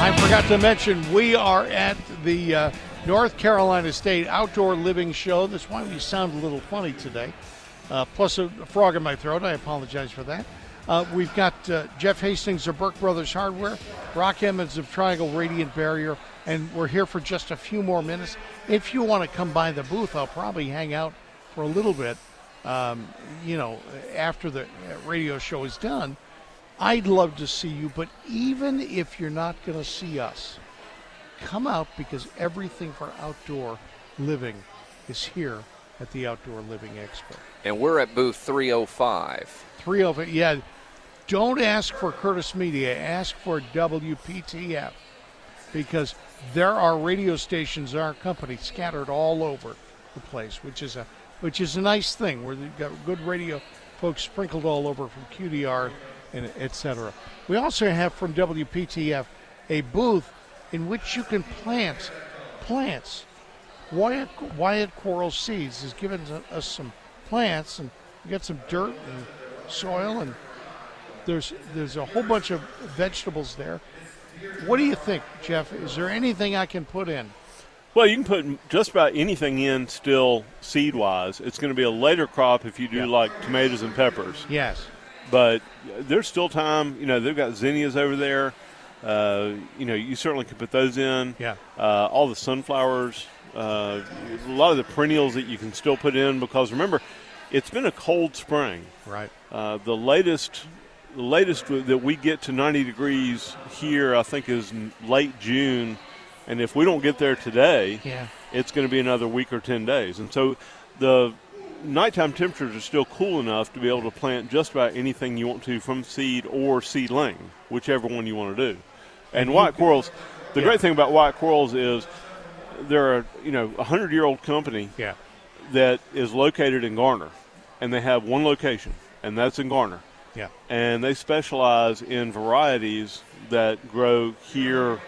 Speaker 2: I forgot to mention we are at the uh, North Carolina State Outdoor Living Show. That's why we sound a little funny today. Uh, plus a frog in my throat. I apologize for that. Uh, we've got uh, Jeff Hastings of Burke Brothers Hardware, Brock Emmons of Triangle Radiant Barrier, and we're here for just a few more minutes. If you want to come by the booth, I'll probably hang out for a little bit, um, you know, after the radio show is done. I'd love to see you, but even if you're not going to see us, come out because everything for outdoor living is here at the Outdoor Living Expo.
Speaker 4: And we're at booth 305.
Speaker 2: 305, yeah. Don't ask for Curtis Media, ask for WPTF because there are radio stations in our company scattered all over the place, which is a which is a nice thing where you've got good radio folks sprinkled all over from QDR and etc. We also have from WPTF a booth in which you can plant plants. Wyatt, Wyatt Quarles Seeds has given us some plants, and we got some dirt and soil, and there's there's a whole bunch of vegetables there. What do you think, Jeff? Is there anything I can put in?
Speaker 6: Well, you can put just about anything in still seed wise. It's going to be a later crop if you do like tomatoes and peppers.
Speaker 2: Yes.
Speaker 6: But there's still time. You know, they've got zinnias over there. Uh, you know, you certainly could put those in.
Speaker 2: Yeah.
Speaker 6: Uh, all the sunflowers, uh, a lot of the perennials that you can still put in because remember, it's been a cold spring.
Speaker 2: Right.
Speaker 6: Uh, the latest, the latest that we get to 90 degrees here, I think, is late June, and if we don't get there today,
Speaker 2: yeah.
Speaker 6: it's going to be another week or 10 days. And so, the nighttime temperatures are still cool enough to be able to plant just about anything you want to from seed or seedling, whichever one you want to do. And Wyatt-Quarles, the
Speaker 2: Yeah.
Speaker 6: great thing about Wyatt-Quarles is they're a you know a hundred year old company
Speaker 2: Yeah.
Speaker 6: that is located in Garner, and they have one location, and that's in Garner.
Speaker 2: Yeah.
Speaker 6: And they specialize in varieties that grow here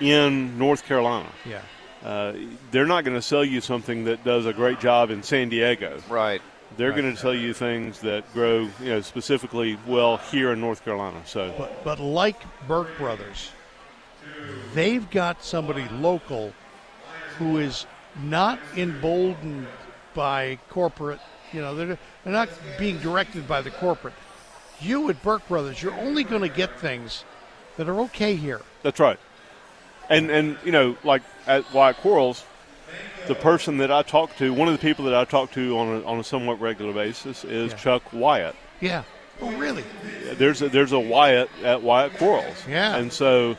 Speaker 6: in North Carolina.
Speaker 2: Yeah.
Speaker 6: Uh, they're not going to sell you something that does a great job in San Diego.
Speaker 4: Right.
Speaker 6: They're
Speaker 2: Right.
Speaker 6: going to tell you things that grow, you know, specifically well here in North Carolina. So,
Speaker 2: But but like Burke Brothers, they've got somebody local who is not emboldened by corporate. You know, they're they're not being directed by the corporate. You at Burke Brothers, you're only going to get things that are okay here.
Speaker 6: That's right. And and you know, like at Wyatt Quarles, the person that I talk to, one of the people that I talk to on a, on a somewhat regular basis is
Speaker 2: Yeah.
Speaker 6: Chuck Wyatt.
Speaker 2: Yeah. Oh, really?
Speaker 6: There's a, there's a Wyatt at Wyatt Quarles.
Speaker 2: Yeah.
Speaker 6: And so,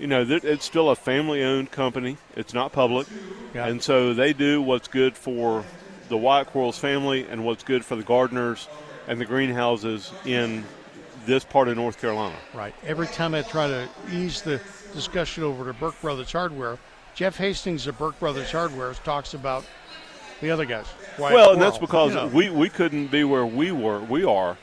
Speaker 6: you know, it's still a family-owned company. It's not public,
Speaker 2: Yeah.
Speaker 6: and so they do what's good for the Wyatt-Quarles family and what's good for the gardeners and the greenhouses in this part of North Carolina.
Speaker 2: Right. Every time I try to ease the discussion over to Burke Brothers Hardware, Jeff Hastings of Burke Brothers Hardware talks about the other guys.
Speaker 6: Well, and that's because
Speaker 2: you know.
Speaker 6: we, we couldn't be where we were we are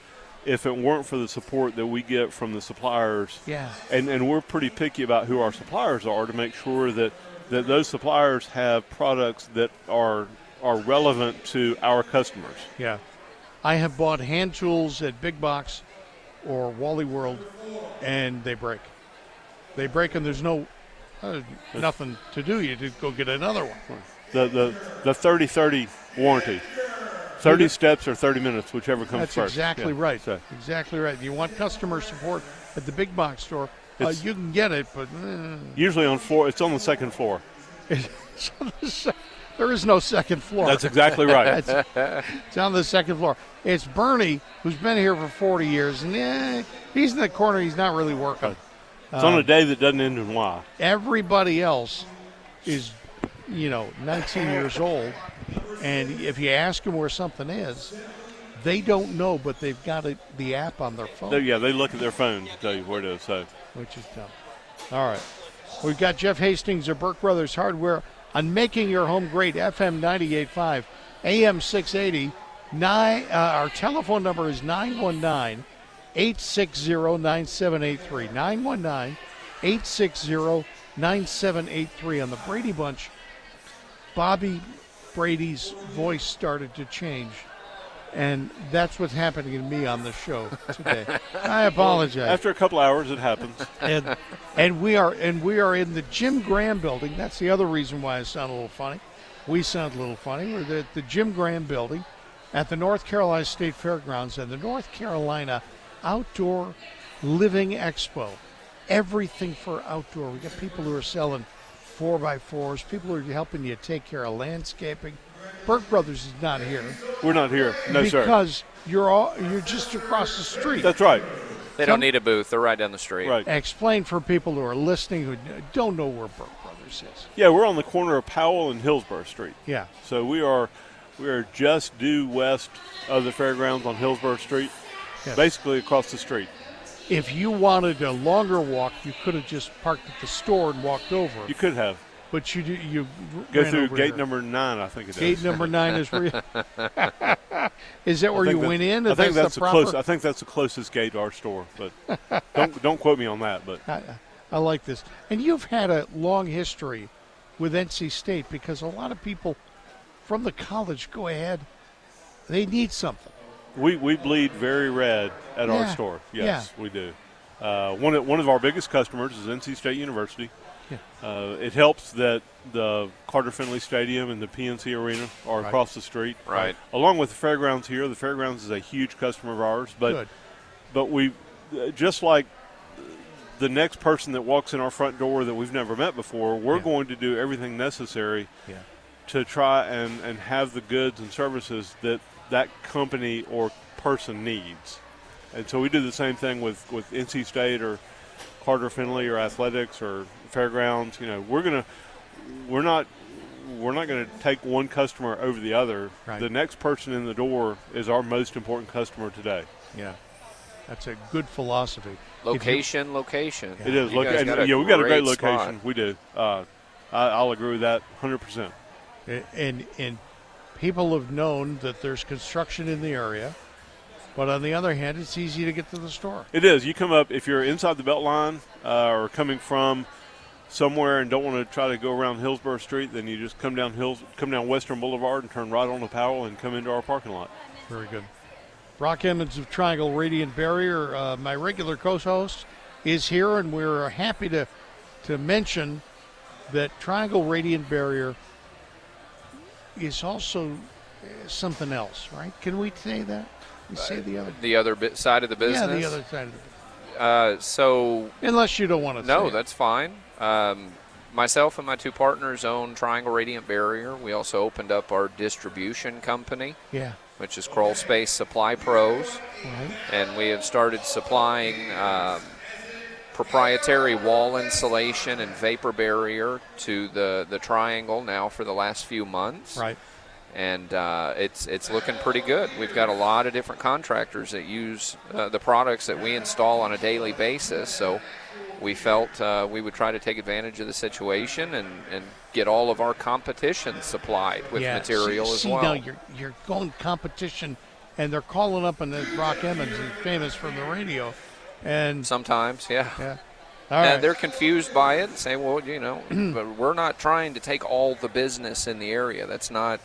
Speaker 6: if it weren't for the support that we get from the suppliers.
Speaker 2: Yeah.
Speaker 6: And and we're pretty picky about who our suppliers are to make sure that, that those suppliers have products that are are relevant to our customers.
Speaker 2: Yeah. I have bought hand tools at Big Box or Wally World, and they break. They break, and there's no uh, nothing to do. You just go get another one.
Speaker 6: The the the 30-30 warranty. 30 steps or 30 minutes, whichever comes
Speaker 2: That's
Speaker 6: first.
Speaker 2: exactly
Speaker 6: Yeah.
Speaker 2: right.
Speaker 6: So
Speaker 2: Exactly right. You want customer support at the big box store. Uh, you can get it, but uh,
Speaker 6: usually on floor it's on the second floor.
Speaker 2: it's on the sec- there is no second floor.
Speaker 6: That's exactly right.
Speaker 2: It's, it's on the second floor. It's Bernie, who's been here for 40 years, and eh, he's in the corner. He's not really working.
Speaker 6: It's on a day that doesn't end in Y.
Speaker 2: Everybody else is, you know, 19 years old, and if you ask them where something is, they don't know, but they've got it, the app on their phone,
Speaker 6: They- yeah, they look at their phone to tell you where it is. So
Speaker 2: which is dumb. All right. We've got Jeff Hastings of Burke Brothers Hardware on Making Your Home Great, FM 98.5, AM 680. Nine, uh, our telephone number is 919 860 9783. 919 860 9783. On the Brady Bunch, Bobby Brady's voice started to change and that's what's happening to me on the show today. I apologize.
Speaker 6: After a couple hours, it happens.
Speaker 2: and and we are and we are in the Jim Graham building. That's the other reason why I sound a little funny. We sound a little funny. We're at the Jim Graham building at the North Carolina State Fairgrounds and the North Carolina Outdoor Living Expo. Everything for outdoor. We got people who are selling four by fours, people are helping you take care of landscaping. Burke Brothers is not here.
Speaker 6: We're not here. No, sir.
Speaker 2: because you're all you're just across the street.
Speaker 6: That's right.
Speaker 4: They
Speaker 2: Some-
Speaker 4: don't need a booth. They're right down the street.
Speaker 6: Right.
Speaker 2: Explain for people who are listening who don't know where Burke Brothers is.
Speaker 6: Yeah, we're on the corner of Powell and Hillsborough Street.
Speaker 2: Yeah.
Speaker 6: So we are we are just due west of the fairgrounds on Hillsborough Street,
Speaker 2: Yes.
Speaker 6: basically across the street.
Speaker 2: If you wanted a longer walk, you could have just parked at the store and walked over.
Speaker 6: You could have
Speaker 2: but you do, you
Speaker 6: go through gate
Speaker 2: here.
Speaker 6: number nine, I think it is.
Speaker 2: Gate number nine is where. You, is that where you
Speaker 6: that-
Speaker 2: went in?
Speaker 6: I think that's,
Speaker 2: the
Speaker 6: the close. I think that's the closest gate to our store, but don't don't quote me on that. But
Speaker 2: I, I like this, and you've had a long history with NC State because a lot of people from the college go ahead. They need something.
Speaker 6: We, we bleed very red at
Speaker 2: Yeah.
Speaker 6: our store. Yes, we do. Uh, one of one of our biggest customers is NC State University.
Speaker 2: Yeah.
Speaker 6: Uh, it helps that the Carter Finley Stadium and the PNC Arena are
Speaker 2: Right.
Speaker 6: across the street.
Speaker 4: Right.
Speaker 6: Along with the fairgrounds here, the fairgrounds is a huge customer of ours. But
Speaker 2: Good.
Speaker 6: but we uh, just like the next person that walks in our front door that we've never met before, we're
Speaker 2: Yeah.
Speaker 6: going to do everything necessary
Speaker 2: Yeah.
Speaker 6: to try and, and have the goods and services that that company or person needs. And so we do the same thing with, with NC State or Carter Finley or athletics or fairgrounds. You know, we're gonna we're not we're not going to take one customer over the other.
Speaker 2: Right.
Speaker 6: The next person in the door is our most important customer today.
Speaker 2: Yeah, that's a good philosophy. If you-
Speaker 4: Location, location.
Speaker 6: It is.
Speaker 4: You guys
Speaker 6: and,
Speaker 4: got a
Speaker 6: yeah, we got a great
Speaker 4: great spot.
Speaker 6: location. We do. Uh, I, I'll agree with that 100%.
Speaker 2: and and people have known that there's construction in the area, but on the other hand, it's easy to get to the store.
Speaker 6: It is. You come up if you're inside the belt line uh, or coming from somewhere and don't want to try to go around Hillsborough Street, then you just come down Hills, come down Western Boulevard and turn right on to Powell and come into our parking lot.
Speaker 2: Very good. Brock Emmons of Triangle Radiant Barrier, uh, my regular co-host, is here, and we're happy to to mention that Triangle Radiant Barrier is also uh, something else, right? Can we say that? We say the other.
Speaker 4: The other bit side of the business.
Speaker 2: Yeah, the other side of the.
Speaker 4: Uh, so
Speaker 2: Unless you don't want to.
Speaker 4: no,
Speaker 2: say it.
Speaker 4: that's fine. Um, myself and my two partners own Triangle Radiant Barrier. We also opened up our distribution company,
Speaker 2: yeah.
Speaker 4: which is Crawl Space Supply Pros,
Speaker 2: Right.
Speaker 4: and we have started supplying um, proprietary wall insulation and vapor barrier to the the Triangle now for the last few months.
Speaker 2: Right.
Speaker 4: and uh, it's it's looking pretty good. We've got a lot of different contractors that use uh, the products that we install on a daily basis. So we felt uh, we would try to take advantage of the situation and, and get all of our competition supplied with
Speaker 2: yeah.
Speaker 4: material
Speaker 2: see,
Speaker 4: as
Speaker 2: see,
Speaker 4: well.
Speaker 2: now you're you're going competition, and they're calling up, and the Brock Emmons is famous from the radio, and
Speaker 4: Sometimes, yeah.
Speaker 2: yeah. All
Speaker 4: and
Speaker 2: right.
Speaker 4: they're confused by it, saying, "Well, you know, but we're not trying to take all the business in the area. That's not.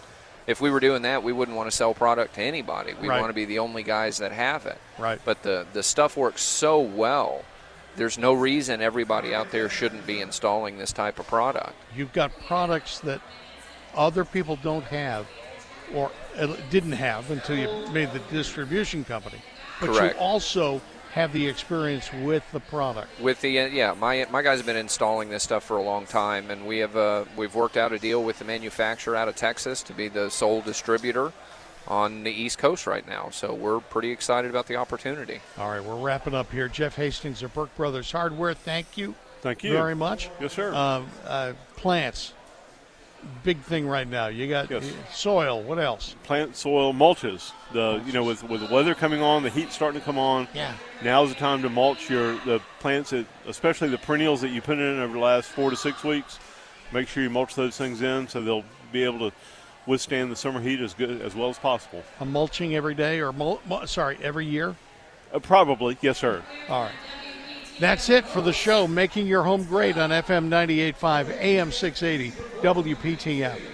Speaker 4: If we were doing that, we wouldn't want to sell product to anybody. We
Speaker 2: Right.
Speaker 4: want to be the only guys that have it.
Speaker 2: Right.
Speaker 4: But the the stuff works so well. There's no reason everybody out there shouldn't be installing this type of product.
Speaker 2: You've got products that other people don't have or uh, didn't have until you made the distribution company. But
Speaker 4: Correct.
Speaker 2: you also have the experience with the product.
Speaker 4: With the uh, yeah, my my guys have been installing this stuff for a long time, and we have uh, we've worked out a deal with the manufacturer out of Texas to be the sole distributor on the East Coast right now. So we're pretty excited about the opportunity.
Speaker 2: All right, we're wrapping up here. Jeff Hastings of Burke Brothers Hardware, thank you
Speaker 6: Thank you.
Speaker 2: very much.
Speaker 6: Yes, sir.
Speaker 2: Um, uh, plants, big thing right now. You got
Speaker 6: Yes.
Speaker 2: soil. What else?
Speaker 6: Plant soil mulches. The you know with with the weather coming on, the heat starting to come on.
Speaker 2: Yeah.
Speaker 6: Now's the time to mulch your the plants, that, especially the perennials that you put in over the last four to six weeks. Make sure you mulch those things in so they'll be able to withstand the summer heat as good as well as possible.
Speaker 2: A mulching every day, or mul- sorry, every year.
Speaker 6: Uh, probably, yes, sir.
Speaker 2: All right. That's it for the show, Making Your Home Great on FM 98.5, AM 680, WPTF.